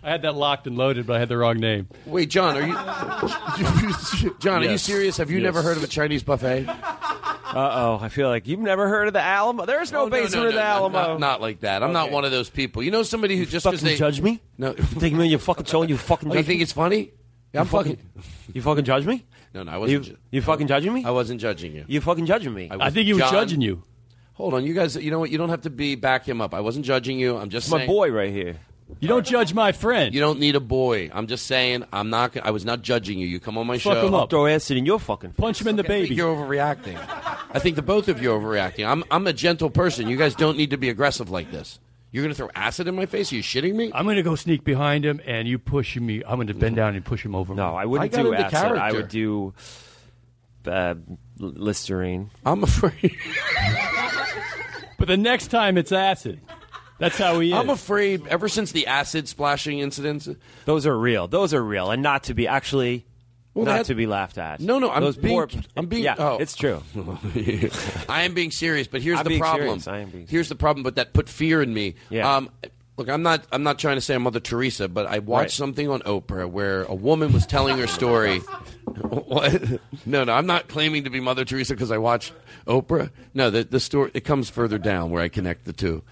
I had that locked and loaded, but I had the wrong name. Wait, John, are you? <laughs> John, are you serious? Have you never heard of a Chinese buffet? Uh oh, I feel like you've never heard of the Alamo. There's no Oh, basement of the no, Alamo. Not, not like that. I'm not one of those people. You know somebody who just fucking they judge me? No, Think me you fucking show you fucking Oh, you think me? it's funny? Yeah, I'm You fucking, fucking. you fucking judge me? No, no, I wasn't. ju- you fucking judging me? I wasn't judging you. You fucking judging me? I think he was John- judging you. Hold on, you guys. You know what? You don't have to be back him up. I wasn't judging you. I'm just It's my boy right here. You don't judge my friend. You don't need a boy. I'm just saying. I'm not. gonna- I was not judging you. You come on my Fuck show. him up. Throw acid in your fucking. Punch him in the I think baby. you're overreacting. I think the both of you are overreacting. I'm. I'm a gentle person. You guys don't need to be aggressive like this. You're going to throw acid in my face? Are you shitting me? I'm going to go sneak behind him, and you push me. I'm going to bend down and push him over. No, I wouldn't I got do into acid. I character. would do uh, Listerine. I'm afraid. But the next time it's acid. That's how he is. I'm afraid. Ever since the acid splashing incidents, Those are real. Those are real, and not to be actually. Well, not that- to be laughed at. No, no, I'm Those being. poor- I'm being. Yeah, oh. it's true. <laughs> I am being serious, but here's I'm the being problem. serious. I am being here's the problem, but that put fear in me. Yeah. Um, look, I'm not. I'm not trying to say I'm Mother Teresa, but I watched Right. something on Oprah where a woman was telling her story. <laughs> what? No, no, I'm not claiming to be Mother Teresa because I watched Oprah. No, the the story it comes further down where I connect the two.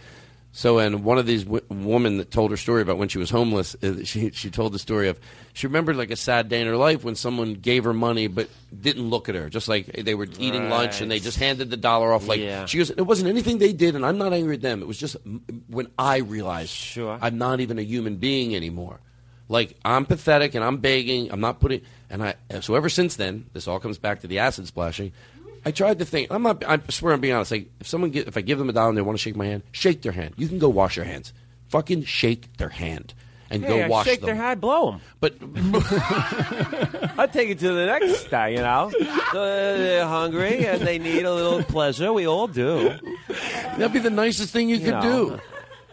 So, and one of these w- women that told her story about when she was homeless, uh, she she told the story of she remembered like a sad day in her life when someone gave her money but didn't look at her, just like they were eating lunch and they just handed the dollar off. Like Yeah. she goes, it wasn't anything they did, and I'm not angry at them. It was just when I realized Sure. I'm not even a human being anymore. Like I'm pathetic and I'm begging. I'm not putting. And I so ever since then, this all comes back to the acid splashing. I tried to think. I'm not. I swear I'm being honest. Like if someone get, if I give them a dollar and they want to shake my hand, shake their hand. You can go wash your hands. Fucking shake their hand and Hey, go I wash shake them. their hand, blow them. But <laughs> I'll take it to the next guy. You know, So uh, they're hungry and they need a little pleasure. We all do. That'd be the nicest thing you You could know. do.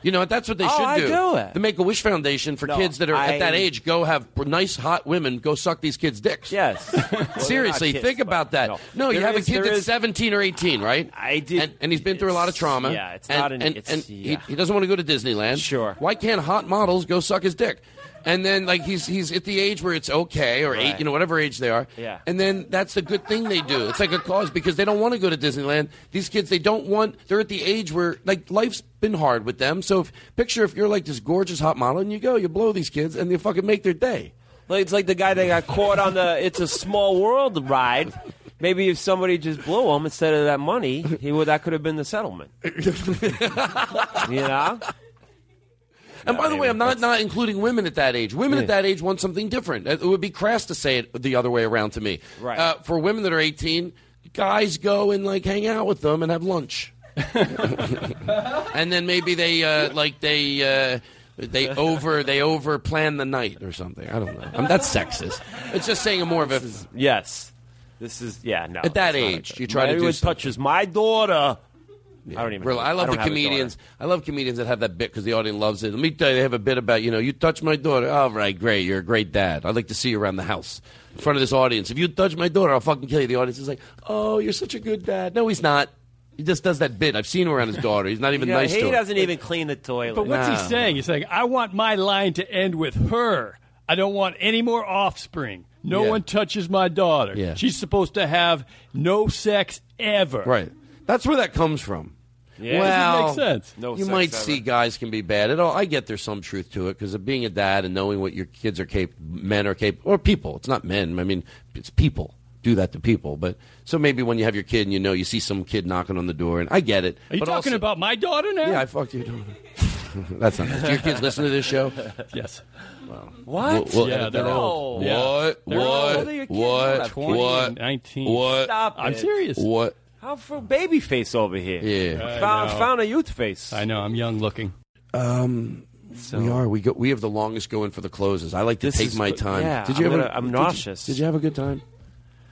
You know, that's what they Oh, should I do. do it. The Make a Wish Foundation for No, kids that are I- at that age go have nice hot women go suck these kids' dicks. Yes. <laughs> Seriously, kids, think about that. no. No, you have is- a kid that's is- 17 or 18, right? I did. And, and he's been through a lot of trauma. yeah, it's and, not an- And, it's- and yeah. he, he doesn't want to go to Disneyland. Sure. Why can't hot models go suck his dick? And then, like, he's he's at the age where it's okay, or eight, you know, whatever age they are. Yeah. And then that's the good thing they do. It's like a cause because they don't want to go to Disneyland. These kids, they don't want. They're at the age where like life's been hard with them. So if, picture if you're like this gorgeous hot model and you go, you blow these kids, and they fucking make their day. Like it's like the guy that got caught on the "It's a Small World" ride. Maybe if somebody just blew him instead of that money, he would. That could have been the settlement. <laughs> you know. And by the way, I'm not not including women at that age. Women at that age want something different. It would be crass to say it the other way around to me. Right. Uh, for women that are 18, guys go and like hang out with them and have lunch, <laughs> and then maybe they uh, like they. Uh, they over they over plan the night or something. I don't know. I mean, that's sexist. It's just saying a more of a Yes. This is yeah. No. At that not age, you try to do something. touches my daughter. I don't even. Really, I love don't the have a daughter. comedians. I love comedians that have that bit because the audience loves it. Let me tell you, they have a bit about you know, you touch my daughter. All right, great, you're a great dad. I'd like to see you around the house in front of this audience. If you touch my daughter, I'll fucking kill you. The audience is like, oh, you're such a good dad. No, he's not. He just does that bit. I've seen him around his daughter. He's not <laughs> even Yeah, nice he to doesn't even clean the toilet. But what's he saying? He's saying, I want my line to end with her. I don't want any more offspring. No Yeah. one touches my daughter. Yeah. She's supposed to have no sex ever. Right. That's where that comes from. Yeah. Well, Doesn't make sense. No you sex might ever. see guys can be bad. It all, I get there's some truth to it because of being a dad and knowing what your kids are capable, men are capable, or people. It's not men. I mean, it's people do that to people. But so maybe when you have your kid and you know you see some kid knocking on the door, and I get it. Are you but talking also- about my daughter now? Yeah, I fucked your daughter. <laughs> That's not. Do your kids listen to this show? <laughs> Yes. What? We'll, we'll Yeah, they're that out. old. Yeah. What? They're What? old. They're your kids. What? 20, What? 19. What? Stop I'm it. serious. What? How for baby face over here? Yeah. I Found know. found a youth face. I know. I'm young looking. Um, we are. We go. We have the longest going for the closes. I like to This take is my time. yeah, did you I'm ever? gonna- I'm did you- nauseous. Did you have a good time?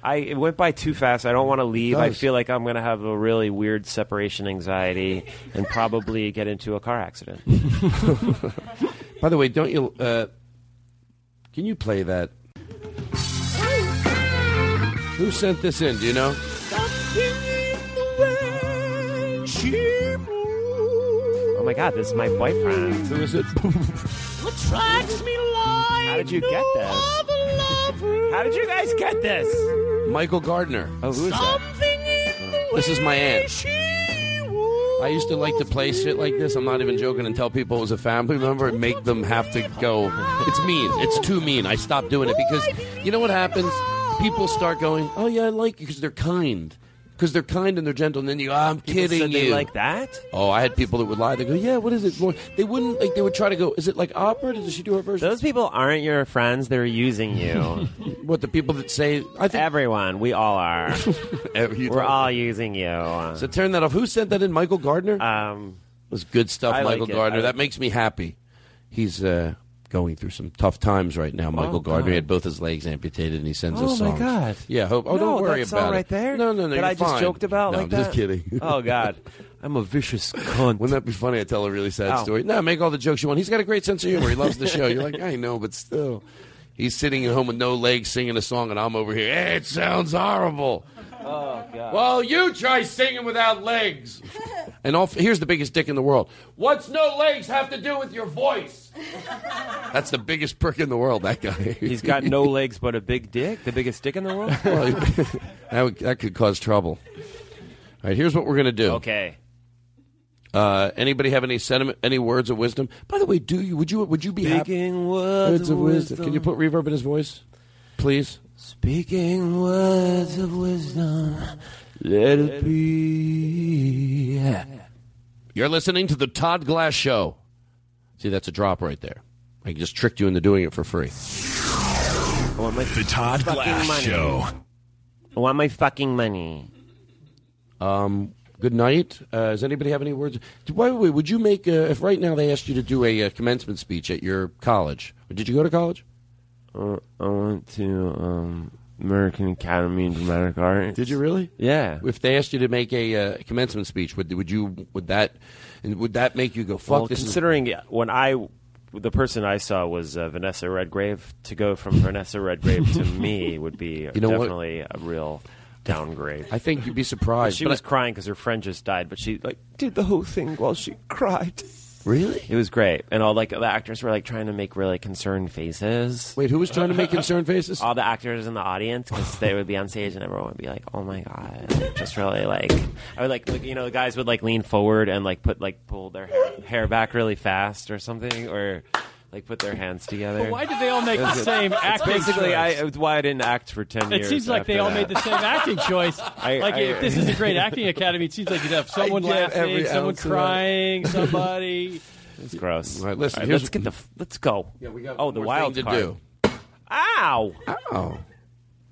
I it went by too fast. I don't want to leave. I feel like I'm going to have a really weird separation anxiety and probably get into a car accident. <laughs> By the way, don't you? Uh, can you play that? Who sent this in? Do you know? My god, this is my boyfriend. Who is it? How did you get this? How did you guys get this? Michael Gardner. Oh, who is that? Uh, this is my aunt. I used to like to play shit like this. I'm not even joking and tell people it was a family member and make them have to go. It's mean. It's too mean. I stopped doing it because you know what happens? People start going, "Oh yeah, I like you" because they're kind. Because they're kind and they're gentle, and then you, "I'm People kidding you." Like that? Oh, I had people that would lie. They go, "Yeah, what is it?" They wouldn't like. They would try to go. Is it like opera? Does she do her version? Those people aren't your friends. They're using you. <laughs> what the people that say? I think everyone. We all are. <laughs> We're all using you. So turn that off. Who sent that in? Michael Gardner. Um, it was good stuff, I Michael it. Gardner. I that like makes me happy. He's uh, going through some tough times right now. Michael Oh, Gardner had both his legs amputated, and he sends Oh, us my. God. Yeah. Hope. Oh, No, don't worry that about song it. there? No, no, no. That I just fine. joked about No, like I'm just kidding. Oh God, <laughs> I'm a vicious cunt. Wouldn't that be funny? I tell a really sad Ow. story. No, make all the jokes you want. He's got a great sense of humor. He loves the show. You're like, I know, but still. He's sitting at home with no legs singing a song, and I'm over here. Hey, it sounds horrible. Oh God. Well, you try singing without legs. <laughs> and all, here's the biggest dick in the world. What's no legs have to do with your voice? <laughs> That's the biggest prick in the world. That guy. He's got no <laughs> legs but a big dick. The biggest dick in the world. Well, that, would, that could cause trouble. All right, here's what we're gonna do. Okay. Uh, anybody have any sentiment, any words of wisdom? By the way, do you would you would you be happy? Speaking words of wisdom. Can you put reverb in his voice, please? Speaking words of wisdom, let it be. You're listening to the Todd Glass Show. See, that's a drop right there. I just tricked you into doing it for free. I want my The Todd fucking Glass money. Show. I want my fucking money. Um, good night. Uh, does anybody have any words? By the way, would you make uh, if right now they asked you to do a, uh commencement speech at your college? Did you go to college? Uh, I went to um, American Academy of Dramatic Art. Did you really? Yeah. If they asked you to make a uh, commencement speech, would would you would that would that make you go fuck well, this? is- considering when I, the person I saw was uh, Vanessa Redgrave. To go from Vanessa Redgrave to <laughs> me would be You know what? definitely a real downgrade. I think you'd be surprised. She but was I- crying because her friend just died, but she like did the whole thing while she cried. Really? It was great, and all like the actors were like trying to make really concerned faces. Wait, who was trying to make <laughs> concerned faces? All the actors in the audience because they would be on stage and everyone would be like, "Oh my god!" Like, just really like I would like, like you know the guys would like lean forward and like put like pull their hair, hair back really fast or something or. Like put their hands together. But why did they all make the same It's acting Basically, I, choice? it's why I didn't act for ten years. It years. seems like they all that. made the same acting choice. <laughs> I- like I- if this is a great acting academy, it seems like you'd have someone laughing, someone ounce of crying, somebody. <laughs> It's gross. All right, listen, All right, let's get the. Let's go. Yeah, we got oh, one the wild thing to card. do. Ow! Oh.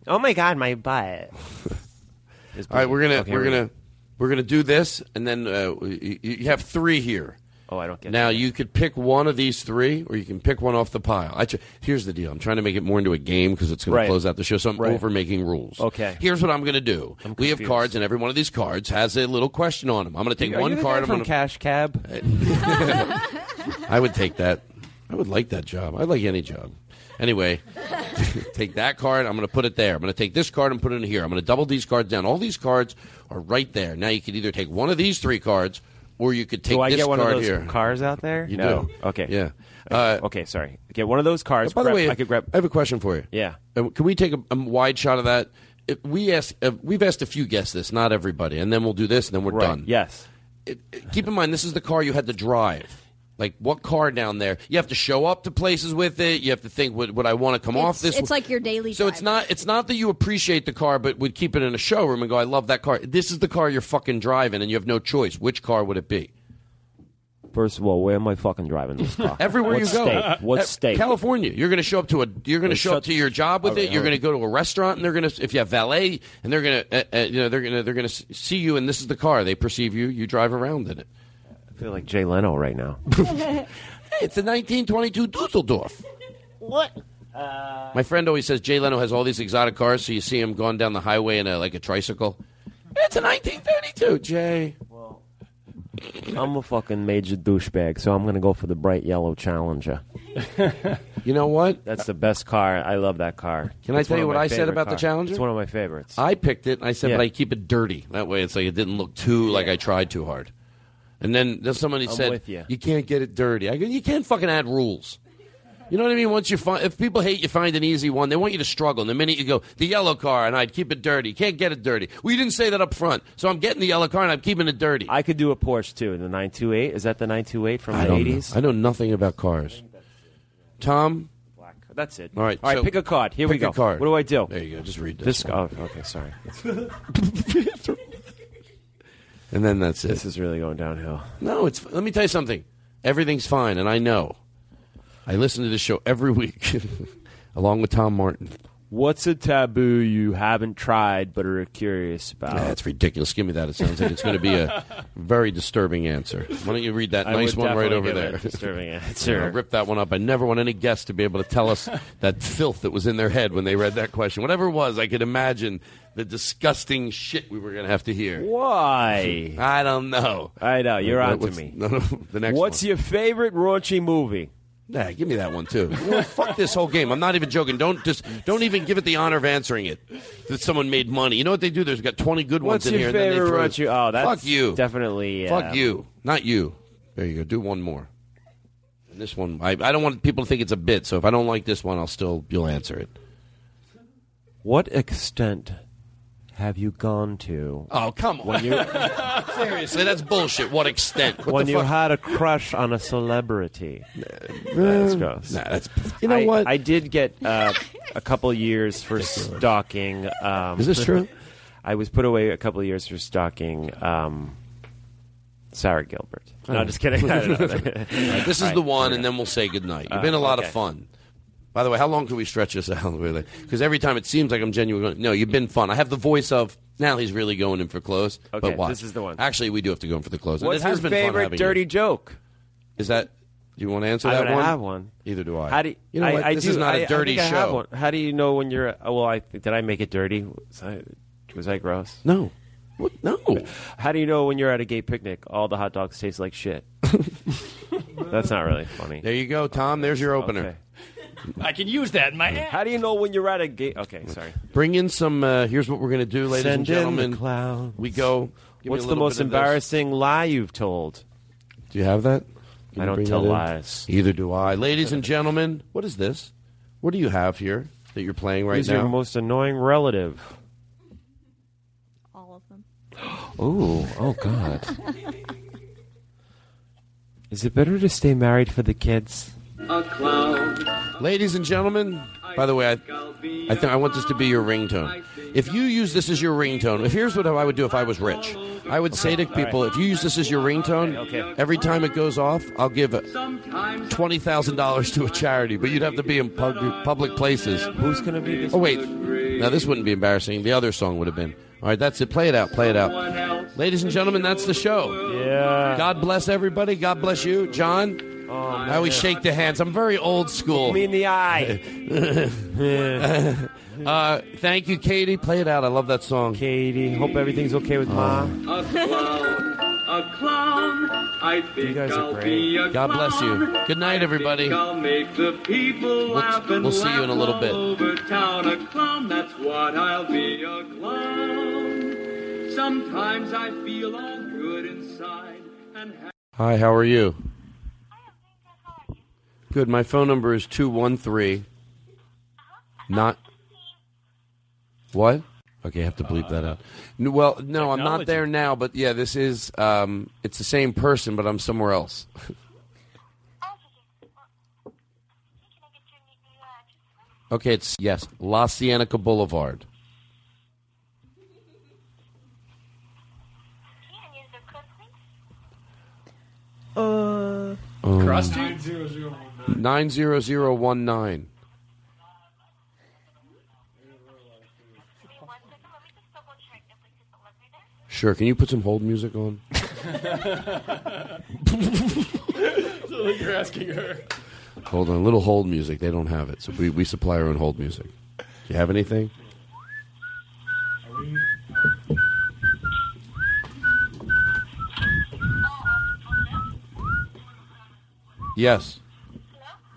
Oh my god, my butt. <laughs> All right, we're gonna Okay, we're here we gonna we're gonna do this, and then uh, you, you have three here. Oh, I don't get it. Now you could pick one of these three, or you can pick one off the pile. I tr- here's the deal: I'm trying to make it more into a game because it's going Right. to close out the show. So I'm Right. over making rules. Okay. Here's what I'm going to do. I'm we have cards, and every one of these cards has a little question on them. I'm going to take Are one card. I'm from gonna, Cash Cab. <laughs> I would take that. I would like that job. I'd like any job. Anyway, <laughs> take that card. I'm going to put it there. I'm going to take this card and put it in here. I'm going to double these cards down. All these cards are right there. Now you could either take one of these three cards, or you could take Do I get one of those here. cars out there? You no. do. Okay. Yeah. Uh, okay. Sorry. Get one of those cars. by the grab- way, I could grab. I have a question for you. Yeah. Uh, Can we take a, a wide shot of that? If we ask, uh, we've asked a few guests this, not everybody, and then we'll do this, and then we're Right. done. Yes. It- it- keep in mind, this is the car you had to drive. Like what car down there? You have to show up to places with it. You have to think, would, would I want to come off this? it's like your daily. so it's not it's not that you appreciate the car, but would keep it in a showroom and go, I love that car. This is the car you're fucking driving, and you have no choice. Which car would it be? First of all, where am I fucking driving this car? <laughs> Everywhere what you go, State? What Uh, state? California. You're going to show up to a. You're going to show up to your job with All it. You're all going to go to a restaurant, and they're going to. If you have valet, and they're going to. Uh, uh, you know, they're going to. They're going to see you, and this is the car. They perceive you. You drive around in it. I feel like Jay Leno right now. Hey, <laughs> it's a 1922 Dusseldorf. what? My friend always says Jay Leno has all these exotic cars, so you see him going down the highway in a like a tricycle. It's a 1932, Jay. Well, I'm a fucking major douchebag, so I'm going to go for the bright yellow Challenger. <laughs> You know what? That's the best car. I love that car. Can I tell you what I said favorite about the. Challenger? It's one of my favorites. I picked it. I said, Yeah. but I keep it dirty. That way, it's like it didn't look too like I tried too hard. And then there's somebody I'm said, with ya. can't get it dirty." I go, "You can't fucking add rules." You know what I mean? Once you find, if people hate you, find an easy one. They want you to struggle. And the minute you go, the yellow car, and I'd keep it dirty. Can't get it dirty. Well, you didn't say that up front, so I'm getting the yellow car and I'm keeping it dirty. I could do a Porsche too. The 928. Is that the 928 from I the don't know. 80s? I know nothing about cars. Tom, Black. That's it. All right, All right. so pick a card. Here we pick a go. card. What do I do? There you go. Just read this. This. Oh, okay. Sorry. <laughs> <laughs> and then that's it. This is really going downhill. No, it's. Let me tell you something. Everything's fine, and I know. I listen to this show every <laughs> week, along with Tom Martin. What's a taboo you haven't tried but are curious about? That's ridiculous. Give me that. It sounds like it's going to be a very disturbing answer. Why don't you read that I nice one right over there? a disturbing <laughs> answer. I'll rip that one up. I never want any guest to be able to tell us that filth that was in their head when they read that question. Whatever it was, I could imagine the disgusting shit we were going to have to hear. Why? <laughs> I don't know. I know you're What- on to me. No, <laughs> no, the next What's one. your favorite raunchy movie? Nah, give me that one too. What? Fuck this whole game. I'm not even joking. Don't just don't even give it the honor of answering it. That someone made money. You know what they do? There's got 20 good What's ones in here. and then favorite they throw, You- oh, that's fuck you. definitely, fuck um, you. Not you. There you go. Do one more. And this one, I, I don't want people to think it's a bit. So if I don't like this one, I'll still you'll answer it. What extent have you gone to? Oh come on! When you <laughs> Seriously, that's bullshit. What extent? What when you fuck? had a crush on a celebrity. That's gross. nah, that's- you know I- what? I did get uh, <laughs> a couple years for stalking. Um, Is this true? I was put away a couple years for stalking um, Sarah Gilbert. No, Oh. just kidding. <laughs> I don't know. All right, this is All right, the one, okay. and then we'll say goodnight. You've Uh, been a lot of fun. By the way, how long can we stretch this out? Really? Because every time it seems like I'm genuinely going, no, you've been fun. I have the voice of now he's really going in for close. Okay, but watch. this is the one. Actually, we do have to go in for the close. What's it has your been fun favorite having dirty you. joke? Is that? Do you want to answer I that don't one? have one. Either do I. How do you, you know I, what? I this do, is not I- a I dirty think I have show. one. How do you know when you're? Oh, well, I did I make it dirty? Was I, was I gross? No. What? No. How do you know when you're at a gay picnic? All the hot dogs taste like shit. <laughs> That's not really funny. There you go, Tom. There's your opener. I can use that in my ad. How do you know when you're at a gate? Okay, sorry. Bring in some. Uh, here's what we're going to do, ladies and Send in the gentlemen. clowns. We go. Give me What's a the little most bit of this. embarrassing lie you've told? Do you have that? Can I you don't bring tell that in? lies. Either do I. Ladies and <laughs> gentlemen, what is this? What do you have here that you're playing right Who's now? your most annoying relative? All of them. <gasps> Oh, oh God. <laughs> Is it better to stay married for the kids? Ladies and gentlemen, by the way, I, I think I want this to be your ringtone. If you use this as your ringtone, if here's what I would do if I was rich, I would say to people, if you use this as your ringtone, every time it goes off, I'll give twenty thousand dollars to a charity. But you'd have to be in public, public places. Who's going to be this? Oh wait, now this wouldn't be embarrassing. The other song would have been. All right, that's it. Play it out. Play it out. Ladies and gentlemen, that's the show. Yeah. God bless everybody. God bless you, John. Now we shake the hands. I'm very old school. Me in the eye. <laughs> uh, thank you, Katie. Play it out. I love that song. Katie, hope everything's okay with Ma. A clown, a clown. I think You guys are I'll great. be a God bless you. Good night, everybody. I'll make the people laugh and we'll see you in a little bit. over town. A clown, that's what I'll be. A clown. Sometimes I feel all good inside and. Ha- Hi, how are you? Good. My phone number is 213. Not. What? Okay, I have to bleep that out. N- Well, no, I'm not there now, but yeah, this is. Um, it's the same person, but I'm somewhere else. <laughs> okay, it's, yes, La Cienega Boulevard. Uh. Cross street? 90019. Sure. Can you put some hold music on? <laughs> so you're asking her. Hold on. A little hold music. They don't have it. So we, we supply our own hold music. Do you have anything? Yes.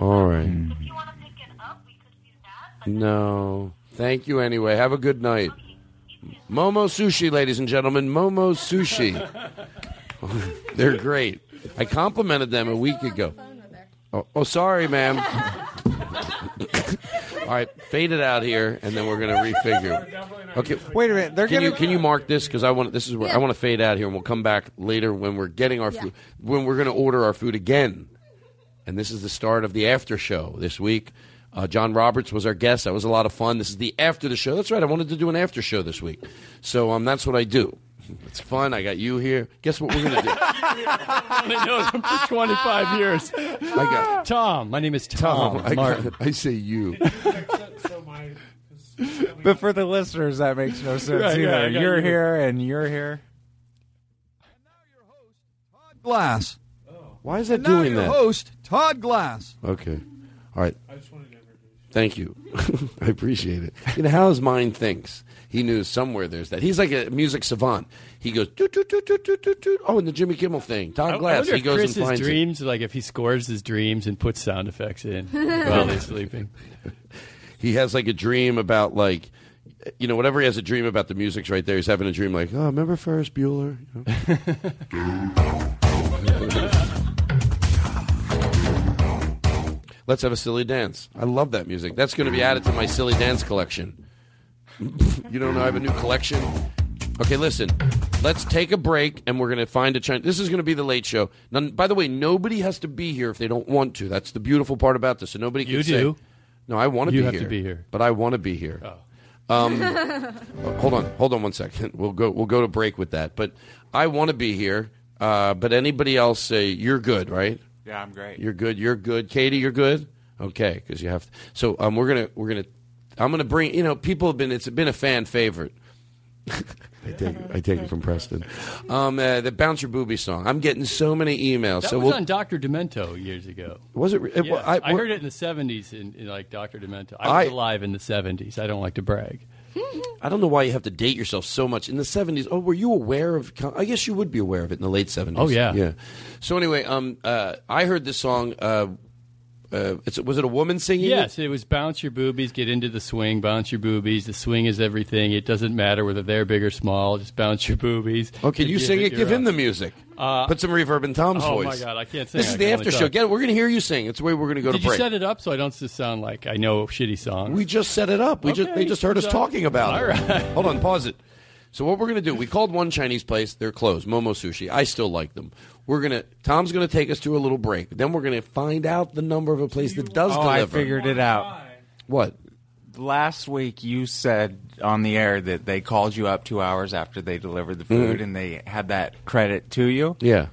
All right. No. Thank you anyway. Have a good night. Momo Sushi, ladies and gentlemen. Momo Sushi. <laughs> They're great. I complimented them a week ago. Oh, oh sorry, ma'am. <laughs> All right, fade it out here, and then we're going to refigure. Okay, Wait a minute. They're can gonna you can you mark this because I want this is where I want to fade out here, and we'll come back later when we're getting our food when we're going to order our food again. And this is the start of the after show this week. Uh, John Roberts was our guest. That was a lot of fun. This is the after the show. That's right. I wanted to do an after show this week, so um, that's what I do. It's fun. I got you here. Guess what we're gonna do? <laughs> I know him for 25 years. I got Tom. My name is Tom. Tom. I, Martin. got, I say you. <laughs> But for the listeners, that makes no sense Right, either. right, you're you. here and you're here. And now your host, Todd Glass. Why is that And now doing your that? host, Todd Glass. Okay. All right. I just wanted to Thank you. <laughs> I appreciate it. You know how his mind thinks. He knew somewhere there's that. He's like a music savant. He goes doot doot doot doot doot doot doot. Oh, and the Jimmy Kimmel thing. Todd I- I Glass. wonder He goes Chris's and finds it. dreams, like if he scores his dreams and puts sound effects in <laughs> while he's sleeping. <laughs> He has like a dream about like, you know, whatever he has a dream about the music's right there. He's having a dream like, oh, remember Ferris Bueller? You know? Let's have a silly dance. I love that music. That's going to be added to my silly dance collection. <laughs> you don't know I have a new collection? Okay, listen. Let's take a break and we're going to find a China. This is going to be the late show. Now, by the way, nobody has to be here if they don't want to. That's the beautiful part about this. So nobody can You say, do. No, I want to You be have here. to be here. But I want to be here. Um, <laughs> hold on, hold on one second. We'll go. We'll go to break with that. But I want to be here. Uh, but anybody else say you're good, right? Yeah, I'm great. You're good. You're good. Katie, you're good. Okay, because you have. To, so um, we're gonna we're gonna. I'm gonna bring. You know, people have been. It's been a fan favorite. I take I take it from Preston. Um, uh, the bounce your booby song. I'm getting so many emails. That so was we'll, on Dr. Demento years ago. Was it it- Yeah, well, I- I, heard it in the 70s in, in like Dr. Demento. I was I- alive in the 70s. I don't like to brag. <laughs> I don't know why you have to date yourself so much in the seventies. Oh, were you aware of? I guess you would be aware of it in the late seventies. Oh, yeah. yeah. So anyway, um, uh, I heard this song. Uh, uh, it's, was it a woman singing? Yes, it? was bounce your boobies, get into the swing, bounce your boobies. The swing is everything. It doesn't matter whether they're big or small. Just bounce your boobies. Oh, can you sing it? Give him the music. Uh, Put some reverb in Tom's oh, voice. my God, I can't sing. This I is the after show. Get it. We're going to hear you sing. It's the way we're going to go Did to you set it up so I don't just sound like I know shitty songs? We just set it up. We just they just heard us talking about All it. right. Hold on, pause it. So what we're gonna do? We called one Chinese place. They're closed. Momo Sushi. I still like them. We're gonna. Tom's gonna take us to a little break. Then we're gonna find out the number of a place that does oh, deliver. I figured it out. What? Last week you said on the air that they called you up two hours after they delivered the food Mhm. and they had that credit to you. Yeah.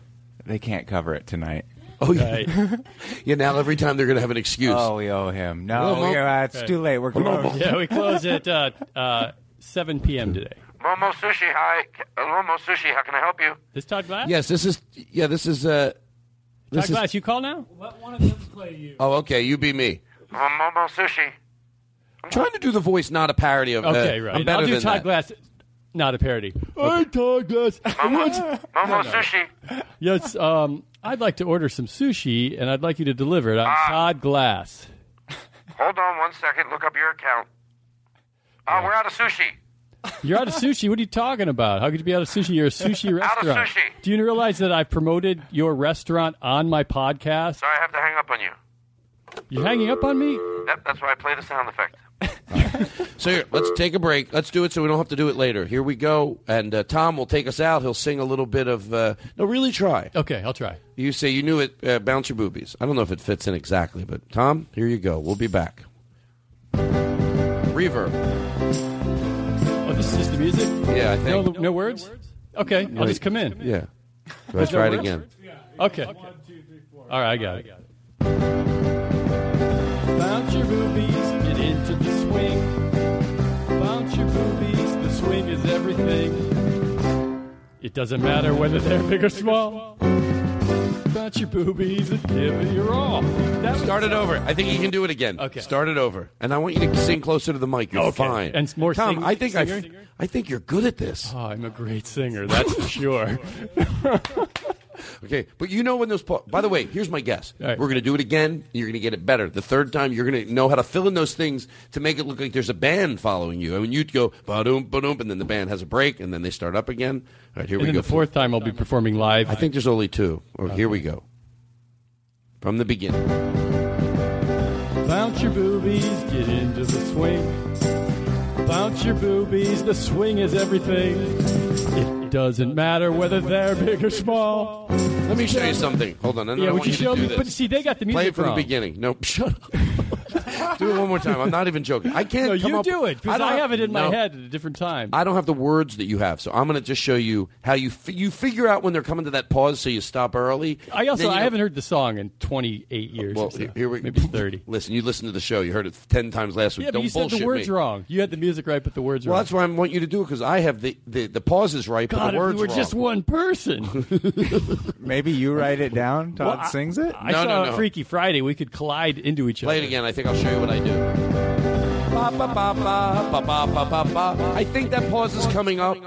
They can't cover it tonight. Oh yeah. <laughs> yeah. Now every time they're gonna have an excuse. Oh, we owe him. Hello, No, Mo. we are, it's too late. We're closed. Yeah, we close at uh, uh, 7 p.m. today. Momo Sushi, hi. Uh, Momo Sushi, how can I help you? This Todd Glass? Yes. This is. Yeah. This is. Uh, Todd this is. Glass, you call now? Let one of them play you. Oh, okay. You be me. Uh, Momo Sushi. I'm trying to do the voice, not a parody of. uh, Okay, right. I'm better I'll do than Todd that. Glass, not a parody. Hi, Todd Glass. Momo, Momo Sushi. Yes, um, I'd like to order some sushi, and I'd like you to deliver it. I'm Ah. Todd Glass. Hold on one second. Look up your account. Uh, We're out of sushi. You're out of sushi. What are you talking about? How could you be out of sushi? You're a sushi restaurant. Out of sushi. Do you realize that I promoted your restaurant on my podcast? So I have to hang up on you. You're hanging up on me? Yep, that's why I play the sound effect. <laughs> So here, let's take a break. Let's do it so we don't have to do it later. Here we go. And uh, Tom will take us out. He'll sing a little bit of. Uh, no, really try. Okay, I'll try. You say you knew it. Uh, bounce your boobies. I don't know if it fits in exactly, but Tom, here you go. We'll be back. Reverb. Oh, this is just the music? Yeah, I No, think. no words? Okay, I'll just come in. Yeah. Let's try it again. Okay. All right, I got it. Bounce your boobies, get into the swing. Bounce your boobies, the swing is everything. It doesn't matter whether they're big or small. Bounce your boobies and give it your all. That Start it over. I think you can do it again. Okay. Start it over. And I want you to sing closer to the mic. You're Okay. fine. And more Tom, sing- I think I, singer? I think you're good at this. Oh, I'm a great singer, that's for sure. <laughs> Okay, but you know when those. Pa- By the way, here's my guess. We're going to do it again. You're going to get it better. The third time, you're going to know how to fill in those things to make it look like there's a band following you. I mean, you'd go ba-doom, ba-doom, and then the band has a break, and then they start up again. All right, here and we then go. the fourth time I'll be performing live. I think there's only two. Or here we go. From the beginning. Bounce your boobies, get into the swing. Bounce your boobies, the swing is everything. Doesn't matter whether they're big or small. Let me show you something. Hold on. I Yeah, would you show do me? this. But see, they got the music Play it from wrong. the beginning. No, <laughs> shut up. Do it one more time. I'm not even joking. I can't. No, come you up- do it because don't I, have it in my head at a different time. I don't have the words that you have, so I'm going to just show you how you fi- you figure out when they're coming to that pause, so you stop early. I also Then I know- haven't heard the song in 28 years. Well, or so. here we go. maybe <laughs> 30. Listen, you listened to the show. You heard it ten times last week. Yeah, but Don't you said the words me. wrong. You had the music right, but the words Well, wrong. that's why I want you to do it because I have the, the, the pauses right, but God, the if words we were wrong. just one person. <laughs> Maybe you write it down. Todd Well, sings it. I No, saw no, no. Freaky Friday. We could collide into each Play other. it again. I think I'll show you what I do. Ba, ba, ba, ba, ba, ba, ba, ba, ba. I think that pause is coming up.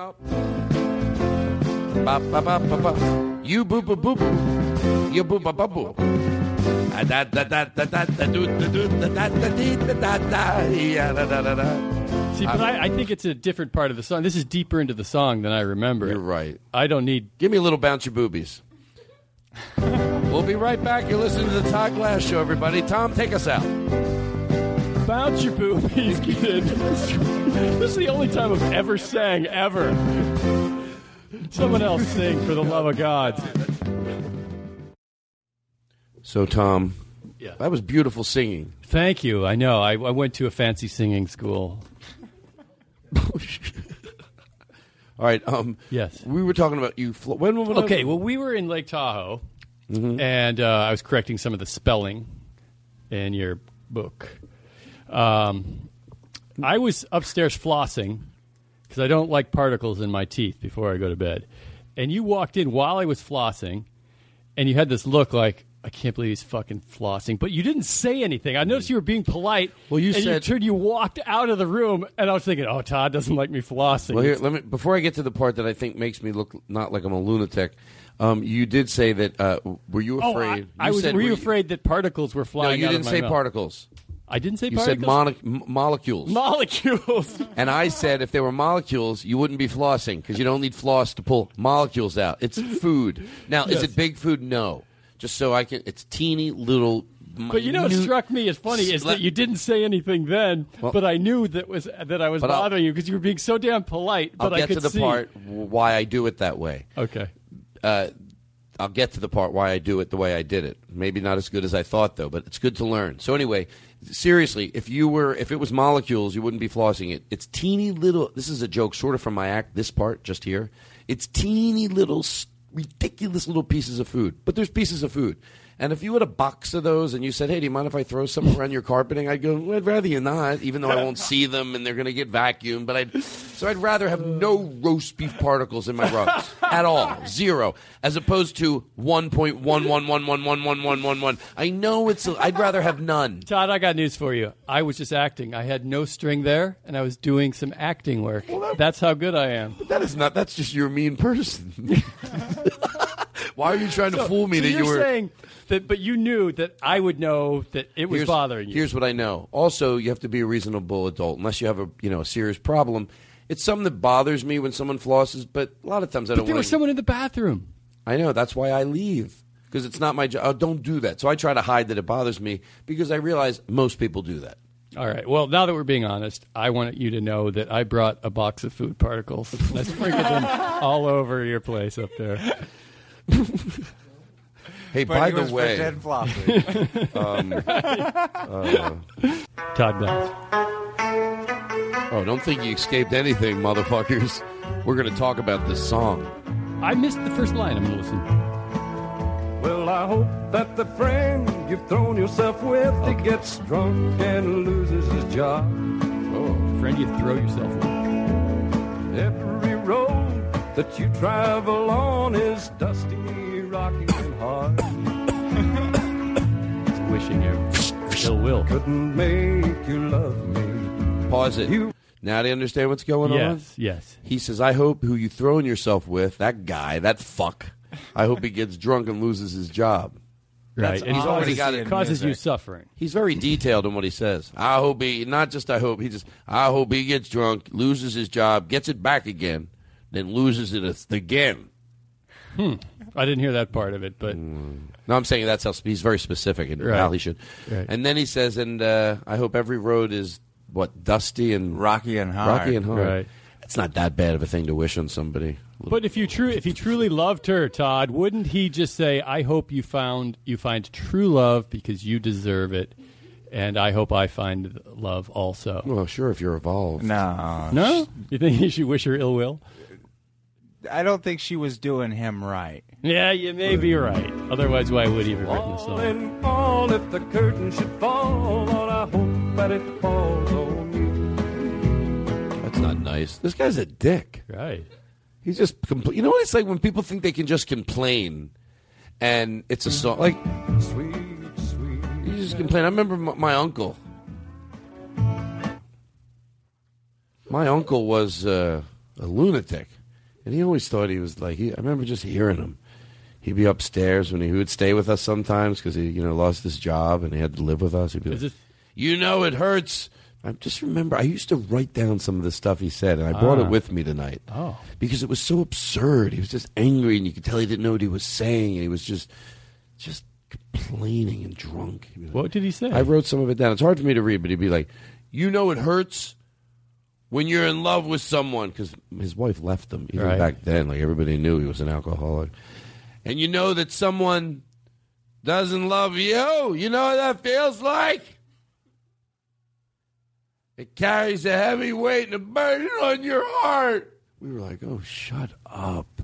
Ba, ba, ba, ba, ba. You boo boo boo boo. You boo ba ba boo. Ah, da, da, da, da, da, da, do, da, da, da, dee, da, da, da, yeah, da, da, da, da. See, but I, I think it's a different part of the song. This is deeper into the song than I remember. You're right. I don't need. Give me a little bounce your boobies. we'll be right back. You're listening to the Todd Glass Show, everybody. Tom, take us out. Bounce your boobies, kid. this is the only time I've ever sang, ever. Someone else sing, for the love of God. So, Tom, Yeah. that was beautiful singing. Thank you. I know. I, I went to a fancy singing school. <laughs> All right. Um, Yes. We were talking about you. Flo- when, when Okay, well, we were in Lake Tahoe, and uh, I was correcting some of the spelling in your book. Um, I was upstairs flossing because I don't like particles in my teeth before I go to bed. And you walked in while I was flossing, and you had this look like, I can't believe he's fucking flossing. But you didn't say anything. I noticed you were being polite. Well, you and said- you turned, you walked out of the room, and I was thinking, oh, Todd doesn't like me flossing. Well, here, let me before I get to the part that I think makes me look not like I'm a lunatic. Um, you did say that. Uh, were you Oh, afraid? I, I was. said, were you afraid that particles were flying? No, you didn't say mouth? particles. I didn't say You particles. said mono- m- molecules. molecules. <laughs> and I said if there were molecules, you wouldn't be flossing because you don't need floss to pull molecules out. It's food. Now, is it big food? No. Just so I can. It's teeny little. But you know what struck me as funny is that you didn't say anything then, Well- but I knew that was that I was But I'll- bothering you because you were being so damn polite. I'll But I get could to the see. part why I do it that way. Okay. Uh, I'll get to the part why I do it the way I did it. Maybe not as good as I thought though, but it's good to learn. So anyway, seriously, if you were if it was molecules, you wouldn't be flossing it. It's teeny little. This is a joke, sort of from my act. This part just here, it's teeny little, ridiculous little pieces of food. But there's pieces of food. And if you had a box of those and you said, "Hey, do you mind if I throw some around your carpeting?" I'd go, well, "I'd rather you not," even though I won't see them and they're going to get vacuumed. But I'd so I'd rather have no roast beef particles in my rugs at all, zero, as opposed to one point one one one one one one one one one. I know it's. A, I'd rather have none. Todd, I got news for you. I was just acting. I had no string there, and I was doing some acting work. That's how good I am. That is not. That's just you're mean person. <laughs> Why are you trying to fool me so that you were? saying that, but you knew that I would know that it was here's, bothering you. Here's what I know. Also, you have to be a reasonable adult, unless you have a you know a serious problem. It's something that bothers me when someone flosses, but a lot of times I but don't. there wanna, was someone in the bathroom. I know that's why I leave because it's not my job. Oh, don't do that. So I try to hide that it bothers me because I realize most people do that. All right. Well, now that we're being honest, I want you to know that I brought a box of food particles. I sprinkled them all over your place up there. <laughs> Hey, But by he the was way, pretend flossing. <laughs> um, uh, Todd Glass. oh, don't think you escaped anything, motherfuckers. We're going to talk about this song. I missed the first line. I'm going to listen. Well, I hope that the friend you've thrown yourself with he gets drunk and loses his job. Oh, friend, you throw yourself with. Every road that you travel on is dusty, rocky, and hard. It's wishing you ill will. Couldn't make you love me. Pause it. now do you understand what's going on? Yes, yes. He says, I hope who you throwing yourself with, that guy, that fuck, I hope he gets drunk and loses his job. Right, and he's he already got it. causes you suffering. He's very detailed in what he says. I hope he, not just I hope, he just, I hope he gets drunk, loses his job, gets it back again, then loses it again. Hmm. I didn't hear that part of it, but No, I'm saying that's how he's very specific in Right. how he should. Right. And then he says, and uh, I hope every road is what dusty and rocky and hard. Rocky and hard. Right. It's not that bad of a thing to wish on somebody. But if you true if he truly loved her, Todd, wouldn't he just say, "I hope you found you find true love because you deserve it," and I hope I find love also. Well, sure, if you're evolved. No. No? You think <laughs> you should wish her ill will? I don't think she was doing him right. Yeah, you may be right. Otherwise, why would he have written the song? And fall if the curtain should fall, Lord, I hope that it falls on you. That's not nice. This guy's a dick. Right. He's just compl- you know what it's like when people think they can just complain, and it's a song like Sweet, sweet. you just complain. I remember my, my uncle. My uncle was uh, a lunatic, and he always thought he was like. He, I remember just hearing him. He'd be upstairs when he, he would stay with us sometimes because he, you know, lost his job and he had to live with us. He'd be like, "You know, it hurts." I just remember I used to write down some of the stuff he said, and I brought Ah. it with me tonight Oh. because it was so absurd. He was just angry, and you could tell he didn't know what he was saying, and he was just, just complaining and drunk. Like- What did he say? I wrote some of it down. It's hard for me to read, but he'd be like, "You know, it hurts when you're in love with someone," because his wife left him. Even Right. back then, like everybody knew he was an alcoholic, and you know that someone doesn't love you. You know what that feels like. It carries a heavy weight and a burden on your heart. We were like, oh, shut up.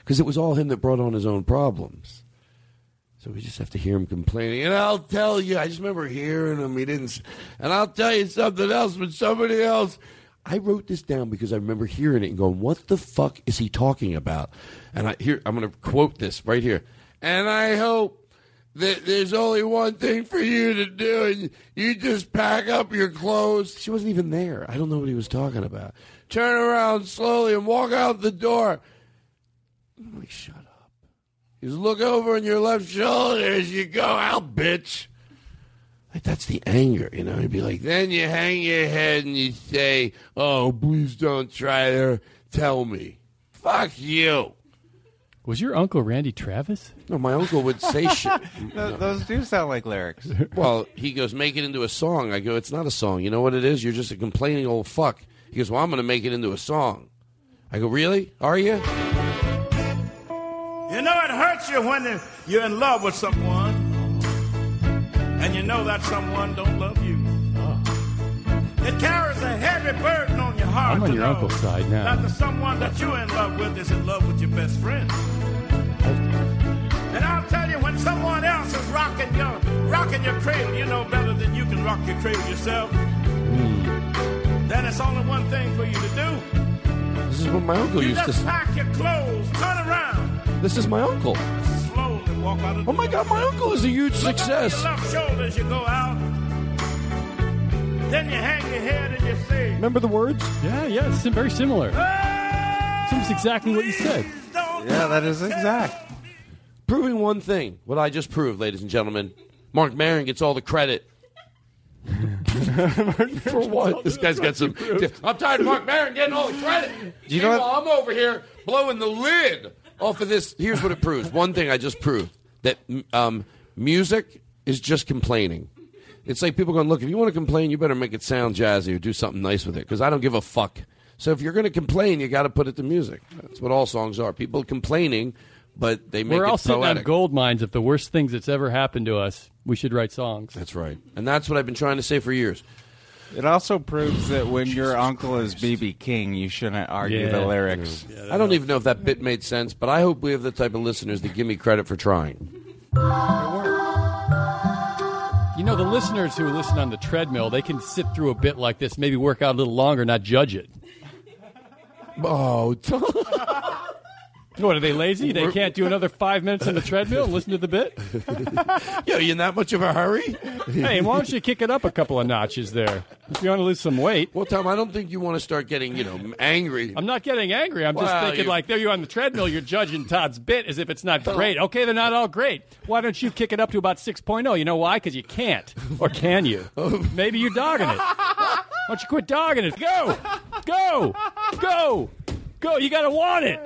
Because it was all him that brought on his own problems. So we just have to hear him complaining. And I'll tell you, I just remember hearing him. He didn't. And I'll tell you something else, but somebody else. I wrote this down because I remember hearing it and going, what the fuck is he talking about? And I here, I'm going to quote this right here. And I hope that there's only one thing for you to do, and you just pack up your clothes. She wasn't even there. I don't know what he was talking about. Turn around slowly and walk out the door. Like, shut up. Just look over on your left shoulder as you go out, bitch. Like that's the anger, you know. He'd be like, then you hang your head and you say, "Oh, please don't try to tell me." Fuck you. Was your uncle Randy Travis? No, my uncle would say <laughs> shit. Th- Those do sound like lyrics. Well, he goes, make it into a song. I go, it's not a song. You know what it is? You're just a complaining old fuck. He goes, well, I'm going to make it into a song. I go, really? Are you? You know it hurts you when you're in love with someone and you know that someone don't love you. It carries a heavy burden on your heart I'm on to your uncle's side now. that the someone that you're in love with is in love with your best friend. And I'll tell you, when someone else is rocking your rocking your cradle, you know better than you can rock your cradle yourself. Hmm. Then it's only one thing for you to do. This is what my uncle You used to just say. pack your clothes, turn around, This is my uncle. Oh my God, my uncle is a huge Look success. Over your left shoulder as you go out. Then you hang your head and you say, Remember the words? Yeah, yeah, it's very similar. Seems exactly what you said. Yeah, that is exact. Proving one thing, what I just proved, ladies and gentlemen. Marc Maron gets all the credit. <laughs> For what? This guy's got some. I'm tired of Marc Maron getting all the credit. Do you know Meanwhile, I'm over here blowing the lid off of this. Here's what it proves. One thing I just proved that um, music is just complaining. It's like people going, look, if you want to complain, you better make it sound jazzy or do something nice with it because I don't give a fuck. So if you're going to complain, you got to put it to music. That's what all songs are. People complaining, but they make We're it all sitting on gold mines If the worst things that's ever happened to us. We should write songs. That's right. And that's what I've been trying to say for years. It also proves that when your uncle is BB King, you shouldn't argue the lyrics. I don't even know if that bit made sense, but I hope we have the type of listeners that give me credit for trying. You know, the listeners who listen on the treadmill, they can sit through a bit like this, maybe work out a little longer, not judge it. Oh, <laughs> what are they lazy? They can't do another five minutes on the treadmill and listen to the bit. <laughs> Yo, you in that much of a hurry? hey, why don't you kick it up a couple of notches there? If you want to lose some weight. Well, Tom, I don't think you want to start getting, you know, angry. I'm not getting angry. I'm just Well, thinking, you- like, there you're on the treadmill, you're judging Todd's bit as if it's not great. Okay, they're not all great. Why don't you kick it up to about 6.0? You know why? Because you can't. Or can you? <laughs> Maybe you're dogging it. Why don't you quit dogging it? Go! Go! Go! Go! You got to want it!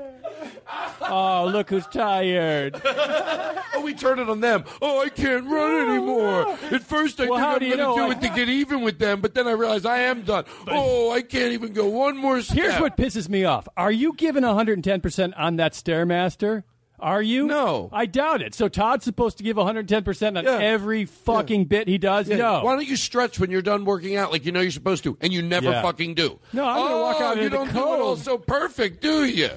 Oh, look who's tired. oh, we turn it on them. Oh, I can't run oh. anymore. At first, I Well, how think do I'm you going to know? do it to get even with them, but then I realize I am done. oh, I can't even go one more step. Here's what pisses me off. Are you giving 110% on that Stairmaster? Are you? No. I doubt it. So Todd's supposed to give 110% on Yeah. every fucking bit he does? Yeah, No. Why don't you stretch when you're done working out like you know you're supposed to, and you never Yeah. fucking do? No, I'm oh, gonna walk out oh, you into the don't do it all cold. so perfect, do you?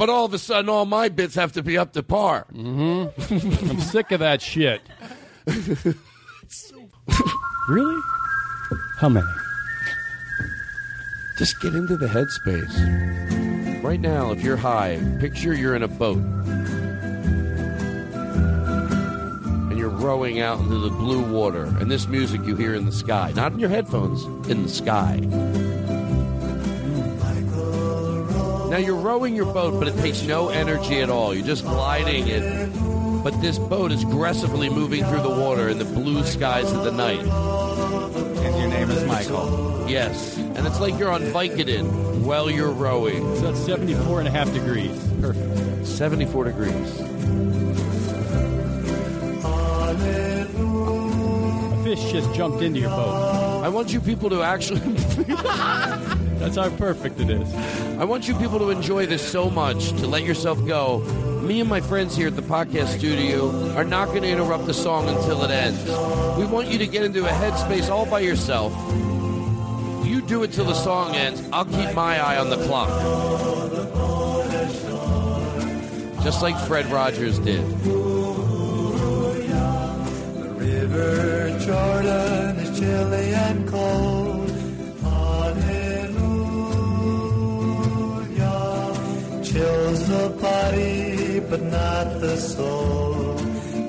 But all of a sudden, all my bits have to be up to par. Mm-hmm. I'm sick of that shit. <laughs> really? How many? Just get into the headspace. Right now, if you're high, picture you're in a boat. And you're rowing out into the blue water. And this music you hear in the sky. Not in your headphones, in the sky. Now you're rowing your boat, but it takes no energy at all. You're just gliding it. But this boat is aggressively moving through the water in the blue skies of the night. And your name is Michael. Yes. And it's like you're on Vicodin while you're rowing. So that's 74 and a half degrees. Perfect. 74 degrees. Fish just jumped into your boat. I want you people to actually. <laughs> That's how perfect it is. I want you people to enjoy this so much, to let yourself go. Me and my friends here at the podcast studio are not going to interrupt the song until it ends. We want you to get into a headspace all by yourself. You do it till the song ends. I'll keep my eye on the clock. Just like Fred Rogers did. Jordan is chilly and cold. Hallelujah. Chills the body, but not the soul.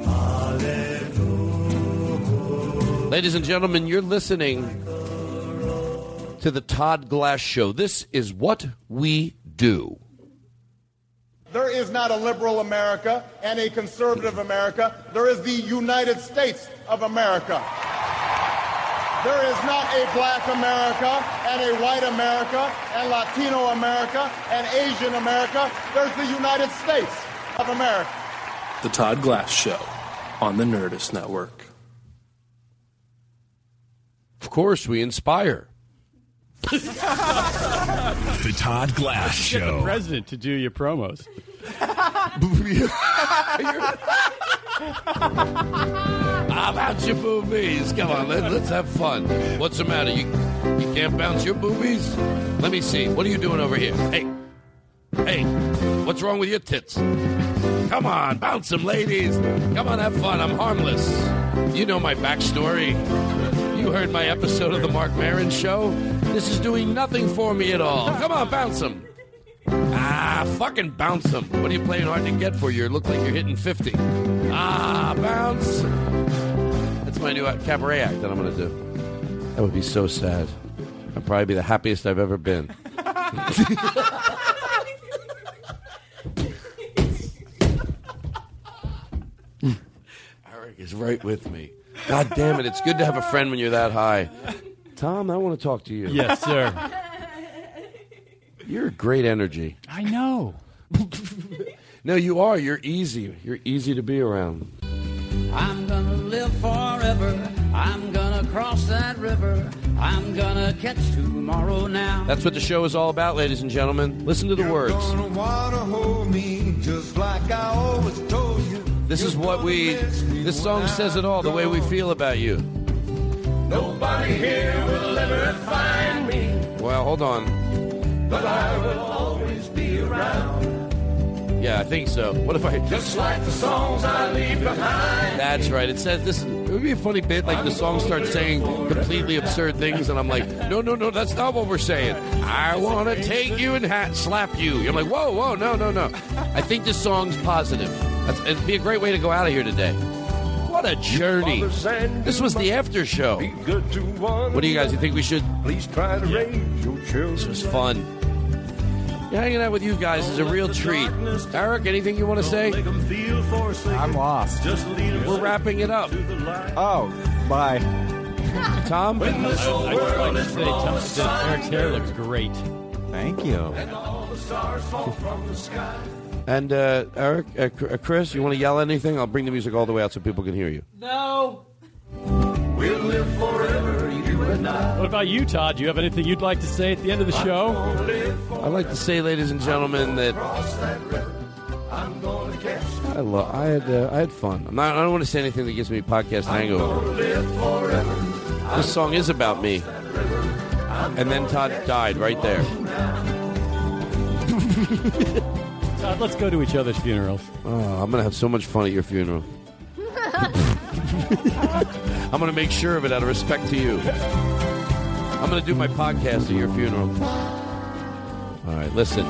Hallelujah. Ladies and gentlemen, you're listening to the Todd Glass Show. This is what we do. There is not a liberal America and a conservative America. There is the United States of America. There is not a black America and a white America and Latino America and Asian America. There's the United States of America. The Todd Glass Show on the Nerdist Network. Of course, we inspire. The Todd Glass Get the Show. president to do your promos. <laughs> <laughs> <laughs> About your boobies? Come on, let, us have fun. What's the matter? You you can't bounce your boobies? Let me see. What are you doing over here? Hey, hey, what's wrong with your tits? Come on, bounce them, ladies. Come on, have fun. I'm harmless. You know my backstory. You heard my episode of the Marc Maron show. This is doing nothing for me at all. Come on, bounce them. Ah, fucking bounce them. What are you playing hard to get for? You look like you're hitting 50. Ah, bounce. That's my new cabaret act that I'm going to do. That would be so sad. I'd probably be the happiest I've ever been. <laughs> Eric is right with me. God damn it. It's good to have a friend when you're that high. Tom, I want to talk to you. Yes, sir. You're a great energy. I know. <laughs> No, you are. You're easy. You're easy to be around. I'm gonna live forever. I'm gonna cross that river. I'm gonna catch tomorrow now. That's what the show is all about, ladies and gentlemen. Listen to the words. Gonna wanna hold me just like I always told you. This is what we. This song says it all. The way we feel about you. Nobody here will ever find me, Well, hold on. but I will always be around. Yeah, I think so. What if I Just like the songs I leave behind. That's right. It says this. It would be a funny bit, like the song starts saying completely absurd things, and I'm like, no, no, no, that's not what we're saying. I want to take you and hat slap you. I'm like, whoa, whoa, no, no, no. I think this song's positive. That's, it'd be a great way to go out of here today. What a journey! This was the after show. What do you guys? You think we should? Please try to raise your children. This was fun. Yeah, hanging out with you guys is a real treat. Eric, anything you want to say? I'm lost. We're wrapping it up. Oh, bye. Tom? I just like to say, Tom, that Eric's hair looks great. Thank you. And uh, Eric, uh, uh, Chris, you want to yell anything? I'll bring the music all the way out so people can hear you. No. We'll live forever, you and I. What about you, Todd? Do you have anything you'd like to say at the end of the show? I'd like to say, ladies and gentlemen, that I'm gonna catch. I lo- I had uh, I had fun. I'm not, I don't want to say anything that gives me podcast hangover. This song is about me. And then Todd died right there. Todd, let's go to each other's funerals. Oh, I'm gonna have so much fun at your funeral. <laughs> I'm gonna make sure of it out of respect to you. I'm gonna do my podcast at your funeral. All right, listen.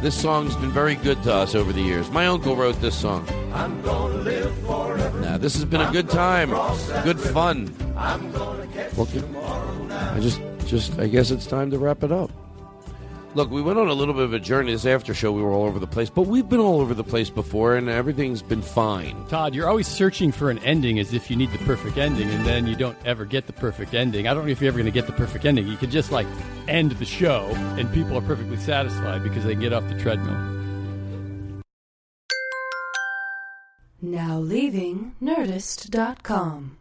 This song's been very good to us over the years. My uncle wrote this song. I'm gonna live forever. Now, this has been a good time, good fun. I'm gonna catch Look, tomorrow night. I just, just, I guess it's time to wrap it up. Look, we went on a little bit of a journey this after show. We were all over the place, but we've been all over the place before, and everything's been fine. Todd, you're always searching for an ending as if you need the perfect ending, and then you don't ever get the perfect ending. I don't know if you're ever going to get the perfect ending. You could just like end the show, and people are perfectly satisfied because they can get off the treadmill. Now leaving Nerdist.com.